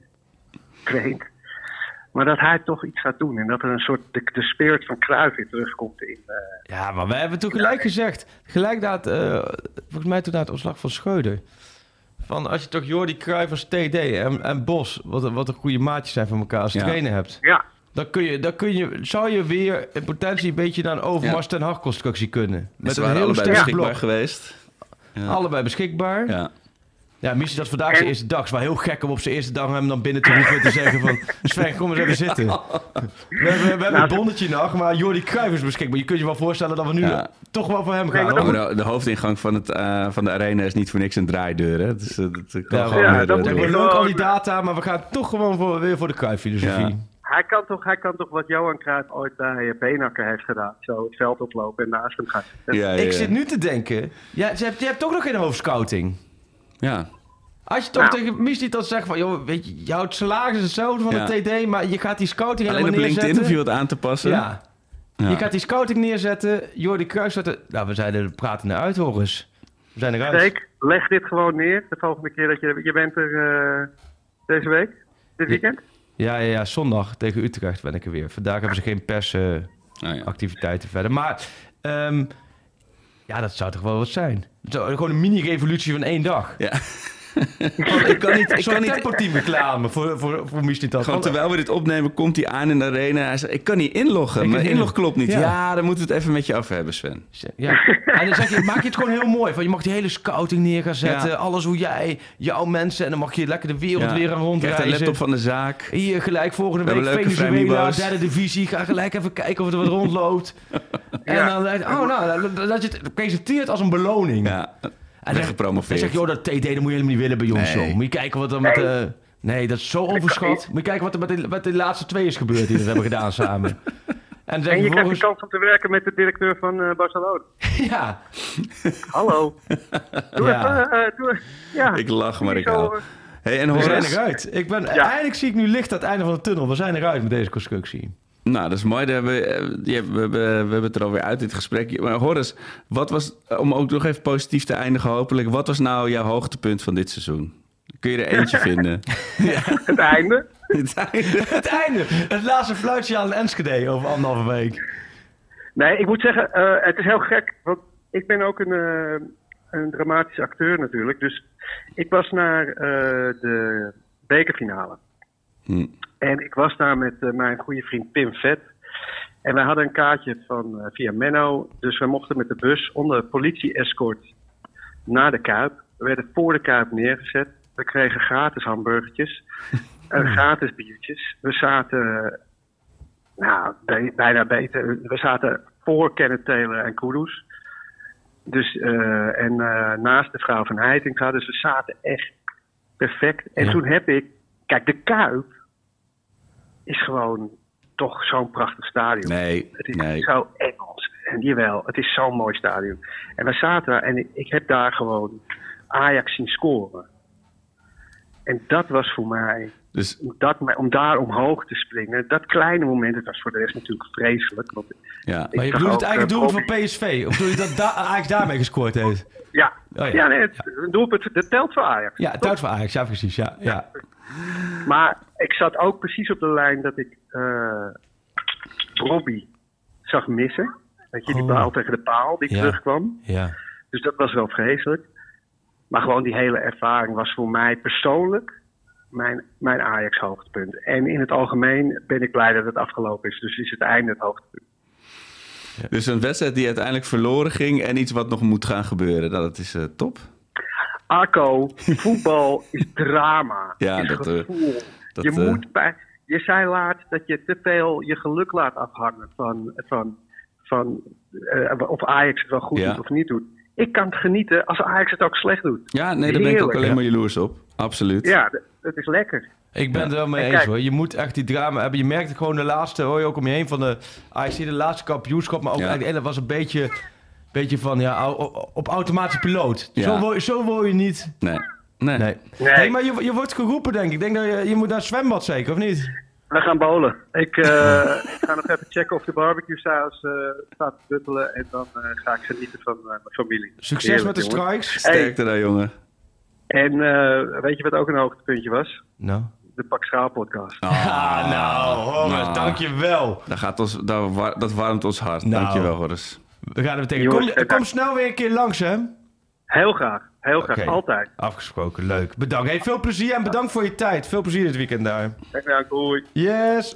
Maar dat hij toch iets gaat doen. En dat er een soort de, de spirit van Cruijff weer terugkomt in. eh, Ja, maar wij hebben toen gelijk gezegd. Gelijk na het, eh, volgens mij toen na het ontslag van Schreuder. Van als je toch Jordi Cruijff als TD en, en Bos, wat, een- wat een goede maatjes zijn van elkaar als Ja. trainer hebt. ja, Dan, kun je, dan kun je, zou je weer in potentie een beetje naar een Overmars ten Hag constructie kunnen. Met een waren heel allebei sterk beschikbaar blok. geweest. Ja. Allebei beschikbaar. Ja, Ja. misschien dat vandaag zijn eerste dag. Het is wel heel gek om op zijn eerste dag hem dan binnen te roepen en te zeggen van... Sven, kom eens even zitten. We hebben, we hebben Nou, een bonnetje nog, maar Jordi Cruijff is beschikbaar. Je kunt je wel voorstellen dat we nu Ja. toch wel voor hem Nee, gaan. hoor. maar de, de hoofdingang van, het, eh, van de arena is niet voor niks een draaideur. Hè? Dus, dat kan Ja, gewoon ja, dat eh, We al die data, maar we gaan toch gewoon voor, weer voor de Cruijff-filosofie. Ja. hij, kan toch, hij kan toch wat Johan Cruijff ooit bij eh, Benakker heeft gedaan. Zo het veld oplopen en naast hem gaan zitten. Ja, ja, Ik zit nu te denken, ja, je, hebt, je hebt toch nog geen hoofdscouting. Ja. Als je toch Nou. tegen Misty dat zegt van, joh, weet je, jouw salaris is hetzelfde van Ja. de TD, maar je gaat die scouting Alleen helemaal LinkedIn neerzetten. hoef je wat aan te passen. Ja. Ja. Je gaat die scouting neerzetten, Jordi Cruijff zetten. Nou, we zijn er pratende uit, Horus. We zijn eruit. Freek, leg dit gewoon neer. De volgende keer dat je... Je bent er eh, deze week? Dit weekend? Ja, ja, ja, zondag tegen Utrecht ben ik er weer. Vandaag hebben ze geen persactiviteiten Oh, ja. verder. Maar Ehm, ja, dat zou toch wel wat zijn. Gewoon een mini-revolutie van één dag. Ja. Ik kan niet, ik kan niet tempo-team reclame voor, voor, voor Mislintat. Gewoon terwijl we dit opnemen, komt hij aan in de arena. Hij zegt, ik kan niet inloggen. Ik Mijn inlog klopt niet. Ja. Ja. dan moeten we het even met je af hebben, Sven. Ja. En dan zeg je, maak je het gewoon heel mooi. Van, je mag die hele scouting neer gaan zetten. Ja. Alles hoe jij, jouw mensen. En dan mag je lekker de wereld Ja. weer aan Krijgt een rondreizen. laptop van de zaak. Hier gelijk volgende We week Venezuela, derde divisie. Ga gelijk even kijken of er wat rondloopt. En Ja. dan denk je, oh nou, dat- dat je het presenteert als een beloning. Ja, En dan, dan weggepromoveerd. zeg je, oh, dat TD, dat moet je helemaal niet willen bij ons. Nee. Zo. Moet je kijken wat er met de... Nee, dat is zo overschat. Moet je kijken wat er met de, met de laatste twee is gebeurd die dat hebben gedaan samen. En, je krijgt de kans om te werken met de directeur van eh, Barcelona. Ja, Hallo. Doe Ja. even, eh, doe, ja. Ik lach, maar ik hou. Hey, en we zijn Horace? eruit. Ik ben, Eindelijk zie ik nu licht aan het einde van de tunnel. We zijn eruit met deze constructie. Nou, dat is mooi. Dat hebben, eh, we, hebben, we hebben het er alweer uit, dit gesprek. Maar Horace, wat was, om ook nog even positief te eindigen hopelijk... wat was nou jouw hoogtepunt van dit seizoen? Kun je er eentje vinden? Het einde. Het einde. Het einde. Het laatste fluitje aan Enschede over anderhalve week. Nee, ik moet zeggen, eh, het is heel gek. Want ik ben ook een, eh, een dramatische acteur natuurlijk. Dus ik was naar eh, de bekerfinale. Hm. En ik was daar met eh, mijn goede vriend Pim Vet. En wij hadden een kaartje van, eh, via Menno. Dus we mochten met de bus onder politie-escort naar de Kuip. We werden voor de Kuip neergezet. We kregen gratis hamburgertjes. en gratis biertjes. We zaten, nou, bij- bijna beter. We zaten voor Kenneth Taylor en Kudus. Dus, eh, en naast de vrouw van Heitinga. Dus we zaten echt perfect. En Ja. toen heb ik, kijk, de Kuip is gewoon toch zo'n prachtig stadion. Nee, Het is nee. zo Engels. En jawel, het is zo'n mooi stadion. En we zaten daar en ik, ik heb daar gewoon Ajax zien scoren. En dat was voor mij, Dus om dat, om daar omhoog te springen, dat kleine moment, het was voor de rest natuurlijk vreselijk. Want ja. Maar je bedoelt het eigen eh, doel van Bobby. PSV? Of bedoel je dat da Ajax daarmee gescoord heeft? ja, Oh ja. ja. nee, het, doelpunt, dat telt voor Ajax. Ja, het houdt van Ajax. Ja, precies. Ja, ja. Maar ik zat ook precies op de lijn dat ik eh Robbie zag missen. Weet je, die Oh. bal tegen de paal die Ja. terugkwam. ja. Dus dat was wel vreselijk. Maar gewoon die hele ervaring was voor mij persoonlijk mijn, mijn Ajax-hoogtepunt. En in het algemeen ben ik blij dat het afgelopen is. Dus is het einde het hoogtepunt. dus een wedstrijd die uiteindelijk verloren ging... en iets wat nog moet gaan gebeuren. Nou, dat is eh, top. Arco, voetbal is drama. Ja, is dat, eh, gevoel. dat, je eh, moet bij, je zei laatst dat je te veel je geluk laat afhangen van, van, van eh, of Ajax het wel goed Ja. doet of niet doet. Ik kan het genieten als Ajax het ook slecht doet. Ja, nee, daar ben ik ook alleen ja. maar jaloers op. Absoluut. Ja, het is lekker. Ik ben het er wel mee En eens hoor. Je moet echt die drama hebben. Je merkt het gewoon de laatste, hoor je ook om je heen van de AXC, de laatste kampioenschap. Maar ook Ja. eigenlijk, en dat was een beetje, beetje van ja, op, op automatische piloot. Ja. Zo, wil, je- zo wil je niet. Nee. Nee. Nee. Nee. Hey, maar je, je wordt geroepen denk ik. Ik denk dat je, je moet naar het zwembad zeker, of niet? We gaan bowlen. Ik, eh, ik ga nog even checken of de barbecue saus eh, staat te buttelen. En dan eh, ga ik genieten van eh, mijn familie. Succes Heerlijk, met de jongen. strikes. Sterkte daar, jongen. En eh, weet je wat ook een hoogtepuntje was? Nou. De Pak Schaal podcast. Ah, nou, Horace, nou. dankjewel. Dat, gaat ons, dat, wa- dat warmt ons hart. Nou. Dankjewel. We gaan er meteen. Kom, kom snel weer een keer langs, hè? Heel graag. Heel graag. Altijd. Afgesproken, leuk. Bedankt. Hey, veel plezier en bedankt voor je tijd. Veel plezier dit weekend daar. Dank wel. Doei. Yes.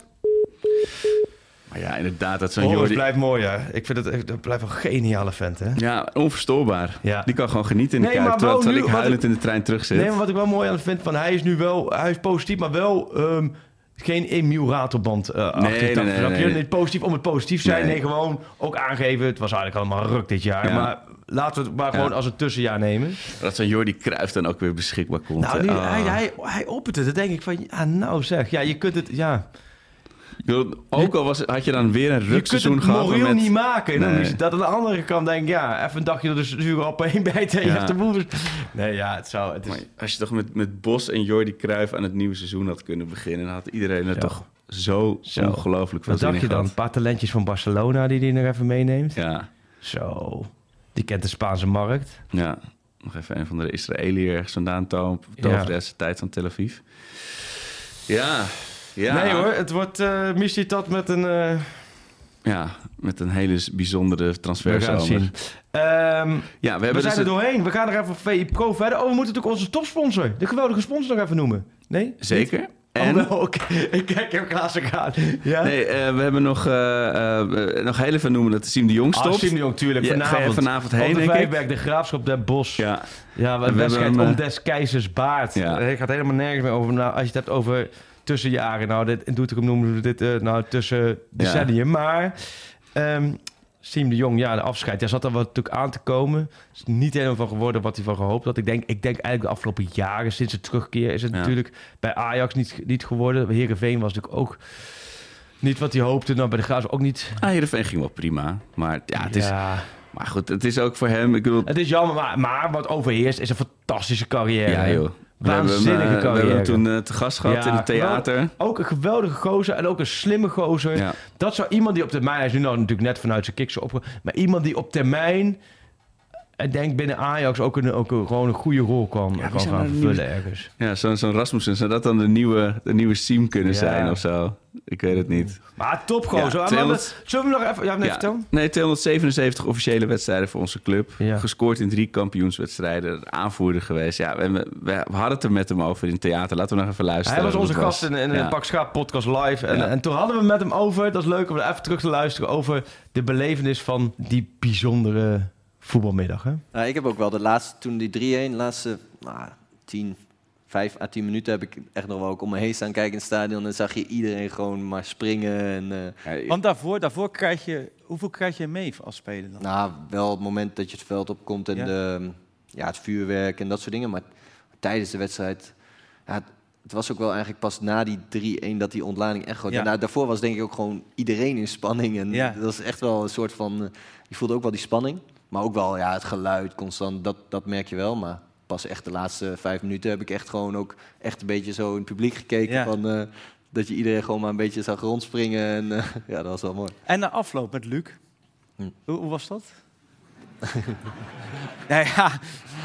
Maar ja, inderdaad, dat zo'n Horace Jordi... blijft mooi, hè? Ik vind het dat blijft een geniale vent, hè? Ja, onverstoorbaar. Ja. Die kan gewoon genieten in de Nee, Kuip, maar terwijl, wel terwijl nu- ik huilend ik- in de trein terug zit. Nee, maar wat ik wel mooi aan vind, van hij is nu wel, hij is positief, maar wel ehm, geen Emiel Ratelband eh achter Nee, nee, nee, Snap je? nee. Niet positief om het positief zijn. Nee. Gewoon ook aangeven. Het was eigenlijk allemaal ruk dit jaar. Ja. Maar laten we het maar gewoon Ja. als een tussenjaar nemen. Dat zo'n Jordi Cruijff dan ook weer beschikbaar komt. Nou, hè. nu, Ah. hij, hij, hij oppert het. Dan denk ik van, ja, nou zeg. Ja, je kunt het, ja. Bedoel, ook al was, had je dan weer een Je kunt rukseizoen het gehad. met- niet maken. Nee. Nee. Dat aan de andere kant denk ik, ja, even een dagje door de zure appel heen bijten en je hebt de boel. Nee, ja, het zou... Het is, Maar als je toch met, met Bos en Jordi Cruijff aan het nieuwe seizoen had kunnen beginnen... dan had iedereen er Zo. toch zo, Zo. ongelooflijk veel wat zin dacht je dan? Een gehad. paar talentjes van Barcelona die hij nog even meeneemt? Ja, Zo. Die kent de Spaanse markt. ja. Nog even een van de Israëliër ergens vandaan toon. Toveren Ja. de tijd van Tel Aviv. Ja, ja. Nee hoor, het wordt eh Mislitat met een... eh, ja, met een hele bijzondere We gaan transfer. het zien. Ehm, Ja, we we hebben zijn dus er doorheen. We gaan er even op VI Pro verder. Oh, we moeten natuurlijk onze topsponsor, de geweldige sponsor nog even noemen. Nee? Zeker. En? En Oh, oké. Ik kijk hem klaar gaan. Ja? nee, eh, we hebben nog, nog heel even noemen dat Siem de Jong Ah, stopt. Siem de Jong, tuurlijk. Ja, ga vanavond. vanavond Op heen, de. Vijfberg, de Graafschap Den Bosch. Ja, Ja, ja we wedstrijd om des keizers baard. Ja. Het gaat helemaal nergens meer over. Nou, als je het hebt over tussenjaren. Nou, dit, in Doetinchem noemen we dit eh, nou, tussen decennium. Maar ehm Siem de Jong, ja, de afscheid. Daar zat er wat natuurlijk aan te komen. is niet helemaal van geworden wat hij van gehoopt had. Ik denk, ik denk eigenlijk de afgelopen jaren, sinds het terugkeer... is het Ja. natuurlijk bij Ajax niet, niet geworden. Heerenveen was natuurlijk ook niet wat hij hoopte. Nou, bij de Graafschap ook niet. ah, Heerenveen ging wel prima. Maar ja, het is, ja. maar goed, het is ook voor hem. Ik bedoel, Het is jammer, maar, maar wat overheerst is een fantastische carrière. ja joh. We Waanzinnige eh, we hebben carrière. hem toen eh, te gast gehad Ja, in het theater. Ook een geweldige gozer en ook een slimme gozer. Ja. Dat zou iemand die op termijn, hij is nu nog natuurlijk net vanuit zijn kiksen opge... Maar iemand die op termijn, ik denk binnen Ajax ook, een, ook een, gewoon een goede rol kan, kan gaan er vervullen ergens. Ja, zo'n zo'n Rasmussen. Zou dat dan de nieuwe, de nieuwe Siem kunnen Ja. zijn of zo? Ik weet het niet. Maar topgozer. Ja, Ja, 200 Zullen we nog even... Ja, nee, vertel. nee, 277 officiële wedstrijden voor onze club. Ja. Gescoord in drie kampioenswedstrijden. Aanvoerder geweest. Ja, we, we, we hadden het er met hem over in het theater. Laten we nog even luisteren. Hij was onze gast in, Ja. Pak Schaap podcast live. En, Ja. en toen hadden we met hem over, dat is leuk om er even terug te luisteren, over de belevenis van die bijzondere voetbalmiddag. Hè? Nou, ik heb ook wel de laatste, toen die 3-1, de laatste nou, 10, 5 à 10 minuten heb ik echt nog wel ook om me heen staan kijken in het stadion. En dan zag je iedereen gewoon maar springen. En, eh, Ja, Want daarvoor, daarvoor krijg je... Hoeveel krijg je mee als speler dan? nou, wel het moment dat je het veld opkomt en Ja. de, ja, het vuurwerk en dat soort dingen. Maar tijdens de wedstrijd, ja, het, het was ook wel eigenlijk pas na die 3-1 dat die ontlading echt groot. Ja. Daar- daarvoor was denk ik ook gewoon iedereen in spanning. En Ja. dat was echt wel een soort van, eh, je voelde ook wel die spanning. Maar ook wel ja, het geluid constant, dat, dat merk je wel. Maar pas echt de laatste vijf minuten heb ik echt gewoon ook echt een beetje zo in het publiek gekeken. Ja. Van, eh, dat je iedereen gewoon maar een beetje zag rondspringen. En eh, ja, dat was wel mooi. En na afloop met Luc. Hm. Hoe, hoe was dat? nee, ja,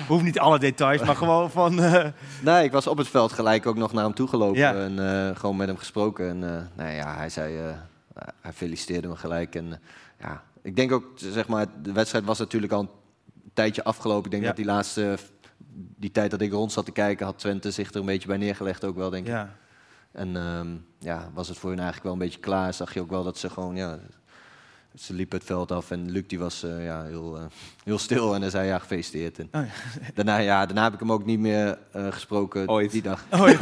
hoeft niet alle details, maar gewoon van... eh, Nee, ik was op het veld gelijk ook nog naar hem toe gelopen Ja. en gewoon met hem gesproken. En nou ja, hij zei, hij feliciteerde me gelijk. En ja, ik denk ook, zeg maar, de wedstrijd was natuurlijk al een tijdje afgelopen. Ik denk Ja. dat die laatste, die tijd dat ik rond zat te kijken, had Twente zich er een beetje bij neergelegd ook wel, denk ik. ja. En ehm, ja, was het voor hun eigenlijk wel een beetje klaar. Zag je ook wel dat ze gewoon, ja, ze liepen het veld af en Luc die was eh, ja, heel, eh, heel stil en hij zei ja, gefeliciteerd. En Oh, daarna, ja, daarna heb ik hem ook niet meer eh, gesproken Ooit. die dag. Ja.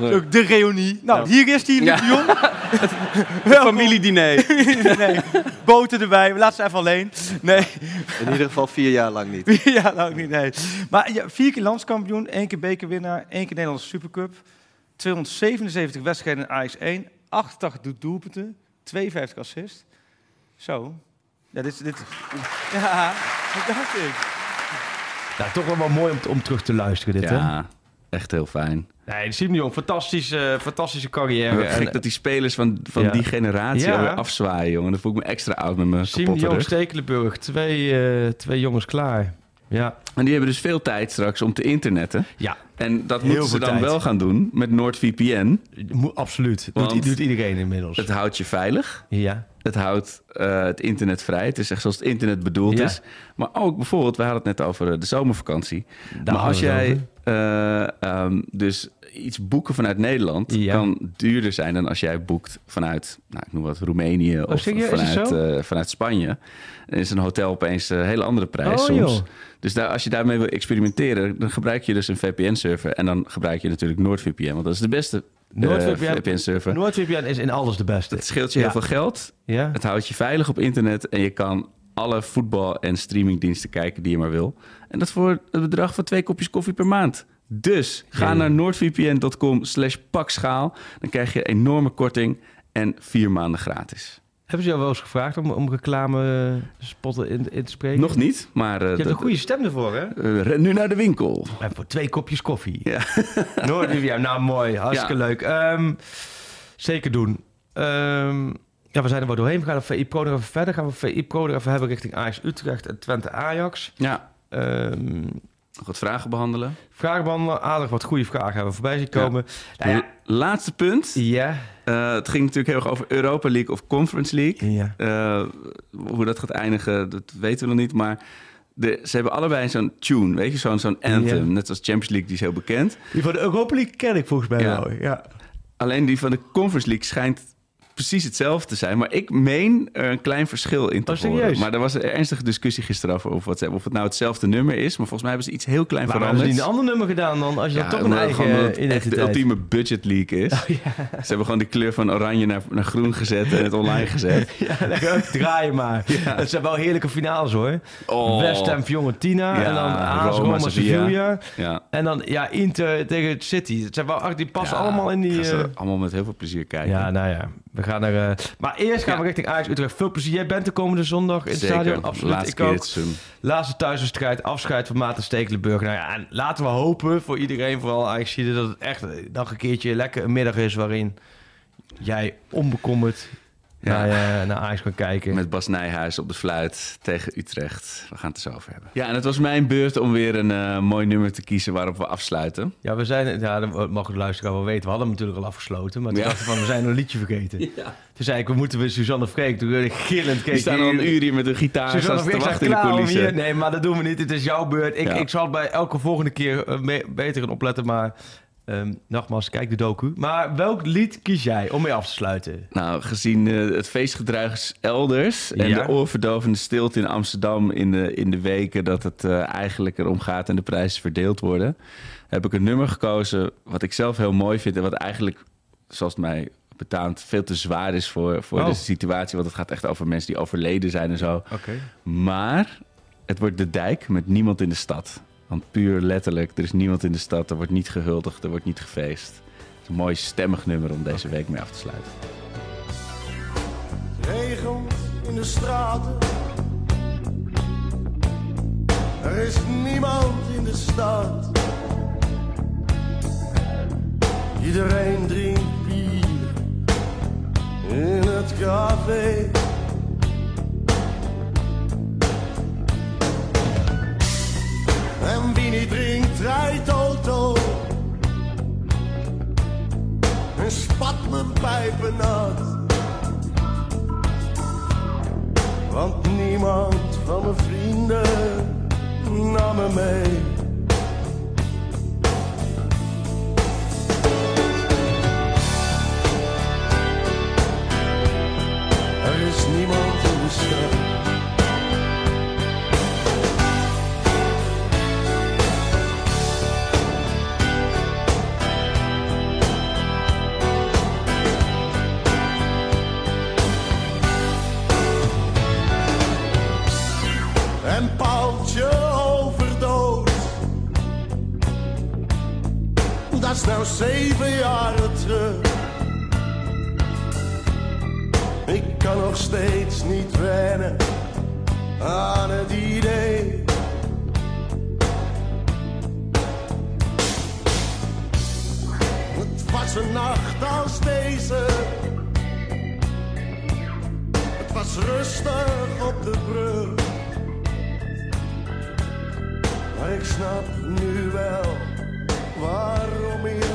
Ook de reunie. Nou, hier is die, Luc. Welkom. Familiediner. nee, boten erbij. We laten ze even alleen. Nee, In ieder geval vier jaar lang niet. ja, nou niet. Nee. Maar ja, vier keer landskampioen, één keer bekerwinnaar, één keer Nederlandse Supercup. 277 wedstrijden in Ajax 1, 88 do- doelpunten, 52 assists. Zo. Ja, dit, dit, ja, dat dacht ik. Nou, toch wel, wel mooi om, om terug te luisteren dit, hè? Ja, echt heel fijn. Nee, Siem de Jong, fantastische, fantastische carrière. Gek En, dat die spelers van, van Ja. die generatie Ja. alweer afzwaaien, jongen. Dan voel ik me extra oud met mijn kapotte rug. Stekelenburg, twee, eh, twee jongens klaar. Ja, En die hebben dus veel tijd straks om te internetten. ja En dat Heel moeten ze dan tijd. wel gaan doen met NordVPN. absoluut. Want- Doet, doet iedereen inmiddels. Het houdt je veilig. ja. Het houdt eh, het internet vrij. Het is echt zoals het internet bedoeld Ja. is. Maar ook bijvoorbeeld, we hadden het net over eh, de zomervakantie. Daar maar als we eh, ehm, dus iets boeken vanuit Nederland... Ja. kan duurder zijn dan als jij boekt vanuit, nou, ik noem wat, Roemenië... of Oh, het vanuit, eh, vanuit Spanje. Dan is een hotel opeens een hele andere prijs Oh, soms. joh. Dus daar, als je daarmee wil experimenteren... dan gebruik je dus een VPN-server. En dan gebruik je natuurlijk NordVPN. Want dat is de beste eh, NordVPN VPN-server. NoordVPN is in alles de beste. Het scheelt je Ja. heel veel geld. Ja? Het houdt je veilig op internet en je kan alle voetbal- en streamingdiensten kijken die je maar wil. En dat voor het bedrag van twee kopjes koffie per maand. Dus ga Ja. naar noordvpn.com slash pakschaal. Dan krijg je enorme korting en vier maanden gratis. Hebben ze jou wel eens gevraagd om, om reclame spotten in, in te spreken? Nog niet, maar eh, Je hebt dat- een goede stem ervoor, hè? eh, ren nu naar de winkel. En voor twee kopjes koffie. Ja. Nou mooi. Hartstikke Ja. leuk. Ehm, zeker doen. Ehm, ja, we zijn er wel doorheen. We gaan op VI Pro nog even verder. Gaan we VI Pro nog even hebben richting Ajax Utrecht en Twente Ajax. Ja, Ehm, Nog wat vragen behandelen. Vragen behandelen, aardig wat goede vragen hebben we voorbij zien komen. Nou ja, Laatste punt. ja. Eh, het ging natuurlijk heel erg over Europa League of Conference League. Ja. Eh, hoe dat gaat eindigen, dat weten we nog niet. Maar de, ze hebben allebei zo'n tune, weet je, zo'n zo'n anthem. Net als Champions League, die is heel bekend. Die van de Europa League ken ik volgens mij wel. Ja. Alleen die van de Conference League schijnt precies hetzelfde te zijn. Maar ik meen er een klein verschil in te Oh, horen. serieus? Maar er was een ernstige discussie gisteren over ze- of het nou hetzelfde nummer is. Maar volgens mij hebben ze iets heel klein Maar hebben ze veranderd. niet een ander nummer gedaan dan? Als je dan toch een eigen gewoon het de identiteit... Oh, ultieme budget league is. Ze hebben gewoon die kleur van oranje naar, naar groen gezet en het online gezet. Ja, lekker draaien maar. Het zijn wel heerlijke finales hoor. Oh. West Ham Fiorentina Ja, en dan AS Roma, Sevilla. En dan ja, Inter tegen City. Het zijn wel, die passen allemaal in die... eh, allemaal met heel veel plezier kijken. ja, nou ja. We gaan er... eh, maar eerst gaan we richting Ajax Utrecht. Veel plezier. Jij bent de komende zondag in het Zeker. stadion. Absoluut. Laatste ik ook. Laatste thuiswedstrijd, afscheid van Maarten Stekelenburg. Nou ja, en laten we hopen voor iedereen, vooral Ajax, dat het echt nog een keertje lekker een middag is waarin jij onbekommerd Ja. naar, eh, naar Ajax kan kijken. Met Bas Nijhuis op de fluit tegen Utrecht. We gaan het er zo over hebben. Ja, en het was mijn beurt om weer een eh, mooi nummer te kiezen waarop we afsluiten. Ja, we zijn, ja, dat mag de luisteraar wel weten. We hadden hem natuurlijk al afgesloten. Maar toen Ja. dachten we van, we zijn een liedje vergeten. Toen zei ik, we moeten weer Suzanne Freek. Toen ik gillend keek. Die staan al een uur hier met een gitaar Suzanne staan te Freek staat wachten in de klaar om hier. coulissen. Nee, maar dat doen we niet. Het is jouw beurt. Ik, Ja. ik zal bij elke volgende keer eh, beter gaan opletten. Maar ehm, nogmaals, kijk de docu. Maar welk lied kies jij om mee af te sluiten? Nou, gezien eh, het feestgedruis elders en Ja. de oorverdovende stilte in Amsterdam in de, in de weken dat het eh, eigenlijk erom gaat en de prijzen verdeeld worden, heb ik een nummer gekozen wat ik zelf heel mooi vind en wat eigenlijk, zoals het mij betaamt, veel te zwaar is voor, voor Oh. de situatie. Want het gaat echt over mensen die overleden zijn en zo. Oké. Maar het wordt de dijk met niemand in de stad. Want puur letterlijk, er is niemand in de stad. Er wordt niet gehuldigd, er wordt niet gefeest. Het is een mooi stemmig nummer om deze week mee af te sluiten. regent in de straten. Er is niemand in de stad. Iedereen drinkt bier in het café. En wie niet drinkt, rijdt auto. En spat mijn pijpen nat. Want niemand van mijn vrienden nam me mee. Er is niemand in de stad. Is nou zeven jaren terug. Ik kan nog steeds niet wennen aan het idee. Het was een nacht als deze. Het was rustig op de brug. Maar ik snap barro.